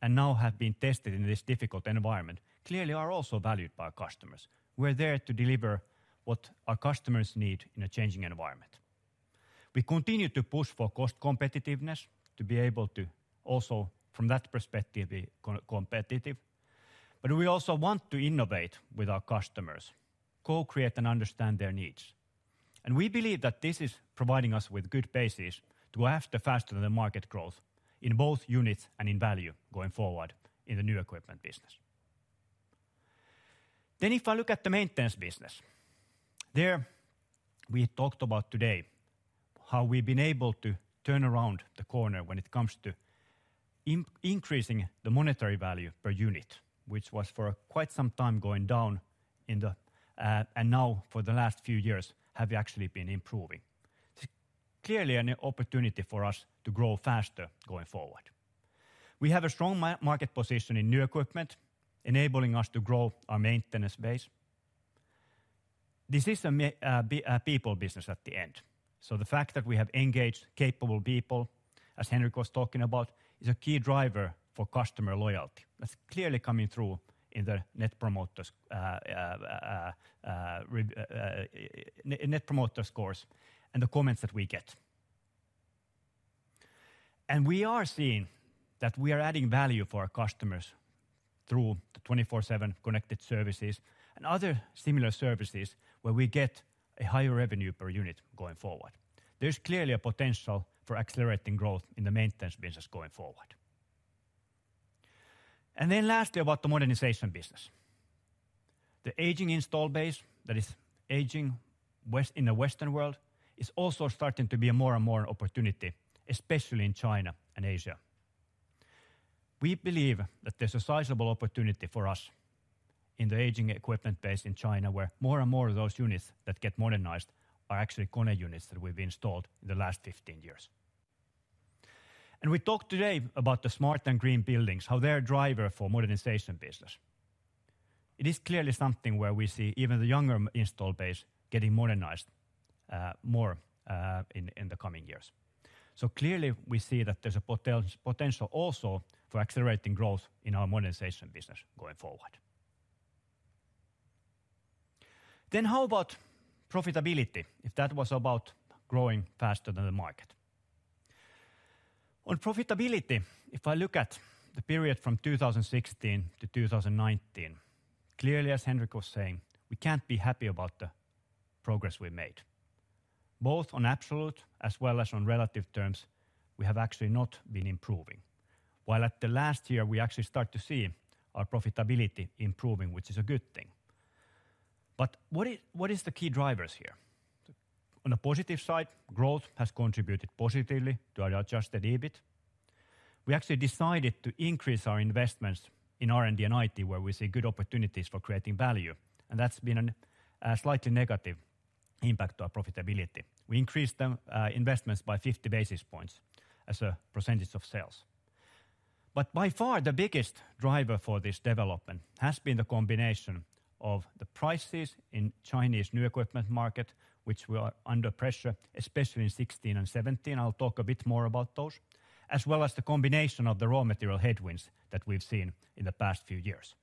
and now have been tested in this difficult environment clearly are also valued by our customers. We're there to deliver what our customers need in a changing environment. We continue to push for cost competitiveness to be able to also, from that perspective, be competitive. But we also want to innovate with our customers, co-create and understand their needs. And we believe that this is providing us with good basis to have the faster than market growth in both units and in value going forward in the new equipment business. Then if I look at the maintenance business, there we talked about today how we've been able to turn around the corner when it comes to increasing the monetary value per unit, which was for quite some time going down in the, uh, and now for the last few years have actually been improving. It's Clearly an opportunity for us to grow faster going forward. We have a strong market position in new equipment, enabling us to grow our maintenance base. This is a people business at the end. So the fact that we have engaged capable people, as Henrik was talking about, is a key driver for customer loyalty. That's clearly coming through in the Net Promoter uh, uh, uh, Net Promoter Scores and the comments that we get. And we are seeing that we are adding value for our customers through the 24/7 Connected Services and other similar services where we get a higher revenue per unit going forward. There's clearly a potential for accelerating growth in the maintenance business going forward. And then lastly, about the modernization business. The aging install base that is aging in the Western world is also starting to be a more and more opportunity, especially in China and Asia. We believe that there's a sizable opportunity for us in the aging equipment base in China, where more and more of those units that get modernized are actually KONE units that we've installed in the last 15 years. And we talked today about the smart and green buildings, how they're a driver for modernization business. It is clearly something where we see even the younger install base getting modernized uh, more uh, in the coming years. So clearly we see that there's a potential also for accelerating growth in our modernization business going forward. Then how about profitability? If that was about growing faster than the market. On profitability, if I look at the period from 2016 to 2019, clearly, as Henrik was saying, we can't be happy about the progress we made. Both on absolute as well as on relative terms, we have actually not been improving. While at the last year, we actually start to see our profitability improving, which is a good thing. But what is the key drivers here? On the positive side, growth has contributed positively to our adjusted EBIT. We actually decided to increase our investments in R&D and IT, where we see good opportunities for creating value, and that's been a slightly negative impact to our profitability. We increased them uh, investments by 50 basis points as a percentage of sales. But by far, the biggest driver for this development has been the combination of the prices in Chinese new equipment market, which were under pressure, especially in 2016 and 2017. I'll talk a bit more about those, as well as the combination of the raw material headwinds that we've seen in the past few years.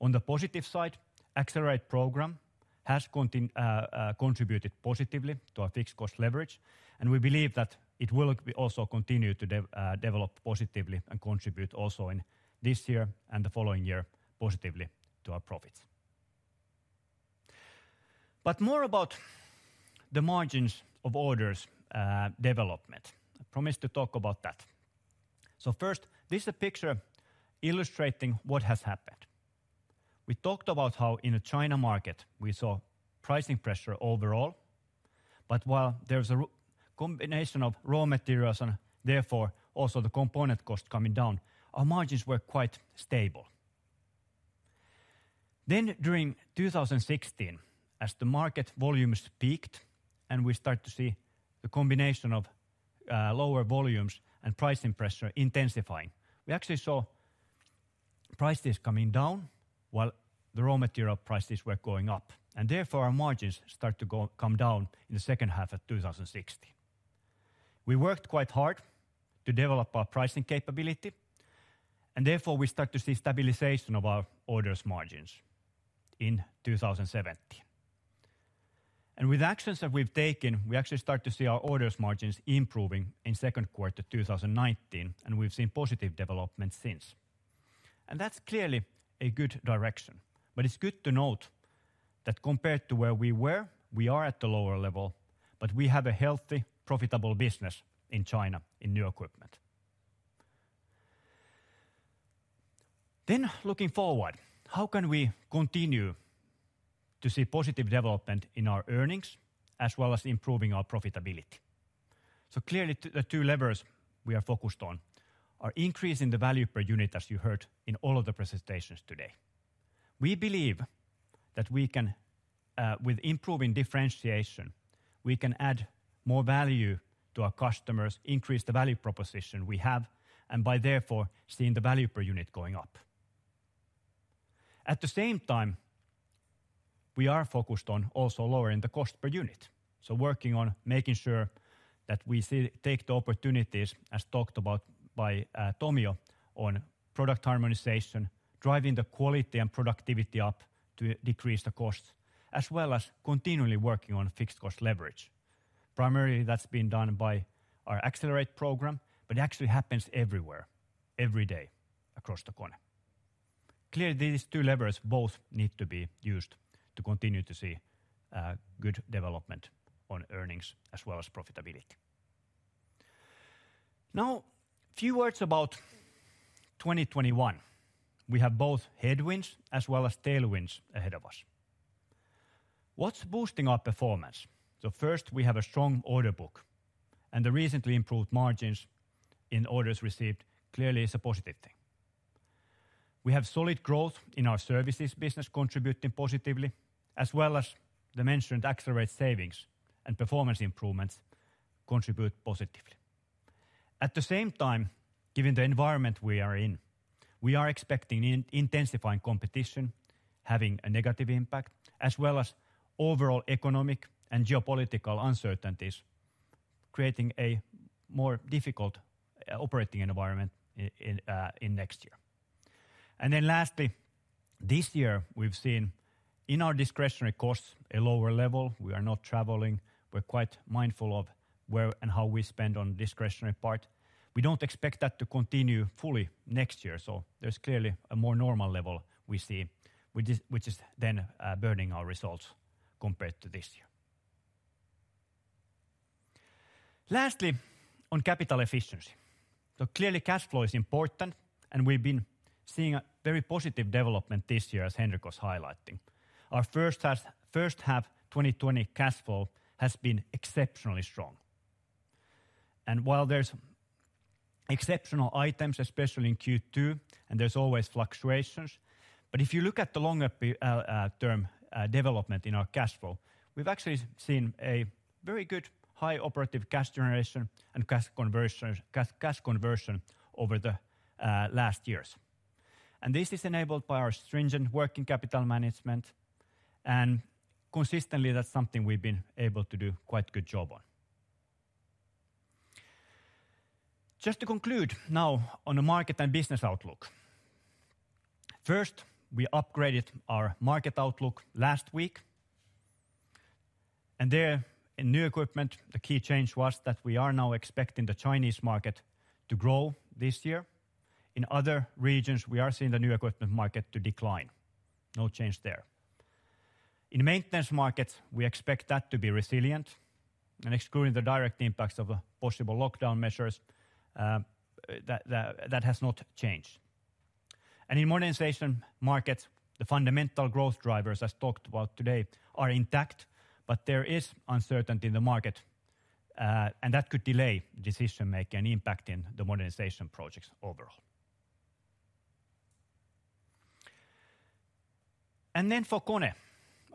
On the positive side, Accelerate program has uh, uh, contributed positively to our fixed cost leverage, and we believe that it will also continue to uh, develop positively and contribute also in this year and the following year positively to our profits. But more about the margins of orders uh, development. I promised to talk about that. So First, this is a picture illustrating what has happened. We talked about how in the China market we saw pricing pressure overall, but while there's a combination of raw materials and therefore also the component cost coming down, our margins were quite stable. Then during 2016, as the market volumes peaked and we start to see the combination of uh, lower volumes and pricing pressure intensifying, we actually saw prices coming down while the raw material prices were going up, and therefore our margins start to come down in the second half of 2016. We worked quite hard to develop our pricing capability, and therefore we start to see stabilization of our orders margins in 2017. With actions that we've taken, we actually start to see our orders margins improving in second quarter 2019, and we've seen positive development since. And that's clearly a good direction. But it's good to note that compared to where we were, we are at the lower level, but we have a healthy, profitable business in China in new equipment. Then looking forward, how can we continue to see positive development in our earnings as well as improving our profitability? So clearly, the two levers we are focused on are increasing the value per unit, as you heard in all of the presentations today. We believe that we can, uh, with improving differentiation, we can add more value to our customers, increase the value proposition we have, and by therefore seeing the value per unit going up. At the same time, we are focused on also lowering the cost per unit. So working on making sure that we take the opportunities, as talked about by uh, Tomio, on product harmonization, driving the quality and productivity up to decrease the costs, as well as continually working on fixed cost leverage. Primarily, that's been done by our Accelerate program, but it actually happens everywhere, every day across the KONE. Clearly, these two levers both need to be used to continue to see uh, good development on earnings as well as profitability. Now, few words about 2021. We have both headwinds as well as tailwinds ahead of us. What's boosting our performance? First, we have a strong order book, and the recently improved margins in orders received clearly is a positive thing. We have solid growth in our services business contributing positively, as well as the mentioned Accelerate savings and performance improvements contribute positively. At the same time, given the environment we are in, we are expecting intensifying competition having a negative impact, as well as overall economic and geopolitical uncertainties creating a more difficult operating environment uh, in next year. And then lastly, this year we've seen in our discretionary costs a lower level. We are not traveling, we're quite mindful of where and how we spend on discretionary part. We don't expect that to continue fully next year, so there's clearly a more normal level we see, which is then uh, burdening our results compared to this year. Lastly, on capital efficiency. So clearly, cash flow is important, and we've been seeing very positive development this year, as Henrik was highlighting. Our first half 2020 cash flow has been exceptionally strong. And while there's exceptional items, especially in Q2, and there's always fluctuations, but if you look at the longer uh, uh, term uh, development in our cash flow, we've actually seen a very good high operative cash generation and cash conversion over the last years. And this is enabled by our stringent working capital management, and consistently, that's something we've been able to do quite good job on. Just to conclude now on the market and business outlook. First, we upgraded our market outlook last week. And there in new equipment, the key change was that we are now expecting the Chinese market to grow this year. In other regions, we are seeing the new equipment market to decline. No change there. In maintenance markets, we expect that to be resilient and excluding the direct impacts of the possible lockdown measures, um, that has not changed. And in modernization markets, the fundamental growth drivers, as talked about today, are intact, but there is uncertainty in the market, uh, and that could delay decision-making and impacting the modernization projects overall. Then for KONE,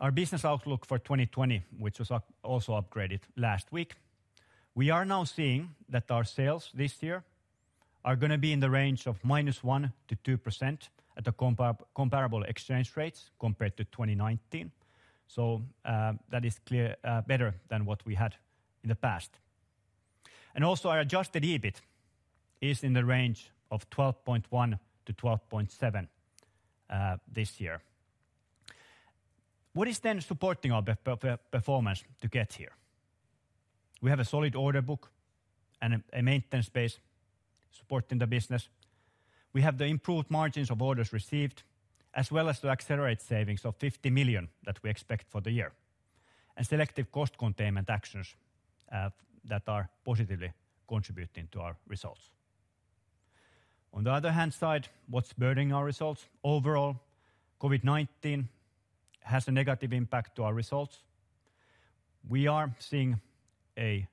our business outlook for 2020, which was also upgraded last week. We are now seeing that our sales this year are going to be in the range of -1% to 2% at the comparable exchange rates compared to 2019. Uh, that is clear uh, better than what we had in the past. And also our adjusted EBIT is in the range of 12.1%-12.7% uh, this year. What is then supporting our performance to get here? We have a solid order book and a maintenance base supporting the business. We have the improved margins of orders received, as well as the Accelerate savings of 50 million that we expect for the year, and selective cost containment actions uh, that are positively contributing to our results. On the other hand side, what's burdening our results? Overall, COVID-19 has a negative impact to our results. We are seeing a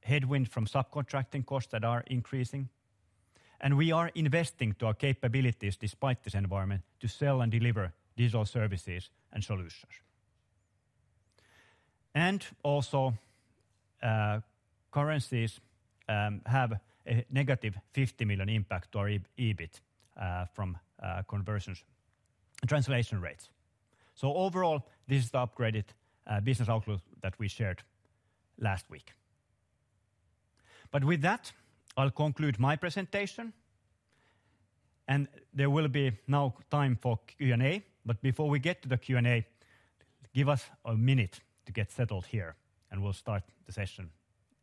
headwind from subcontracting costs that are increasing, and we are investing to our capabilities despite this environment to sell and deliver digital services and solutions. And also, uh, currencies um, have a negative 50 million impact to our EBIT uh, from uh, conversions translation rates. So overall, this is the upgraded uh, business outlook that we shared last week. But with that, I'll conclude my presentation, and there will be now time for Q&A. But before we get to the Q&A, give us a minute to get settled here, and we'll start the session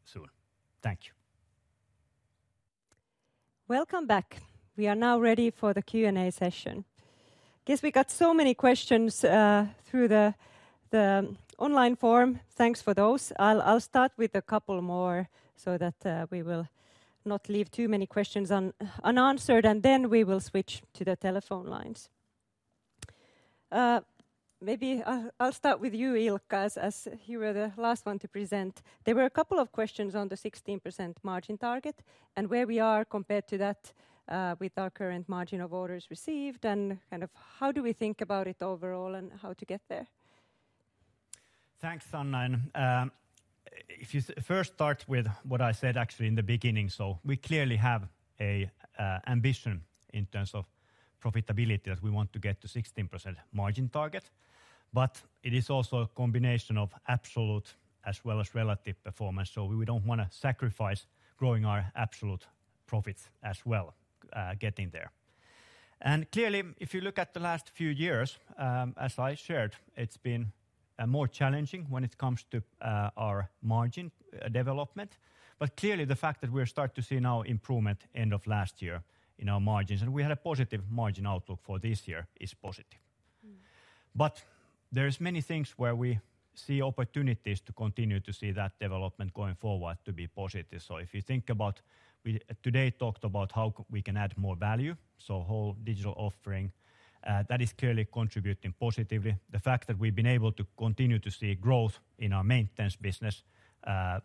soon. Thank you. Welcome back. We are now ready for the Q&A session. Guess we got so many questions uh, through the online form. Thanks for those. I'll start with a couple more so that uh, we will not leave too many questions unanswered, and then we will switch to the telephone lines. Uh, maybe I'll start with you, Ilkka, as you were the last one to present. There were a couple of questions on the 16% margin target and where we are compared to that Uh, with our current margin of orders received, and kind of how do we think about it overall and how to get there? Thanks, Sanna. Um, if you first start with what I said actually in the beginning, so we clearly have an uh, ambition in terms of profitability that we want to get to 16% margin target. But it is also a combination of absolute as well as relative performance. So we don't want to sacrifice growing our absolute profits as well Uh, getting there. And clearly, if you look at the last few years, um, as I shared, it's been uh, more challenging when it comes to uh, our margin development. But clearly, the fact that we're starting to see now improvement end of last year in our margins, and we had a positive margin outlook for this year, is positive. Mm. But there's many things where we see opportunities to continue to see that development going forward to be positive. So if you think about, we today talked about how we can add more value, so whole digital offering, uh, that is clearly contributing positively. The fact that we've been able to continue to see growth in our maintenance business uh,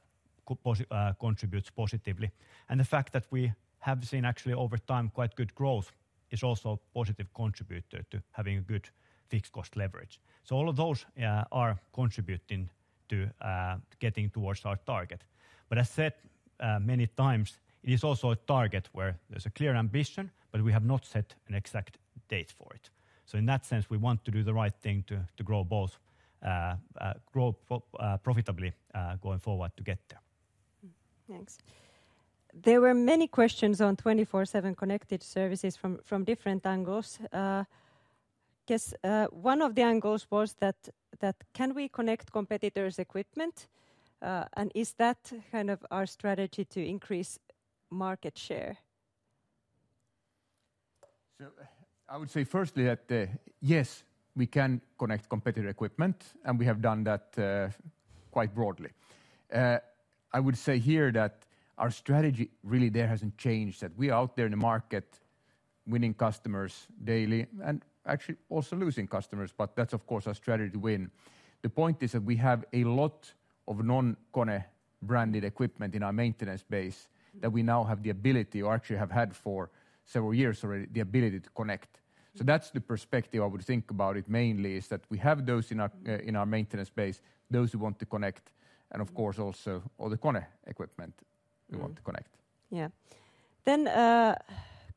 uh, contributes positively. And the fact that we have seen actually over time quite good growth is also a positive contributor to having a good fixed cost leverage. So all of those are contributing to getting towards our target. But as said many times, it is also a target where there's a clear ambition, but we have not set an exact date for it. So in that sense, we want to do the right thing to grow both uh, uh, grow uh, profitably going forward to get there. Thanks. There were many questions on 24/7 Connected Services from different angles. Guess one of the angles was that can we connect competitors' equipment? And is that kind of our strategy to increase market share? So uh, I would say firstly that, uh, yes, we can connect competitor equipment, and we have done that uh, quite broadly. I would say here that our strategy really there hasn't changed, that we are out there in the market winning customers daily and actually also losing customers, but that's of course our strategy to win. The point is that we have a lot of non-KONE branded equipment in our maintenance base that we now have the ability, or actually have had for several years already, the ability to connect. So that's the perspective I would think about it mainly, is that we have those in our uh, in our maintenance base, those who want to connect, and of course also all the KONE equipment we mm-hmm. want to connect. Yeah. Then, a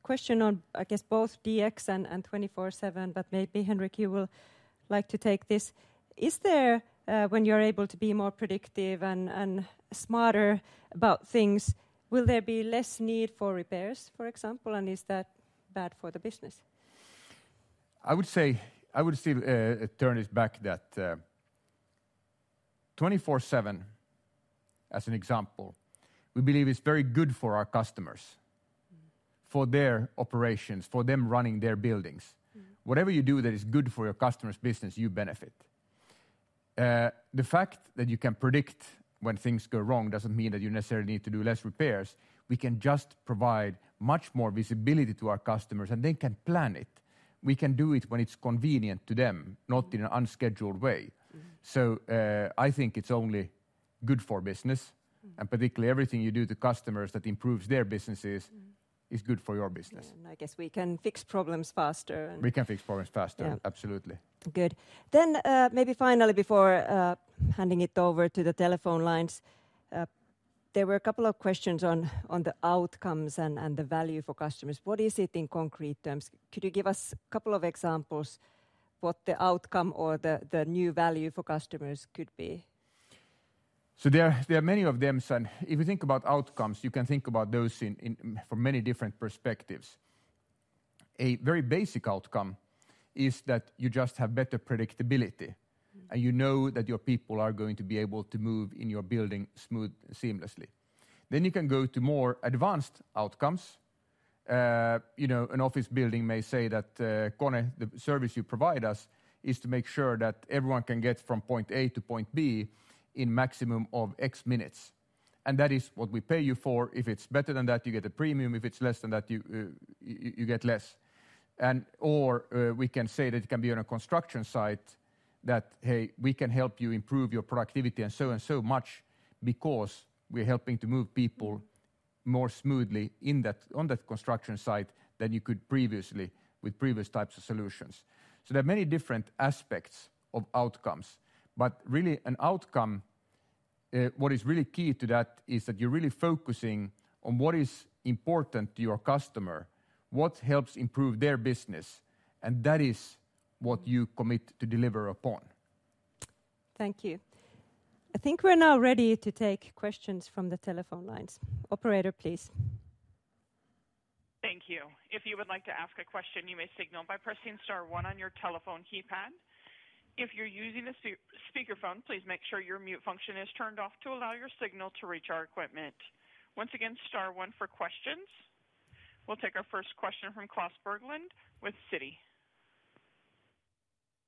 question on, I guess, both DX and 24/7, but maybe Henrik, you will like to take this. Is there, uh, when you're able to be more predictive and smarter about things, will there be less need for repairs, for example, and is that bad for the business? I would say, I would still uh, turn this back that uh, 24/7, as an example, we believe is very good for our customers, for their operations, for them running their buildings. Mm. Whatever you do that is good for your customer's business, you benefit. Uh, the fact that you can predict when things go wrong doesn't mean that you necessarily need to do less repairs. We can just provide much more visibility to our customers, and they can plan it. We can do it when it's convenient to them, not in an unscheduled way. So uh, I think it's only good for business, and particularly everything you do to customers that improves their businesses is good for your business. I guess we can fix problems faster. We can fix problems faster. Absolutely. Good. Then, uh, maybe finally before uh, handing it over to the telephone lines, uh, there were a couple of questions on the outcomes and the value for customers. What is it in concrete terms? Could you give us a couple of examples what the outcome or the new value for customers could be? So there are many of them. and If you think about outcomes, you can think about those from many different perspectives. A very basic outcome is that you just have better predictability, and you know that your people are going to be able to move in your building smooth, seamlessly. Then you can go to more advanced outcomes. Uh, you know, an office building may say that uh, KONE, the service you provide us, is to make sure that everyone can get from point A to point B in maximum of X minutes. And that is what we pay you for. If it's better than that, you get a premium. If it's less than that, you uh, get less. Or uh, we can say that it can be on a construction site that, "Hey, we can help you improve your productivity and so and so much because we're helping to move people more smoothly on that construction site than you could previously with previous types of solutions." So there are many different aspects of outcomes. But really an outcome, uh, what is really key to that is that you're really focusing on what is important to your customer, what helps improve their business, and that is what you commit to deliver upon. Thank you. I think we're now ready to take questions from the telephone lines. Operator, please. Thank you. If you would like to ask a question, you may signal by pressing star one on your telephone keypad. If you're using a speakerphone, please make sure your mute function is turned off to allow your signal to reach our equipment. Once again, star one for questions. We'll take our first question from Klas Bergelind with Citi.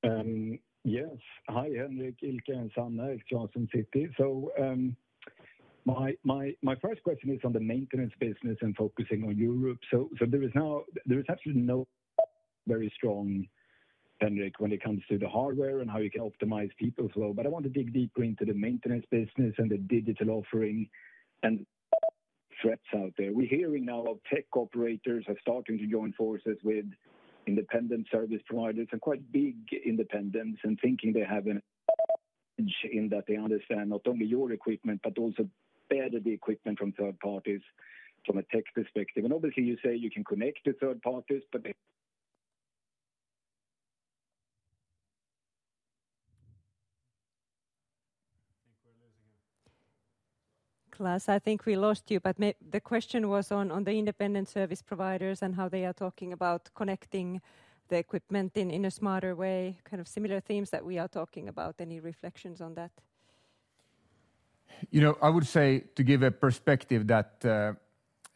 Um, yes. Hi, Henrik, Ilkka, and Sanna. It's Klas from Citi. Um, my first question is on the maintenance business and focusing on Europe. There is now there is actually no very strong, Henrik, when it comes to the hardware and how you can optimize people flow. But I want to dig deeper into the maintenance business and the digital offering and threats out there. We're hearing now of tech operators are starting to join forces with independent service providers and quite big independents and thinking they have an edge in that they understand not only your equipment, but also better the equipment from third parties from a tech perspective. And obviously, you say you can connect to third parties, but they I think we lost you, but the question was on the independent service providers and how they are talking about connecting the equipment in a smarter way, kind of similar themes that we are talking about. Any reflections on that? You know, I would say to give a perspective that uh,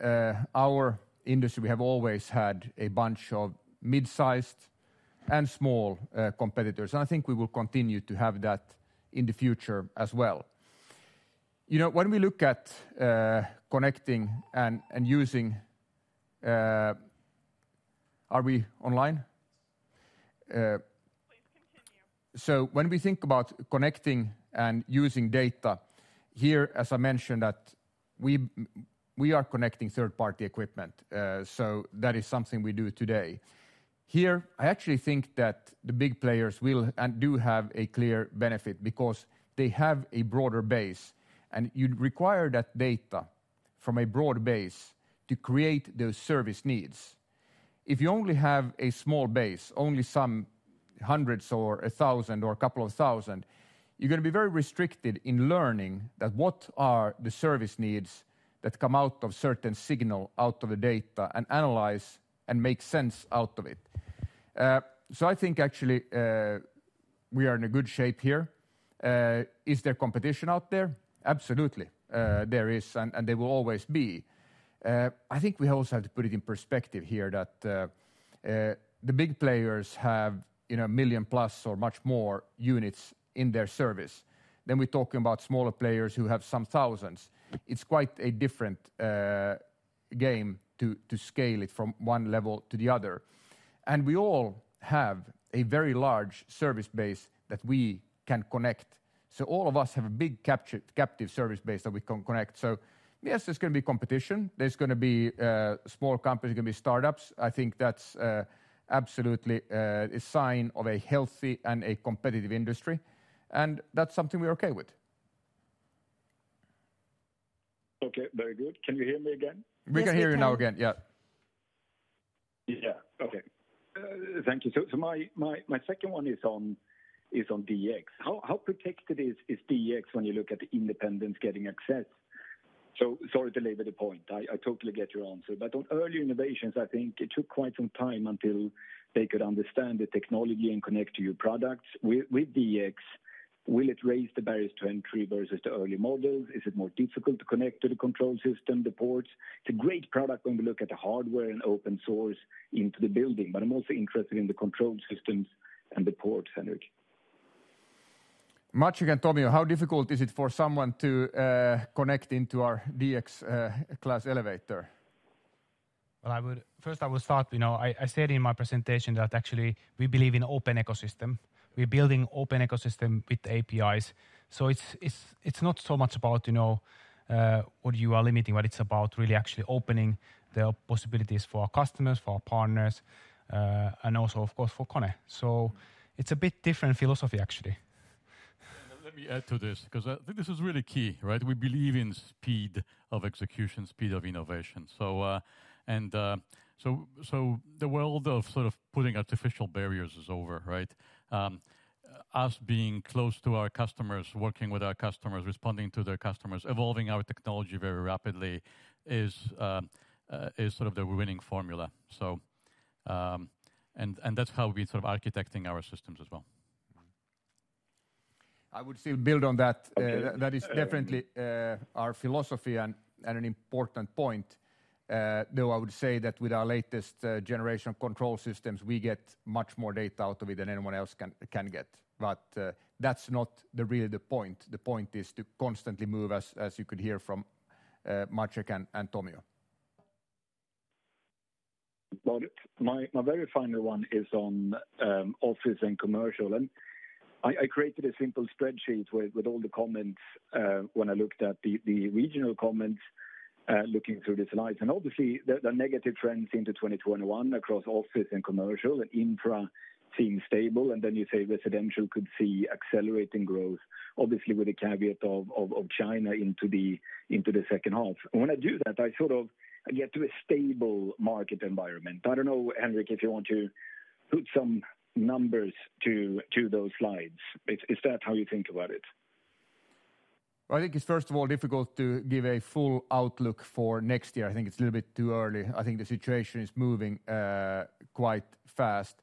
uh, our industry, we have always had a bunch of mid-sized and small uh, competitors, and I think we will continue to have that in the future as well. You know, when we look at uh, connecting and using. Uh, are we online? Please continue. So when we think about connecting and using data, here, as I mentioned, that we are connecting third-party equipment, so that is something we do today. Here, I actually think that the big players will and do have a clear benefit because they have a broader base, and you'd require that data from a broad base to create those service needs. If you only have a small base, only some hundreds or a 1,000 or a couple of thousand, you're gonna be very restricted in learning that what are the service needs that come out of certain signal out of the data and analyze and make sense out of it. Uh, so I think actually, uh, we are in a good shape here. Uh, is there competition out there? Absolutely. Uh, there is, and there will always be. Uh, I think we also have to put it in perspective here that uh, the big players have, you know, 1 million plus or much more units in their service. Then we're talking about smaller players who have some thousands. It's quite a different game to scale it from one level to the other. And we all have a very large service base that we can connect. So all of us have a big captive service base that we can connect. So yes, there's gonna be competition. There's gonna be uh, small companies, gonna be startups. I think that's uh, absolutely uh, a sign of a healthy and a competitive industry, and that's something we're okay with. Okay, very good. Can you hear me again? We can hear you now again. Yeah. Yeah. Okay. Thank you. So my second one is on DX. How how protected is DX when you look at the independents getting access? So sorry to labor the point. I totally get your answer. But on early innovations, I think it took quite some time until they could understand the technology and connect to your products. With DX, will it raise the barriers to entry versus the early models? Is it more difficult to connect to the control system, the ports? It's a great product when we look at the hardware and open source into the building, but I'm also interested in the control systems and the ports, Henrik. Maciej and Tomi, how difficult is it for someone to uh, connect into our DX uh, class elevator? Well, I would First, I will start, you know, I said in my presentation that actually we believe in open ecosystem. We're building open ecosystem with APIs. So it's it's it's not so much about, you know, uh, what you are limiting, but it's about really actually opening the possibilities for our customers, for our partners, and also, of course, for KONE. So it's a bit different philosophy, actually. Let me add to this because I think this is really key, right? We believe in speed of execution, speed of innovation. So, uh, and uh, so, so the world of sort of putting artificial barriers is over, right? Us being close to our customers, working with our customers, responding to their customers, evolving our technology very rapidly is uh, is sort of the winning formula. So, um, and and that's how we're sort of architecting our systems as well. I would still build on that. Uh, okay. That is definitely uh, our philosophy and an important point. Uh, though I would say that with our latest generation control systems, we get much more data out of it than anyone else can get. But that's not really the point. The point is to constantly move as you could hear from Maciej and Tomio. Got it. My very final one is on um, office and commercial. I created a simple spreadsheet with all the comments uh, when I looked at the regional comments uh, looking through the slides. And obviously, the negative trends into 2021 across office and commercial and infra seem stable. And then you say residential could see accelerating growth, obviously with the caveat of China into the second half. When I do that, I sort of get to a stable market environment. I don't know, Henrik, if you want to put some numbers to to those slides. Is that how you think about it? I think it's first of all difficult to give a full outlook for next year. I think it's a little bit too early. I think the situation is moving uh, quite fast.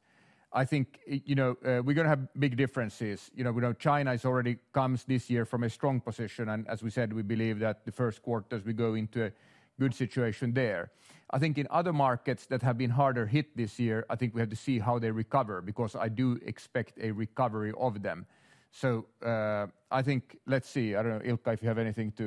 I think, you know, uh, we're gonna have big differences. You know, we know China is already comes this year from a strong position, and as we said, we believe that the first quarters we go into a good situation there. I think in other markets that have been harder hit this year, I think we have to see how they recover because I do expect a recovery of them. So uh, I think let's see. I don't know, Ilkka, if you have anything to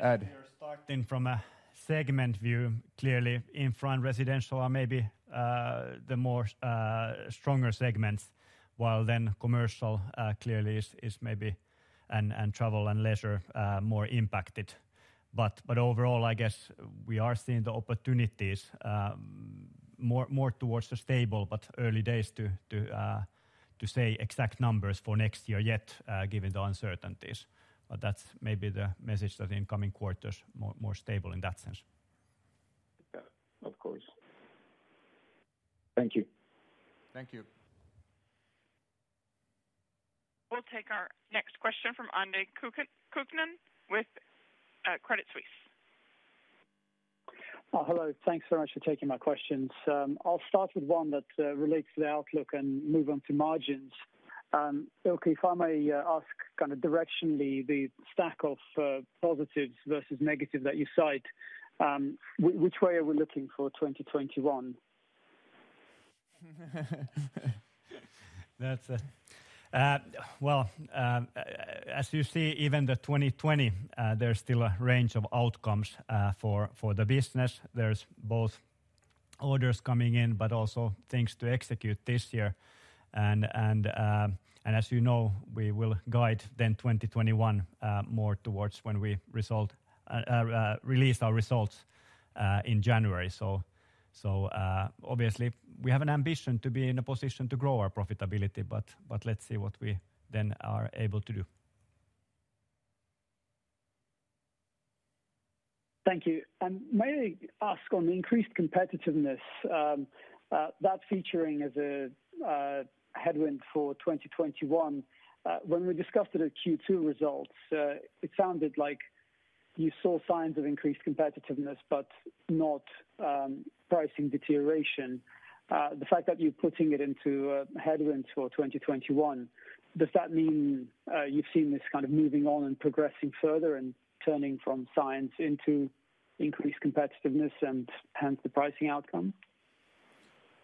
add. I guess we are starting from a segment view. Clearly, infra and residential are maybe uh, the more uh, stronger segments, while then commercial clearly is maybe and travel and leisure more impacted. But overall, I guess we are seeing the opportunities um, more towards the stable, but early days to uh, say exact numbers for next year yet, uh, given the uncertainties. But that's maybe the message that in coming quarters more stable in that sense. Yeah, of course. Thank you. Thank you. We'll take our next question from Andre Kukhnin with Uh, Credit Suisse. Oh, hello. Thanks very much for taking my questions. Um, I'll start with one that uh, relates to the outlook and move on to margins. Um, Ilkka, if I may uh, ask kind of directionally the stack of positives versus negative that you cite, um, which way are we looking for 2021? [laughs] Uh, well, uh, as you see, even the 2020, uh, there's still a range of outcomes for the business. There's both orders coming in, but also things to execute this year. And as you know, we will guide then 2021 more towards when we release our results in January. Uh, obviously we have an ambition to be in a position to grow our profitability, but let's see what we then are able to do. Thank you. And may I ask on the increased competitiveness, um, uh, that featuring as a uh, headwind for 2021, when we discussed it at Q2 results, it sounded like you saw signs of increased competitiveness, but not um, pricing deterioration. Uh, the fact that you're putting it into headwinds for 2021, does that mean uh, you've seen this kind of moving on and progressing further and turning from signs into increased competitiveness and hence the pricing outcome?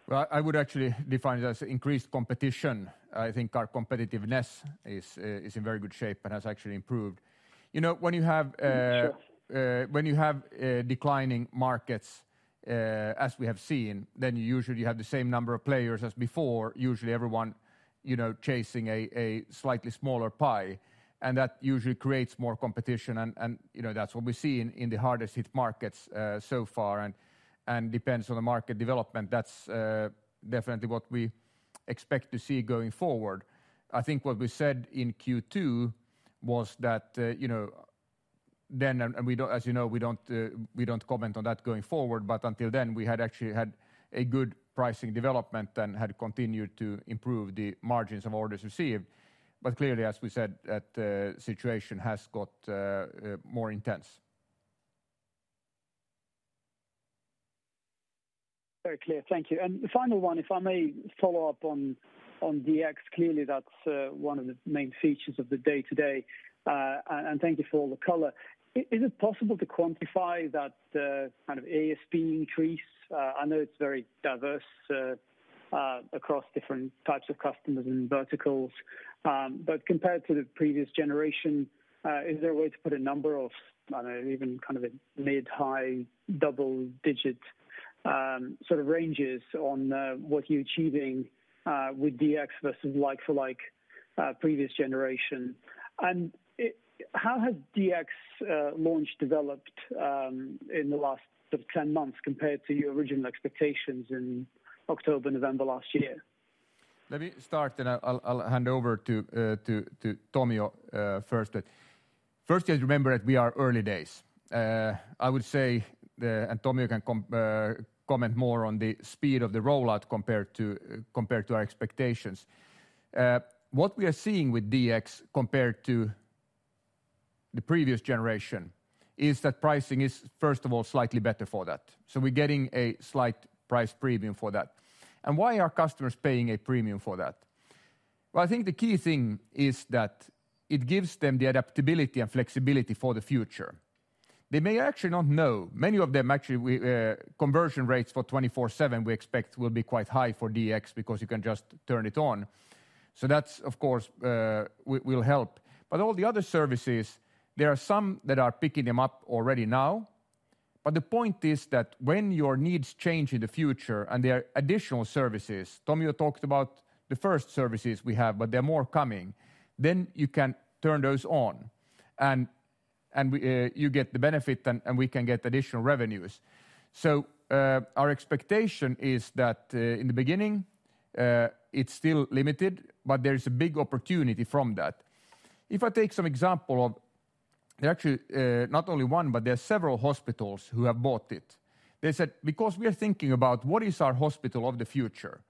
Well, I would actually define it as increased competition. I think our competitiveness is uh, in very good shape and has actually improved. You know, when you have uh, uh, When you have uh, declining markets, as we have seen, then you usually have the same number of players as before, usually everyone, you know, chasing a slightly smaller pie, and that usually creates more competition and, you know, that's what we see in the hardest hit markets so far and depends on the market development. That's definitely what we expect to see going forward. I think what we said in Q2 was that, uh, you know, then, and we don't, as you know, uh, we don't comment on that going forward, but until then, we had actually had a good pricing development and had continued to improve the margins of orders received. But clearly, as we said, that uh, situation has got more intense. Very clear. Thank you. And the final one, if I may follow up on on DX. Clearly, that's uh, one of the main features of the day-to-day. Uh, and thank you for all the color. Is it possible to quantify that uh, kind of ASP increase? I know it's very diverse across different types of customers and verticals. Um, but compared to the previous generation, is there a way to put a number of, I don't know, even kind of a mid-high double-digit um, sort of ranges on what you're achieving Uh, with DX versus like for like uh, previous generation? And how has DX uh, launch developed um, in the last sort of 10 months compared to your original expectations in October, November last year? Let me start, and I'll hand over to Tomio first. First, you have to remember that we are early days. I would say, and Tomio can comment more on the speed of the rollout compared to our expectations. Uh, what we are seeing with DX compared to the previous generation is that pricing is, first of all, slightly better for that. So we're getting a slight price premium for that. And why are customers paying a premium for that? Well, I think the key thing is that it gives them the adaptability and flexibility for the future. They may actually not know. Many of them actually, uh, conversion rates for 24/7 we expect will be quite high for DX because you can just turn it on. So that's, of course, uh, will help. But all the other services, there are some that are picking them up already now. But the point is that when your needs change in the future and there are additional services, Tomio talked about the first services we have, but there are more coming, then you can turn those on and Uh, you get the benefit and we can get additional revenues. So, uh, our expectation is that uh, in the beginning, it's still limited, but there is a big opportunity from that. If I take some example of there are actually, not only one, but there are several hospitals who have bought it. They said, "Because we are thinking about what is our hospital of the future."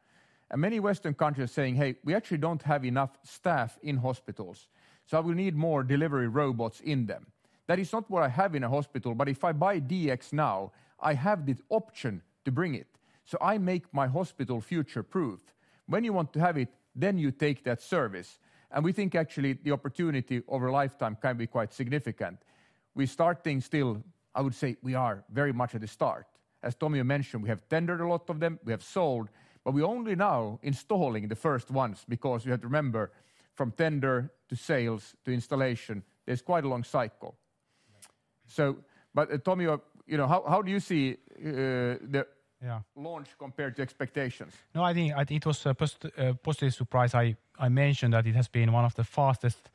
And many Western countries are saying, "Hey, we actually don't have enough staff in hospitals, so we need more delivery robots in them." That is not what I have in a hospital, but if I buy DX now, I have the option to bring it. So I make my hospital future-proof. When you want to have it, then you take that service. And we think actually the opportunity over a lifetime can be quite significant. We start things still, I would say we are very much at the start. As Tomio mentioned, we have tendered a lot of them, we have sold, but we're only now installing the first ones because you have to remember from tender to sales to installation, there's quite a long cycle. Uh, Tomio, uh, you know, how do you see? Uh, yeah launch compared to expectations? No, I think it was a positive surprise. I mentioned that it has been one of the fastest,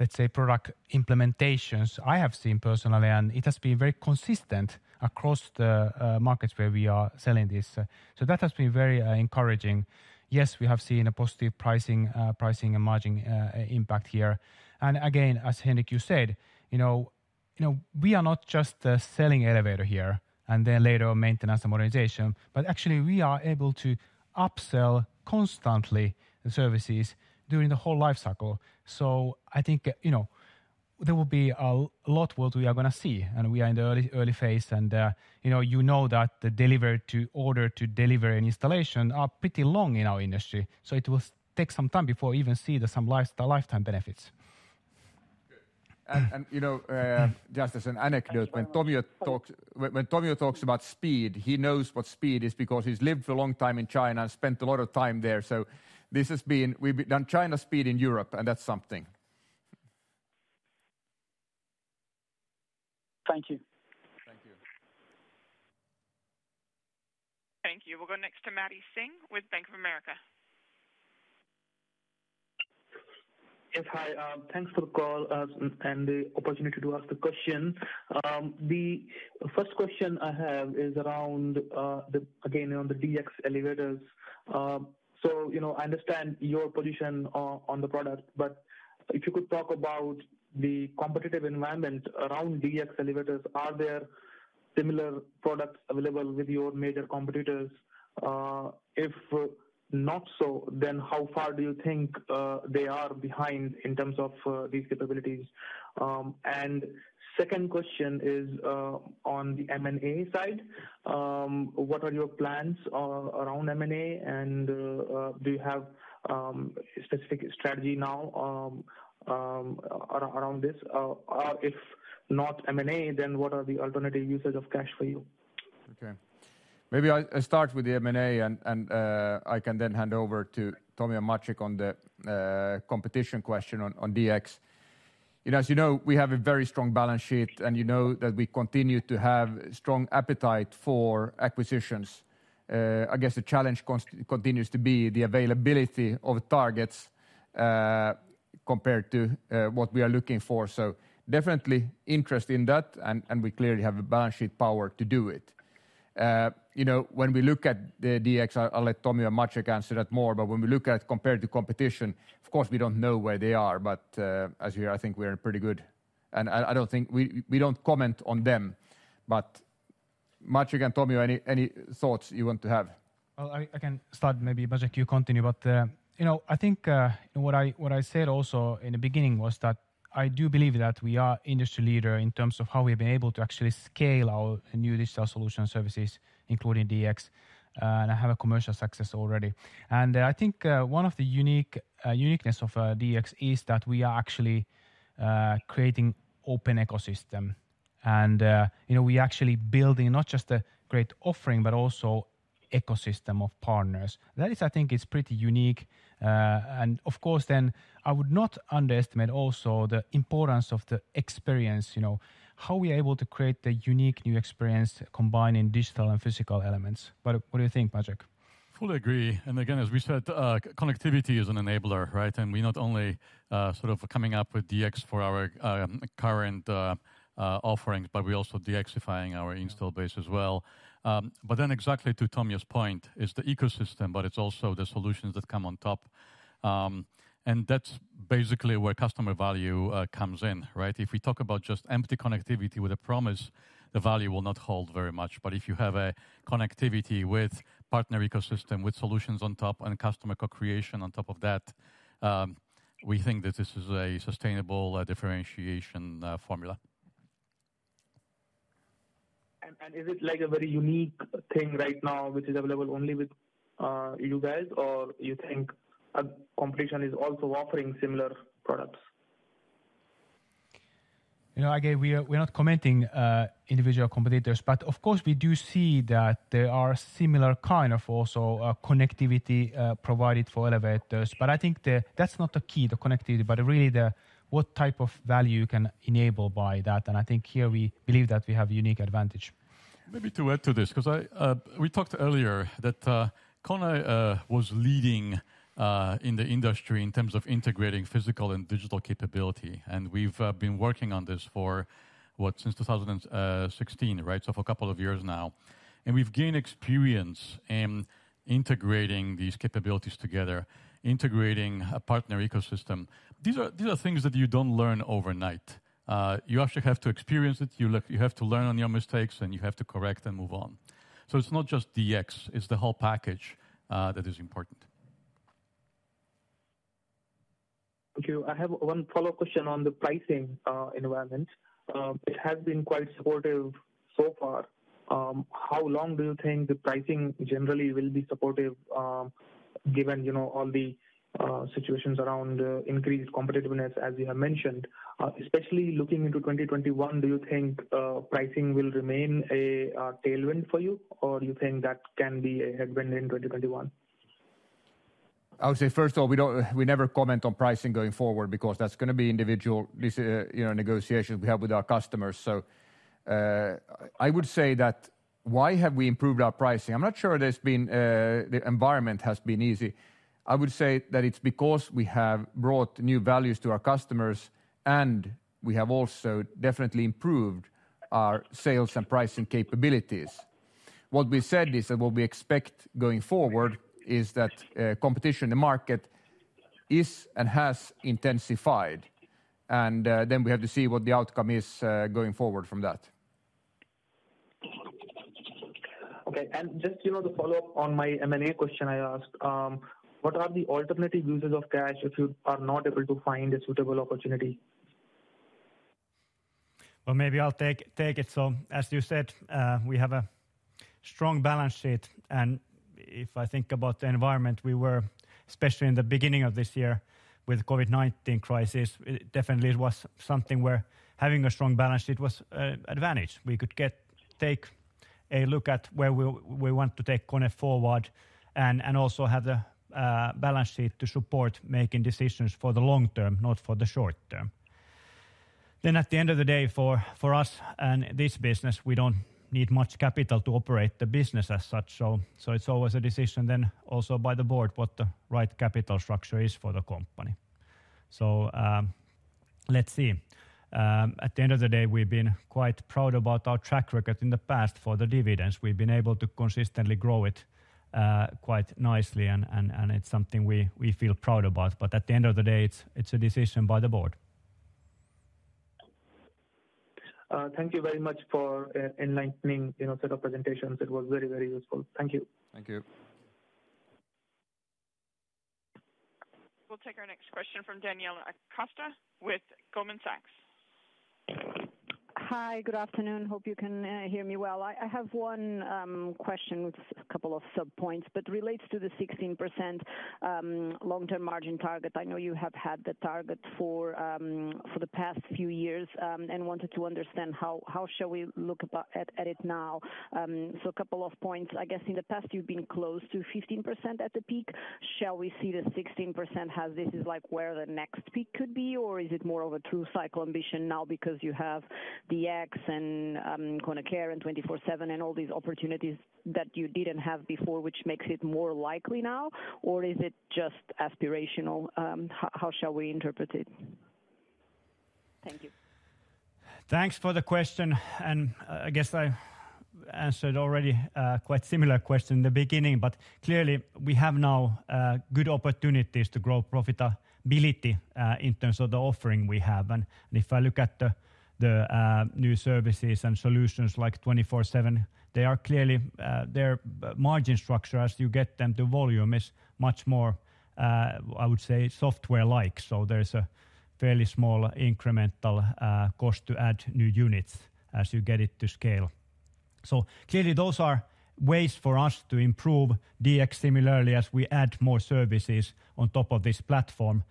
let's say, product implementations I have seen personally, and it has been very consistent across the markets where we are selling this. So that has been very encouraging. Yes, we have seen a positive pricing and margin impact here. And again, as Henrik, you said, you know, we are not just selling elevator here and then later maintenance and modernization, but actually we are able to upsell constantly the services during the whole life cycle. So I think, you know, there will be a lot what we are gonna see, and we are in the early early phase and, uh, you know you know that the delivery to order to deliver an installation are pretty long in our industry, so it will take some time before we even see some lifetime benefits. Good. You know, uh, just as an anecdote, when Tomio talks about speed, he knows what speed is because he's lived for a long time in China and spent a lot of time there. So this has been we've done China speed in Europe, and that's something. Thank you. Thank you. Thank you. We'll go next to Maddy Singh with Bank of America. Yes. Hi. Um, thanks for the call uh, and the opportunity to ask the question. Um, the first question I have is around uh, again on the DX elevators. Um so you know, I understand your position on the product, but if you could talk about the competitive environment around DX elevators. Are there similar products available with your major competitors? Uh, if not so, then how far do you think uh, they are behind in terms of uh, these capabilities? Um, and Second question is uh, on the M&A side. Um, what are your plans around M&A? and Do you have um, specific strategy now around this? Or if not M&A, then what are the alternative uses of cash for you? Okay. Maybe I start with the M&A and uh, I can then hand over to Tomi and Maciej on the uh, competition question on DX. You know, as you know, we have a very strong balance sheet, and you know that we continue to have strong appetite for acquisitions. Uh, I guess the challenge continues to be the availability of targets compared to what we are looking for. So definitely interest in that, and we clearly have the balance sheet power to do it. Uh, you know, when we look at the DX, I'll let Tomi or Maciej answer that more, but when we look at compared to competition, of course, we don't know where they are. But uh, as you hear, I think we're pretty good. And I don't think we don't comment on them. Maciej and Tomi, any thoughts you want to have? Well, I can start. Maybe Maciej, you continue. But, uh, you know, I think what I said also in the beginning was that I do believe that we are industry leader in terms of how we've been able to actually scale our new digital solution services, including DX, uh, and have a commercial success already. And uh, I think uh, one of the unique uniqueness of DX is that we are actually creating open ecosystem. And, you know, we actually building not just a great offering, but also ecosystem of partners. That is, I think, it's pretty unique. Uh, and of course, then I would not underestimate also the importance of the experience, you know, how we are able to create the unique new experience combining digital and physical elements. But what do you think, Maciej? Fully agree. And again, as we said, uh, connectivity is an enabler, right? And We're not only uh, sort of coming up with DX for our um, current offerings, but we're also DXifying our install base as well. Um, exactly to Tomi's point is the ecosystem, but it's also the solutions that come on top. Um, and that's basically where customer value uh, comes in, right? If we talk about just empty connectivity with a promise, the value will not hold very much. But if you have a connectivity with partner ecosystem, with solutions on top and customer co-creation on top of that, um, we think that this is a sustainable uh, differentiation uh, formula. And is it like a very unique thing right now which is available only with uh, you guys? Or you think a competition is also offering similar products? You know, again, we're we're not commenting uh, individual competitors, but of course, we do see that there are similar kind of also uh, connectivity provided for elevators. But I think that's not the key, the connectivity, but really what type of value you can enable by that. And I think here we believe that we have a unique advantage. Maybe to add to this, 'cause uh, we talked earlier that uh, KONE uh, was leading in the industry in terms of integrating physical and digital capability. And we've been working on this for what? Since 2016, right? So for a couple of years now. And we've gained experience in integrating these capabilities together, integrating a partner ecosystem. These are these are things that you don't learn overnight. Uh, you actually have to experience it. You have to learn on your mistakes, and you have to correct and move on. So it's not just DX, it's the whole package uh, that is important. Thank you. I have one follow-up question on the pricing uh, environment. Um, it has been quite supportive so far. Um, how long do you think the pricing generally will be supportive, um, given, you know, all the Uh, situations around uh, increased competitiveness as you have mentioned? Uh, especially looking into 2021, do you think pricing will remain a tailwind for you, or do you think that can be a headwind in 2021? I would say, first of all, we don't we never comment on pricing going forward because that's gonna be individual, you know, negotiations we have with our customers. So uh I would say that why have we improved our pricing? I'm not sure there's been the environment has been easy. I would say that it's because we have brought new values to our customers, and we have also definitely improved our sales and pricing capabilities. What we said is that what we expect going forward is that uh, competition in the market is and has intensified. And uh, then we have to see what the outcome is uh, going forward from that. Okay. And just, you know, to follow up on my M&A question I asked, um, what are the alternative uses of cash if you are not able to find a suitable opportunity? Well, maybe I'll take it. So as you said, uh, we have a strong balance sheet. And if I think about the environment, we were especially in the beginning of this year with COVID-19 crisis, it definitely was something where having a strong balance sheet was an advantage. We could take a look at where we want to take KONE forward and also have the Uh, balance sheet to support making decisions for the long term, not for the short term. Then at the end of the day, for us and this business, we don't need much capital to operate the business as such. So it's always a decision then also by the board what the right capital structure is for the company. So um, let's see. Um, at the end of the day, we've been quite proud about our track record in the past for the dividends. We've been able to consistently grow it Uh, quite nicely and it's something we feel proud about. But at the end of the day, it's a decision by the board. Uh, thank you very much for uh, enlightening, you know, set of presentations. It was very, very useful. Thank you. Thank you. We'll take our next question from Daniela Costa with Goldman Sachs. Hi, good afternoon. Hope you can uh, hear me well. I have one um, question with a couple of sub-points, but relates to the 16% um, long-term margin target. I know you have had the target for um, for the past few years, and wanted to understand how how shall we look at at it now. So a couple of points. I guess in the past you've been close to 15% at the peak. Shall we see the 16% as this is like where the next peak could be? Or is it more of a true cycle ambition now because you have DX and um, KONE Care and 24/7 and all these opportunities that you didn't have before, which makes it more likely now? Or is it just aspirational? Um, how shall we interpret it? Thank you. Thanks for the question. And uh, I guess I answered already uh, quite similar question in the beginning. But clearly we have now uh, good opportunities to grow profitability in terms of the offering we have. And if I look at the Uh, new services and solutions like 24/7, they are clearly uh, their uh, margin structure as you get them to volume is much more I would say software-like. So there's a fairly small incremental cost to add new units as you get it to scale. So clearly those are ways for us to improve DX similarly as we add more services on top of this platform.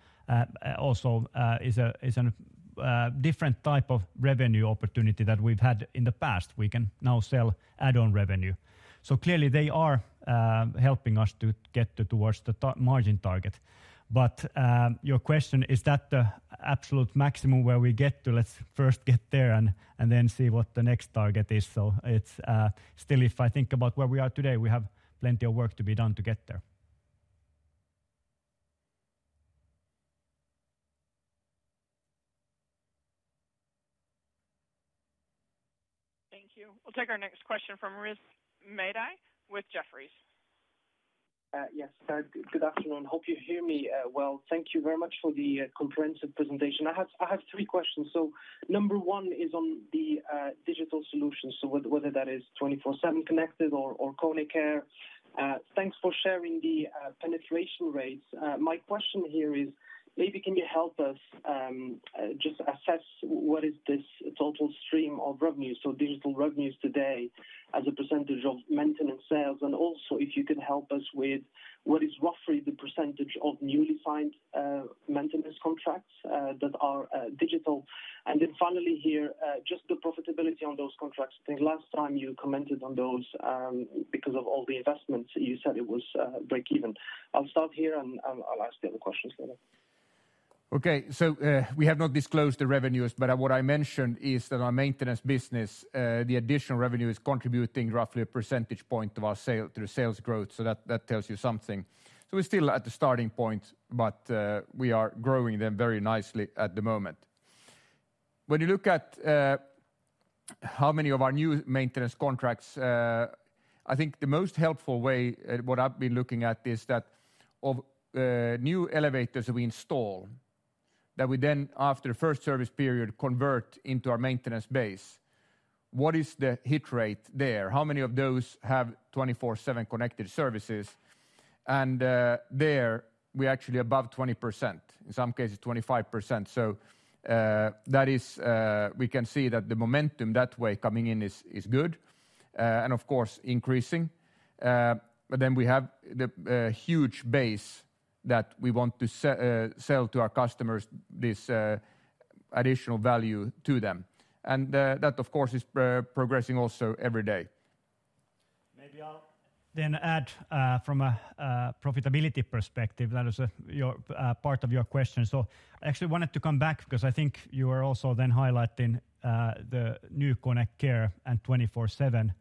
Also is a Uh, different type of revenue opportunity that we've had in the past. We can now sell add-on revenue. So clearly they are uh, helping us to get towards the margin target. But uh, your question, is that the absolute maximum where we get to? Let's first get there and then see what the next target is. So it's still if I think about where we are today, we have plenty of work to be done to get there. Thank you. We'll take our next question from Rizk Maidi with Jefferies. Uh, yes. Uh, good afternoon. Hope you hear me uh, well. Thank you very much for the comprehensive presentation. I have three questions. So number one is on the digital solutions. So whether that is 24/7 Connected or KONE Care. Thanks for sharing the penetration rates. My question here is maybe can you help us um, uh, just assess what is this total stream of revenues, so digital revenues today as a percentage of maintenance sales? And also if you could help us with what is roughly the percentage of newly signed uh, maintenance contracts uh, that are digital. And then finally here just the profitability on those contracts. I think last time you commented on those um, because of all the investments, you said it was break even. I'll start here and I'll ask the other questions later. Okay. So, uh, we have not disclosed the revenues, but uh, what I mentioned is that our maintenance business, uh, the additional revenue is contributing roughly a percentage point to the sales growth. So that tells you something. So we're still at the starting point, but we are growing them very nicely at the moment. When you look at how many of our new maintenance contracts, I think the most helpful way, what I've been looking at is that of new elevators we install, that we then after the first service period convert into our maintenance base. What is the hit rate there? How many of those have 24/7 Connected services? And uh, there we're actually above 20%, in some cases 25%. So uh, that is, uh, we can see that the momentum that way coming in is good, and of course increasing. But then we have the huge base that we want to uh, sell to our customers this uh, additional value to them. And uh, that, of course, is progressing also every day. Maybe I'll then add from a profitability perspective, that is your part of your question. So I actually wanted to come back because I think you were also then highlighting the new KONE Care and 24/7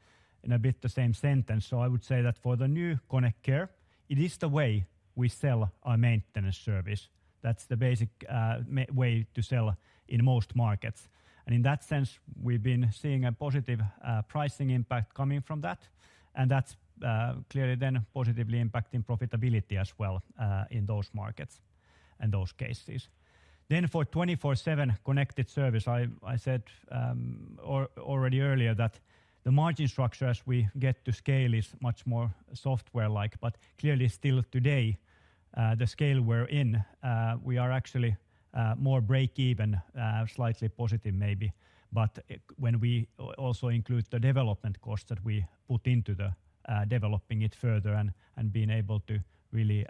in a bit the same sentence. So I would say that for the new KONE Care, it is the way we sell our maintenance service. That's the basic uh, way to sell in most markets. And in that sense, we've been seeing a positive uh, pricing impact coming from that, and that's uh, clearly then positively impacting profitability as well in those markets and those cases. Then for 24/7 Connected Service, I said um, already earlier that the margin structure as we get to scale is much more software-like, but clearly still today, uh, the scale we're in, uh, we are actually uh, more break even, slightly positive maybe. But when we also include the development costs that we put into the developing it further and being able to really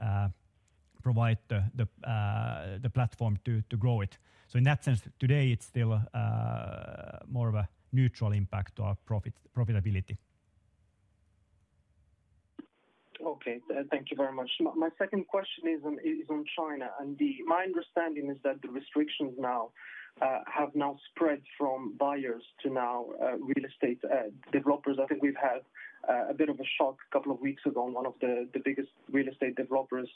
provide the platform to grow it. So in that sense, today it's still more of a neutral impact to our profitability. Okay. Thank you very much. My second question is on China. And my understanding is that the restrictions now uh, have now spread from buyers to now uh, real estate uh, developers. I think we've had a bit of a shock a couple of weeks ago on one of the biggest real estate developers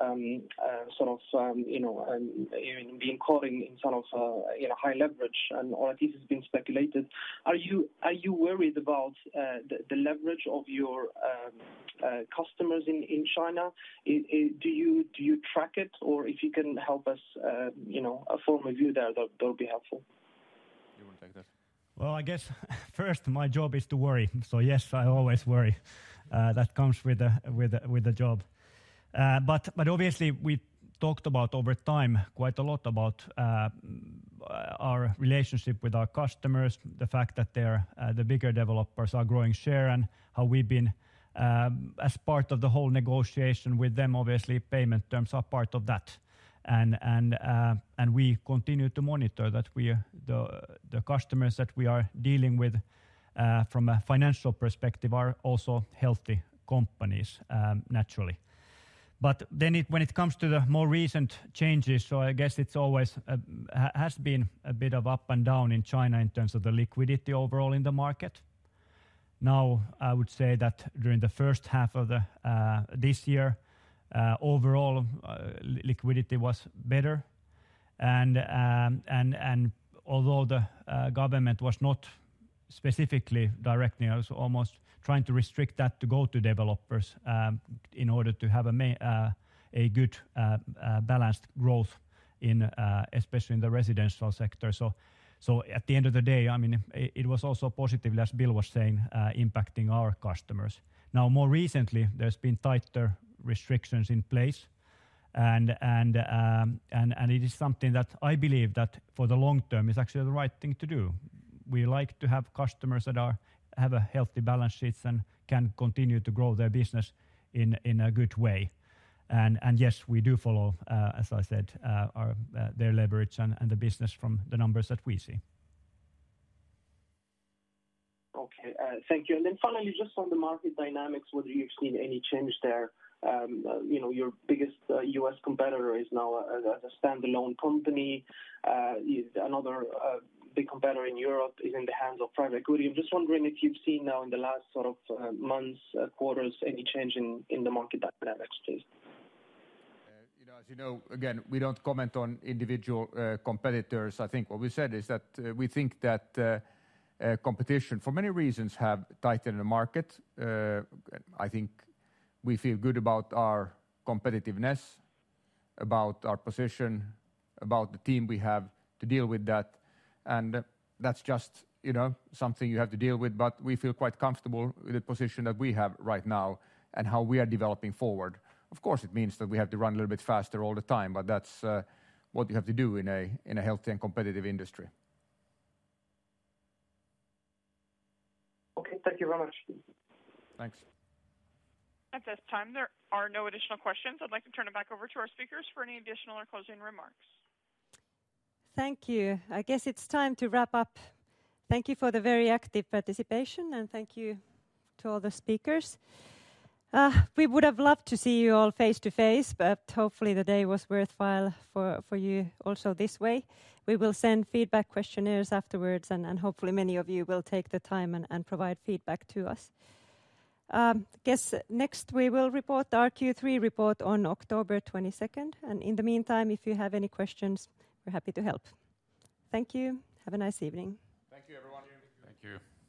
Um, uh, sort of um, you know um, being caught in sort of uh, you know, high leverage, or at least it's been speculated. Are you are you worried about uh, the leverage of your um, customers in in China? Do you do you track it? Or if you can help us um, you know, form a view there, that would be helpful. You want to take that? Well, I guess [laughs] first my job is to worry. So yes, I always worry. That comes with the job. Uh, but obviously we talked about over time quite a lot about uh, our relationship with our customers, the fact that uh, the bigger developers are growing share, and how we've been as part of the whole negotiation with them, obviously payment terms are part of that. And we continue to monitor that we the customers that we are dealing with from a financial perspective are also healthy companies, um, naturally. But then it, when it comes to the more recent changes, so I guess it uh, has been a bit of up and down in China in terms of the liquidity overall in the market. Now, I would say that during the first half of uh, this year, uh, overall liquidity was better. And um, although the government was not specifically directing us, almost trying to restrict that to go to developers um, in order to have a uh, good uh, uh, balanced growth in especially in the residential sector. So so at the end of the day, I mean, it was also positively, as Bill was saying, impacting our customers. Now, more recently, there's been tighter restrictions in place, um, and it is something that I believe that for the long term is actually the right thing to do. We like to have customers that have a healthy balance sheets and can continue to grow their business in a good way. Yes, we do follow, uh, as I said, uh, uh, their leverage and the business from the numbers that we see. Okay. Thank you. And then finally, just on the market dynamics, whether you've seen any change there. Um, you know, your biggest U.S. competitor is now a standalone company. Another big competitor in Europe is in the hands of private equity. I'm just wondering if you've seen now in the last sort of uh, months, uh, quarters, any change in the market dynamics, please. Uh, as you know, again, we don't comment on individual competitors. I think what we said is that we think that competition, for many reasons, have tightened the market. I think we feel good about our competitiveness, about our position, about the team we have to deal with that. And that's just you know, something you have to deal with. But we feel quite comfortable with the position that we have right now and how we are developing forward. Of course, it means that we have to run a little bit faster all the time, but that's uh, what you have to do in a healthy and competitive industry. Okay. Thank you very much. Thanks. At this time, there are no additional questions. I'd like to turn it back over to our speakers for any additional or closing remarks. Thank you. I guess it's time to wrap up. Thank you for the very active participation, and thank you to all the speakers. Uh, we would have loved to see you all face-to-face, but hopefully the day was worthwhile for for you also this way. We will send feedback questionnaires afterwards, and hopefully many of you will take the time and provide feedback to us. I guess next we will report our Q3 report on October 22nd, and in the meantime, if you have any questions, we're happy to help. Thank you. Have a nice evening. Thank you, everyone. Thank you.